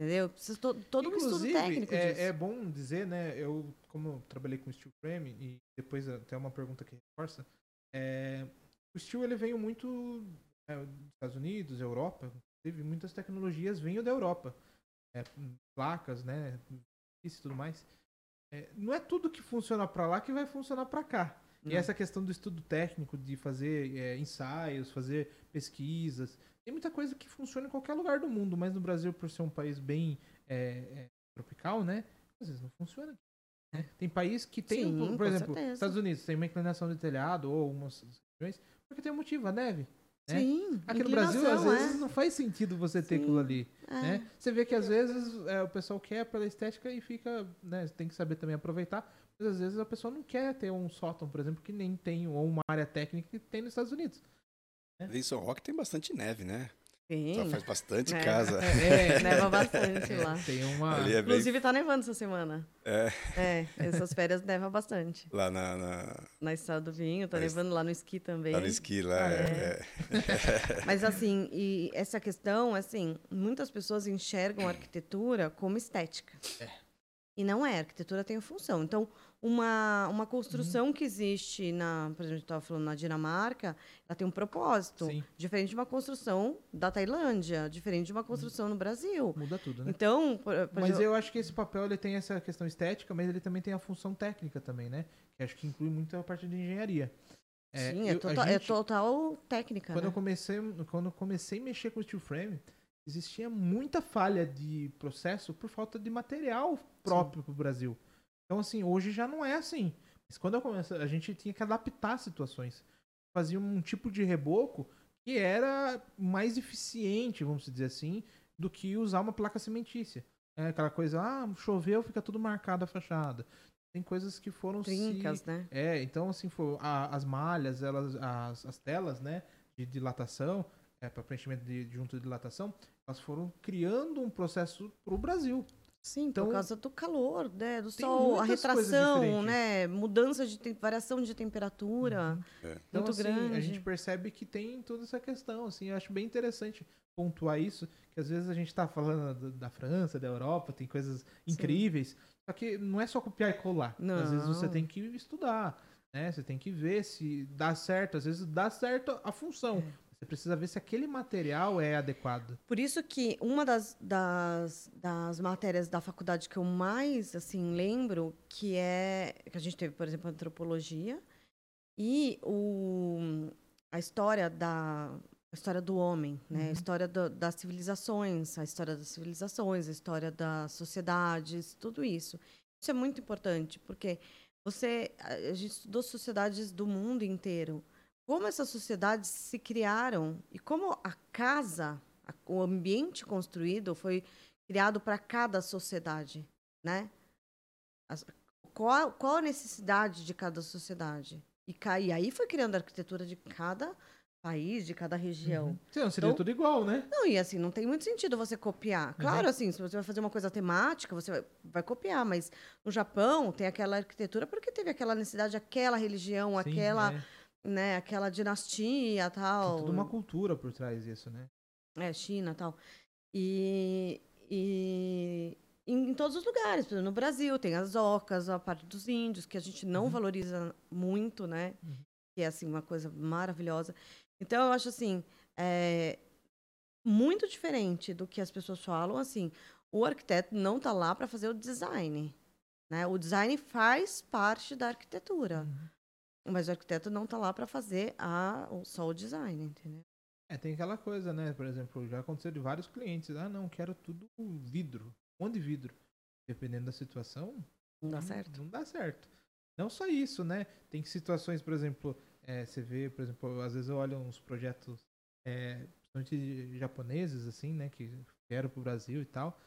Entendeu? Precisa to, todo Inclusive, um estudo técnico é, disso. É bom dizer, né? Eu, como eu trabalhei com steel frame, e depois até uma pergunta que reforça, é, o steel ele veio muito é, dos Estados Unidos, Europa, teve muitas tecnologias vinham da Europa. É, placas, né? E tudo mais. É, não é tudo que funciona para lá que vai funcionar para cá. Não. E essa questão do estudo técnico, de fazer é, ensaios, fazer pesquisas, tem muita coisa que funciona em qualquer lugar do mundo, mas no Brasil, por ser um país bem é, é, tropical, né? Às vezes não funciona. Né? Tem país que tem, Sim, por exemplo, certeza. Estados Unidos tem uma inclinação de telhado ou algumas regiões, porque tem um motivo, a neve. Né? Sim, Aqui no Brasil, às vezes, é. não faz sentido você ter Sim, aquilo ali. É. Né? Você vê que às vezes é, o pessoal quer pela estética e fica. Né, tem que saber também aproveitar. Mas às vezes a pessoa não quer ter um sótão, por exemplo, que nem tem, ou uma área técnica que tem nos Estados Unidos. Em São Roque tem bastante neve, né? Sim. Só faz bastante neva. casa. É, [laughs] neva bastante lá. Tem uma... É Inclusive bem... tá nevando essa semana. É. É, essas férias neva bastante. Lá na... Na, na Estrada do Vinho, tá na nevando est... lá no esqui também. Lá no esqui, lá, ah, é. é. [laughs] [laughs] Mas assim, e essa questão, assim, muitas pessoas enxergam a arquitetura como estética. É. E não é, a arquitetura tem função. Então, uma, uma construção uhum. que existe na, por exemplo, estava falando na Dinamarca, ela tem um propósito. Sim. Diferente de uma construção da Tailândia, diferente de uma construção uhum. no Brasil. Muda tudo, né? Então, por, por mas eu acho que esse papel ele tem essa questão estética, mas ele também tem a função técnica também, né? Que acho que inclui muito a parte de engenharia. É, Sim, é, eu, total, é gente, é total técnica. Quando né? eu comecei, quando eu comecei a mexer com steel frame, existia muita falha de processo por falta de material próprio para o Brasil. Então, assim, hoje já não é assim. Mas quando eu comecei, a gente tinha que adaptar situações. Fazia um tipo de reboco que era mais eficiente, vamos dizer assim, do que usar uma placa cimentícia. É aquela coisa, ah, choveu, fica tudo marcado a fachada. Tem coisas que foram Trincas, se... né? É, então assim, foi, a, as malhas, elas, as, as telas, né, de dilatação, é, para preenchimento de, de junta de dilatação, elas foram criando um processo para o Brasil. Sim, Então, por causa do calor, né? Do sol, a retração, né? Mudança de variação de temperatura. É. Então, Muito assim, grande. a gente percebe que tem toda essa questão, assim, eu acho bem interessante pontuar isso, que às vezes a gente tá falando da, da França, da Europa, tem coisas incríveis, só que não é só copiar e colar. Não. Às vezes você tem que estudar, né? Você tem que ver se dá certo, às vezes dá certo a função. É. Você precisa ver se aquele material é adequado. Por isso que uma das, das, das matérias da faculdade que eu mais assim lembro, que é que a gente teve, por exemplo, antropologia e o, a história da a história do homem, né? A história do- das civilizações, a história das civilizações, a história das sociedades, tudo isso. Isso é muito importante, porque você a gente estudou sociedades do mundo inteiro. Como essas sociedades se criaram e como a casa, o ambiente construído foi criado para cada sociedade, né? As- qual, qual a necessidade de cada sociedade? E, e aí foi criando a arquitetura de cada país, de cada região. Senão seria Então- tudo igual, né? Não, e assim, não tem muito sentido você copiar. Claro, assim, se você vai fazer uma coisa temática, você vai, vai copiar, mas no Japão tem aquela arquitetura porque teve aquela necessidade, aquela religião, Sim, aquela, é. Né, aquela dinastia, Tem tal. toda uma cultura por trás disso, né? É, China, tal. E, e em, em todos os lugares, por exemplo, no Brasil tem as ocas, a parte dos índios, que a gente não Uhum. valoriza muito, né? Que é, assim, uma coisa maravilhosa. Então, eu acho, assim, é, muito diferente do que as pessoas falam, assim, o arquiteto não tá lá para fazer o design, né? O design faz parte da arquitetura, mas o arquiteto não tá lá para fazer a, só o design, entendeu? É, tem aquela coisa, né? Por exemplo, já aconteceu de vários clientes. Ah, não, quero tudo vidro. Onde vidro? Dependendo da situação, Não dá certo? Não dá certo. Não só isso, né? Tem situações, por exemplo, é, você vê, por exemplo, às vezes eu olho uns projetos, é, principalmente japoneses, assim, né? Que vieram pro Brasil e tal.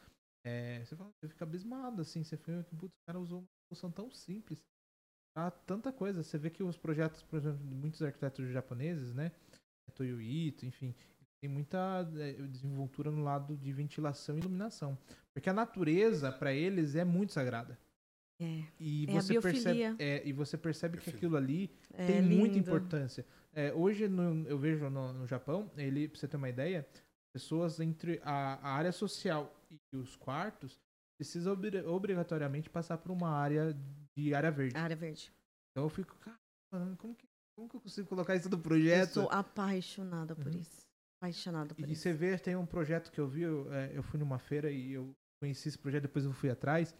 É, você, fala, você fica abismado, assim. Você que putz, o cara usou uma solução tão simples pra tanta coisa. Você vê que os projetos, por exemplo, de muitos arquitetos japoneses, né? Toyo Ito, enfim, tem muita é, desenvoltura no lado de ventilação e iluminação. Porque a natureza, para eles, é muito sagrada. É. E É você percebe, é, e você percebe que aquilo ali É tem muita lindo. importância. É, hoje no- eu vejo no, no Japão, ele, pra você ter uma ideia, pessoas entre a, a área social e os quartos precisam obri- obrigatoriamente passar por uma área de área verde. Área verde. Então eu fico, cara, como que, como que eu consigo colocar isso no Eu projeto? sou apaixonada por Uhum. isso. Apaixonada por E isso. você vê, tem um projeto que eu vi, eu, é, eu fui numa feira e eu conheci esse projeto, depois eu fui atrás,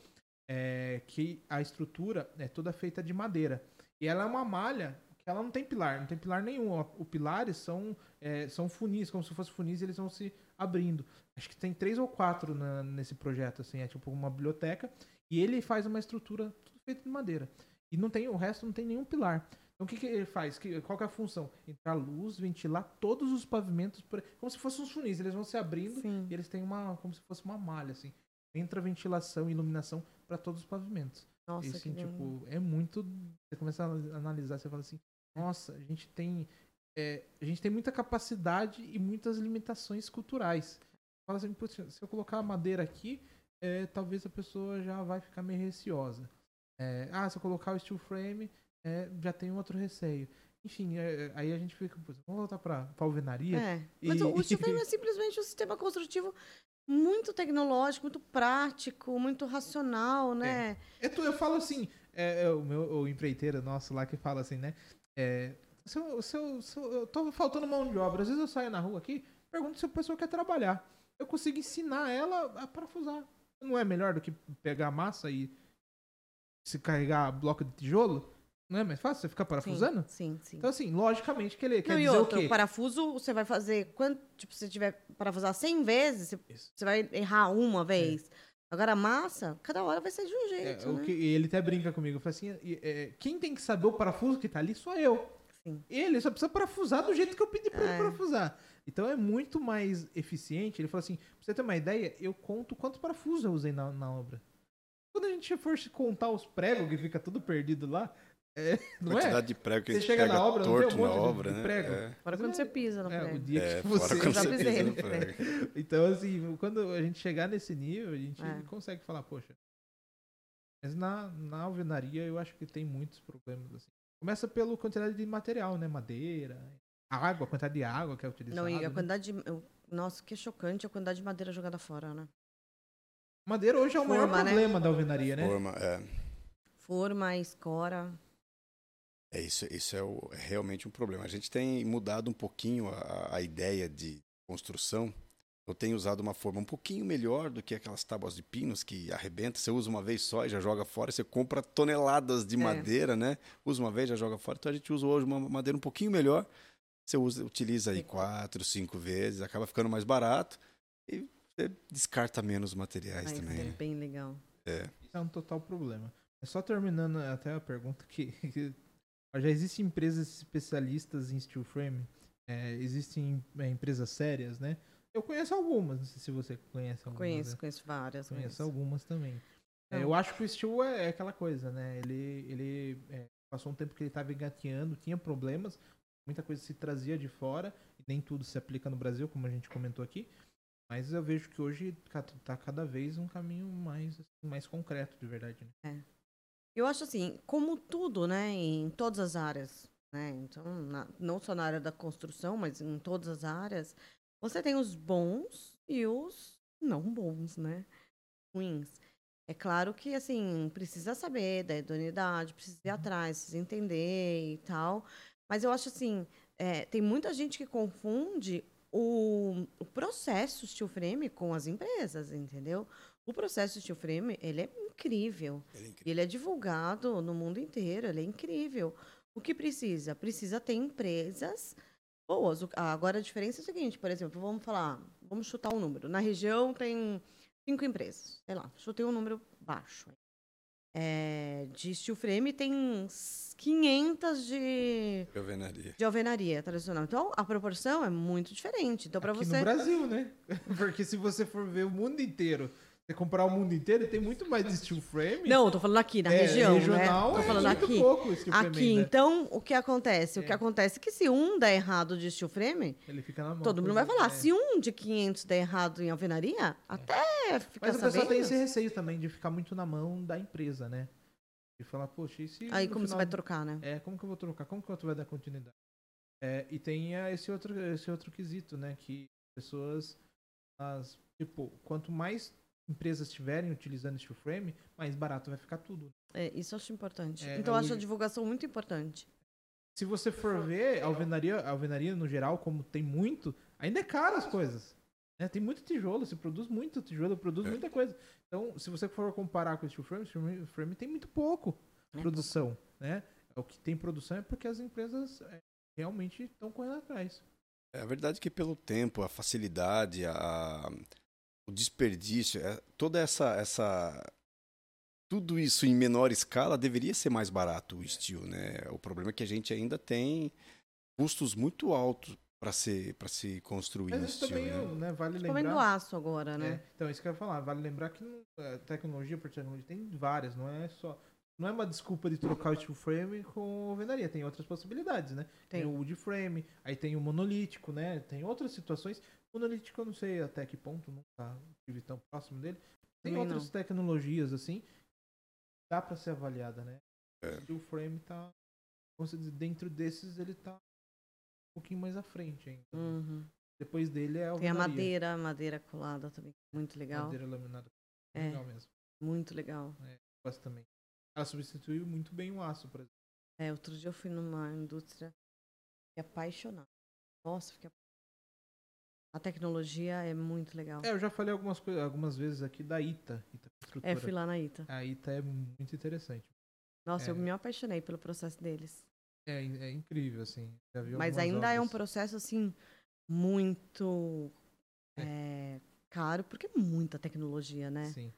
é, que a estrutura é toda feita de madeira. E ela é uma malha ela não tem pilar, não tem pilar nenhum. Os pilares são, é, são funis, como se fossem funis e eles vão se abrindo. Acho que tem três ou quatro na- nesse projeto, assim, é tipo uma biblioteca. E ele faz uma estrutura tudo feita de madeira. E não tem, o resto não tem nenhum pilar. Então o que, que ele faz? Que, qual que é a função? Entrar luz, ventilar todos os pavimentos, por- como se fossem uns funis. Eles vão se abrindo Sim. e eles têm uma, como se fosse uma malha, assim. Entra ventilação e iluminação para todos os pavimentos. Nossa, e que assim, lindo. tipo, é muito. Você começa a analisar, você fala assim, nossa, a gente tem. é, a gente tem muita capacidade e muitas limitações culturais. Fala assim, "Putz, se eu colocar a madeira aqui, é, talvez a pessoa já vai ficar meio receosa. É, ah, se eu colocar o steel frame, é, já tem outro receio. Enfim, é, aí a gente fica, "Putz, vamos voltar pra, pra alvenaria. É. Mas E- o, [laughs] steel frame é simplesmente um sistema construtivo muito tecnológico, muito prático, muito racional, né? Eu, tô- eu falo assim, é, é, o meu o empreiteiro nosso lá que fala assim, né? É, se eu, se eu- se eu- eu tô faltando mão de obra, às vezes eu saio na rua aqui, pergunto se a pessoa quer trabalhar. Eu consigo ensinar ela a parafusar. Não é melhor do que pegar massa e se carregar bloco de tijolo? Não é mais fácil você ficar parafusando? Sim, sim. sim. Então, assim, logicamente que ele quer Não, e dizer outro, o quê? parafuso, você vai fazer. Quando, tipo, se você tiver parafusar 100 vezes, você, você vai errar uma vez. Agora, a massa, cada hora vai ser de um É, jeito. o né? que, ele até brinca comigo. Fala assim, é, quem tem que saber o parafuso que tá ali sou eu. Sim. Ele só precisa parafusar do jeito que eu pedi pra ele É. parafusar. Então é muito mais eficiente. Ele falou assim: pra você ter uma ideia, eu conto quantos parafusos eu usei na, na obra. Quando a gente for se contar os pregos, que fica tudo perdido lá, É, não quantidade é? de prego que Você a gente chega pega na obra, não tem um torto monte na de- obra, de né? prego? É. Fora quando você pisa no É, o prego. dia É, que você. quando Já você pisei pisa no prego. Então, assim, quando a gente chegar nesse nível, a gente É. consegue falar, poxa. Mas na, na alvenaria eu acho que tem muitos problemas, assim. Começa pela quantidade de material, né? Madeira, água, a quantidade de água que é utilizada. Não, e a né? quantidade de. eu- Nossa, que chocante a quantidade de madeira jogada fora, né? Madeira hoje é o maior Forma, né? problema da alvenaria, né? Forma, é. Forma, escora. É isso, isso é, o- é realmente um problema. A gente tem mudado um pouquinho a, a ideia de construção. Eu tenho usado uma forma um pouquinho melhor do que aquelas tábuas de pinos que arrebenta. Você usa uma vez só e já joga fora. Você compra toneladas de É. madeira, né? Usa uma vez já joga fora. Então a gente usa hoje uma madeira um pouquinho melhor. Você usa, utiliza aí quatro, cinco vezes, acaba ficando mais barato e você descarta menos materiais Aí também. é né? bem legal. Isso é um total problema. É só terminando até a pergunta que, que já existem empresas especialistas em steel frame, é, existem é, empresas sérias, né? Eu conheço algumas, não sei se você conhece algumas. Conheço, né? conheço várias. Conheço conheço. algumas também. É, eu acho que o steel é, é aquela coisa, né? Ele, ele é, passou um tempo que ele estava engateando, tinha problemas, muita coisa se trazia de fora, e nem tudo se aplica no Brasil, como a gente comentou aqui. Mas eu vejo que hoje está cada vez um caminho mais, assim, mais concreto, de verdade. Né? Eu acho assim, como tudo, né, em todas as áreas, né, então, na- não só na área da construção, mas em todas as áreas, você tem os bons e os não bons, né, ruins. É claro que, assim, precisa saber da idoneidade, precisa ir atrás, precisa entender e tal, mas eu acho assim, é, tem muita gente que confunde o, o processo steel frame com as empresas, entendeu? O processo steel frame, ele é incrível. Ele é incrível. E ele é divulgado no mundo inteiro, ele é incrível. O que precisa? Precisa ter empresas boas. O- Agora a diferença é a seguinte, por exemplo, vamos falar, vamos chutar um número. Na região tem cinco empresas, sei lá, chutei um número baixo. É, de steel frame tem uns 500 de, Alvenaria. de alvenaria tradicional. Então a proporção é muito diferente. Então para você no Brasil, né? [laughs] Porque se você for ver o mundo inteiro, você comprar o mundo inteiro, tem muito mais de steel frame. Não, tô falando aqui na É, região, regional né? Tô é falando muito aqui. pouco steel frame Aqui, ainda. então, o que acontece? O que É. acontece é que se um der errado de steel frame, Ele fica na mão. todo mundo vai falar. É. Se um de 500 der errado em alvenaria, até ficar Mas o pessoal sabendo. tem esse receio também de ficar muito na mão da empresa, né? De falar, poxa, e se. Aí como você final- vai trocar, né? É, como que eu vou trocar? Como que eu vai dar continuidade? É, e tem esse outro, esse outro quesito, né? Que pessoas, as, tipo, quanto mais empresas estiverem utilizando steel frame, mais barato vai ficar tudo. É, isso eu acho importante. É, então eu acho a divulgação muito importante. Se você for ver, a alvenaria, a alvenaria no geral, como tem muito, ainda é caro as coisas. né? Tem muito tijolo, se produz muito tijolo, produz É. muita coisa. Então, se você for comparar com o steel frame, o steel frame tem muito pouco É produção, né? O que tem produção é porque as empresas é, realmente estão correndo atrás. É a verdade que pelo tempo, a facilidade, a, o desperdício, é, toda essa, essa. Tudo isso em menor escala deveria ser mais barato o steel, né? O problema é que a gente ainda tem custos muito altos para se, pra se construir Mas isso steel. também né? né, vale Comendo lembrar. aço agora, né? É, então, isso que eu ia falar, vale lembrar que não- é, tecnologia por tecnologia tem várias, não é só. Não é uma desculpa de trocar o steel frame com alvenaria, tem outras possibilidades, né? Tem, Tem. o wood frame, aí tem o monolítico, né? Tem outras situações. O monolítico eu não sei até que ponto, nunca estive tão próximo dele. Tem Também outras não. tecnologias assim, dá pra ser avaliada, né? É. O frame tá, dizer, dentro desses ele tá um pouquinho mais à frente ainda. Uhum. Depois dele é a Tem a madeira, madeira colada também. Muito legal. Madeira laminada. É. Legal mesmo. Muito legal. Gosto também. Ela substituiu muito bem o aço, por exemplo. É, outro dia eu fui numa indústria e apaixonada. Nossa, fiquei. A tecnologia é muito legal. É, eu já falei algumas, coisas, algumas vezes aqui da ITA. ITA. É, fui lá na Ita. A ITA é muito interessante. Nossa, É. eu me apaixonei pelo processo deles. É, é incrível, assim. Mas ainda é um obras. processo, assim, muito é, caro, porque é muita tecnologia, né? Sim.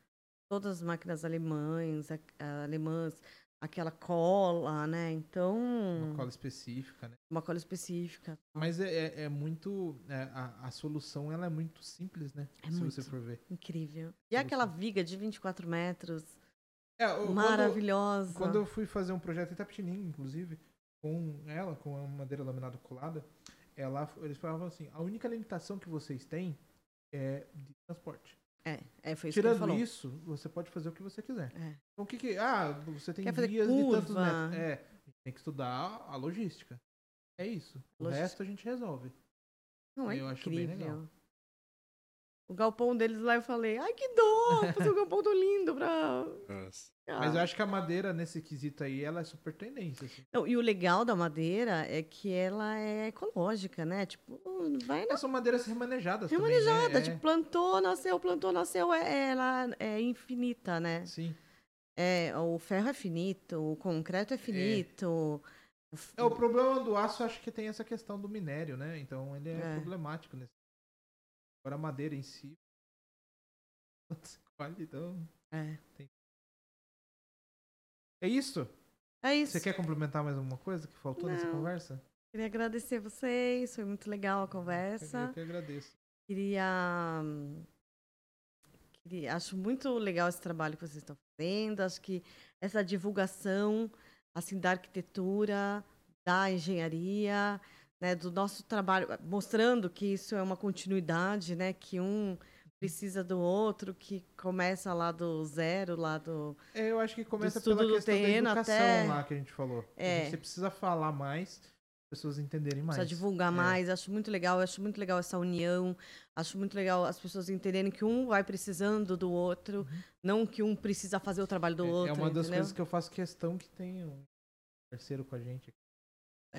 Todas as máquinas alemães, alemãs, aquela cola, né? Então, Uma cola específica, né? uma cola específica. Mas é, é, é muito. é, a, a solução ela é muito simples, né? É Se muito. você for ver. Incrível. E aquela viga de 24 metros É, o- quando- maravilhosa. Quando eu fui fazer um projeto em Tapetininga, inclusive, com ela, com a madeira laminada colada, ela, eles falavam assim, a única limitação que vocês têm é de transporte. É, é, foi isso que ele Tirando falou. isso, você pode fazer o que você quiser. É. Então o que que... Ah, você tem Quer vias de tantos metros. É, tem que estudar a logística. É isso. O Logística. resto a gente resolve. Não, é Eu acho bem incrível. legal. O galpão deles lá eu falei, ai que dó, fazer um galpão tão lindo pra... Nossa. Mas eu acho que a madeira, nesse quesito aí, ela é super tendência. assim. Não, e o legal da madeira é que ela é ecológica, né? Tipo, vai na São madeiras remanejadas remanejada. também, né? Tipo, plantou, nasceu, plantou, nasceu. É, ela é infinita, né? É, sim. É, o ferro é finito, o concreto é finito. É, o problema do aço, eu acho que tem essa questão do minério, né? Então ele é, É. problemático nesse. Agora a madeira em si. [laughs] Colhe, então. É. É isso? É isso. Você quer complementar mais alguma coisa que faltou nessa Não. conversa? Queria agradecer vocês, foi muito legal a conversa. Eu que agradeço. Queria, queria. Acho muito legal esse trabalho que vocês estão fazendo. Acho que essa divulgação assim, da arquitetura, da engenharia, né, do nosso trabalho, mostrando que isso é uma continuidade, né, que um precisa do outro, que começa lá do zero, lá do. É, eu acho que começa pela questão terreno da educação até- lá que a gente falou. É. Você precisa falar mais, as pessoas entenderem mais. Precisa divulgar É. mais, acho muito legal, acho muito legal essa união, acho muito legal as pessoas entenderem que um vai precisando do outro, não que um precisa fazer o trabalho do Uhum. É- outro. é uma das entendeu? coisas que eu faço questão que tenha um parceiro com a gente. É.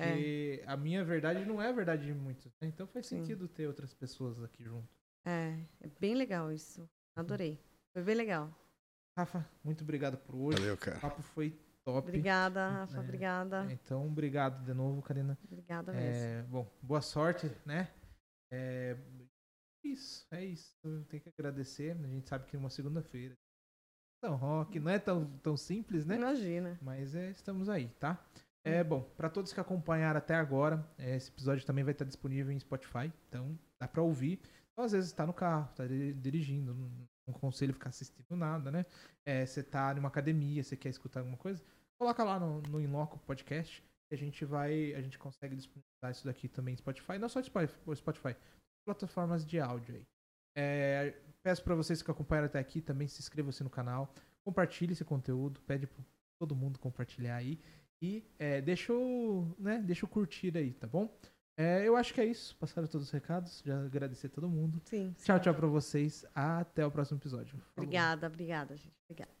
Porque a minha verdade não é a verdade de muitos. né? Então faz Sim. sentido ter outras pessoas aqui junto. É, é bem legal isso. Adorei. Foi bem legal. Rafa, muito obrigado por hoje. Valeu, O cara. papo foi top. Obrigada, Rafa, É. obrigada. Então, obrigado de novo, Karina. Obrigada mesmo. É, bom, boa sorte, né? É, isso, é isso. Eu tenho que agradecer. A gente sabe que uma segunda-feira. Tão rock, não é tão, tão simples, né? Imagina. Mas é, estamos aí, tá? É bom, para todos que acompanharam até agora, é, esse episódio também vai estar disponível em Spotify, então dá para ouvir. Então, às vezes está no carro, tá di- dirigindo, não, aconselho ficar assistindo nada, né? É, você tá numa academia, você quer escutar alguma coisa, coloca lá no, no Inloco Podcast a gente vai, a gente consegue disponibilizar isso daqui também em Spotify, não só Spotify plataformas de áudio aí. É, peço para vocês que acompanharam até aqui também se inscrevam-se no canal, compartilhe esse conteúdo, pede para todo mundo compartilhar aí e é, deixa o, né, deixa o curtir aí, tá bom? É, eu acho que é isso. Passaram todos os recados. Já agradecer a todo mundo. Sim. sim. Tchau, tchau pra vocês. Até o próximo episódio. Falou. Obrigada, obrigada, gente. Obrigada.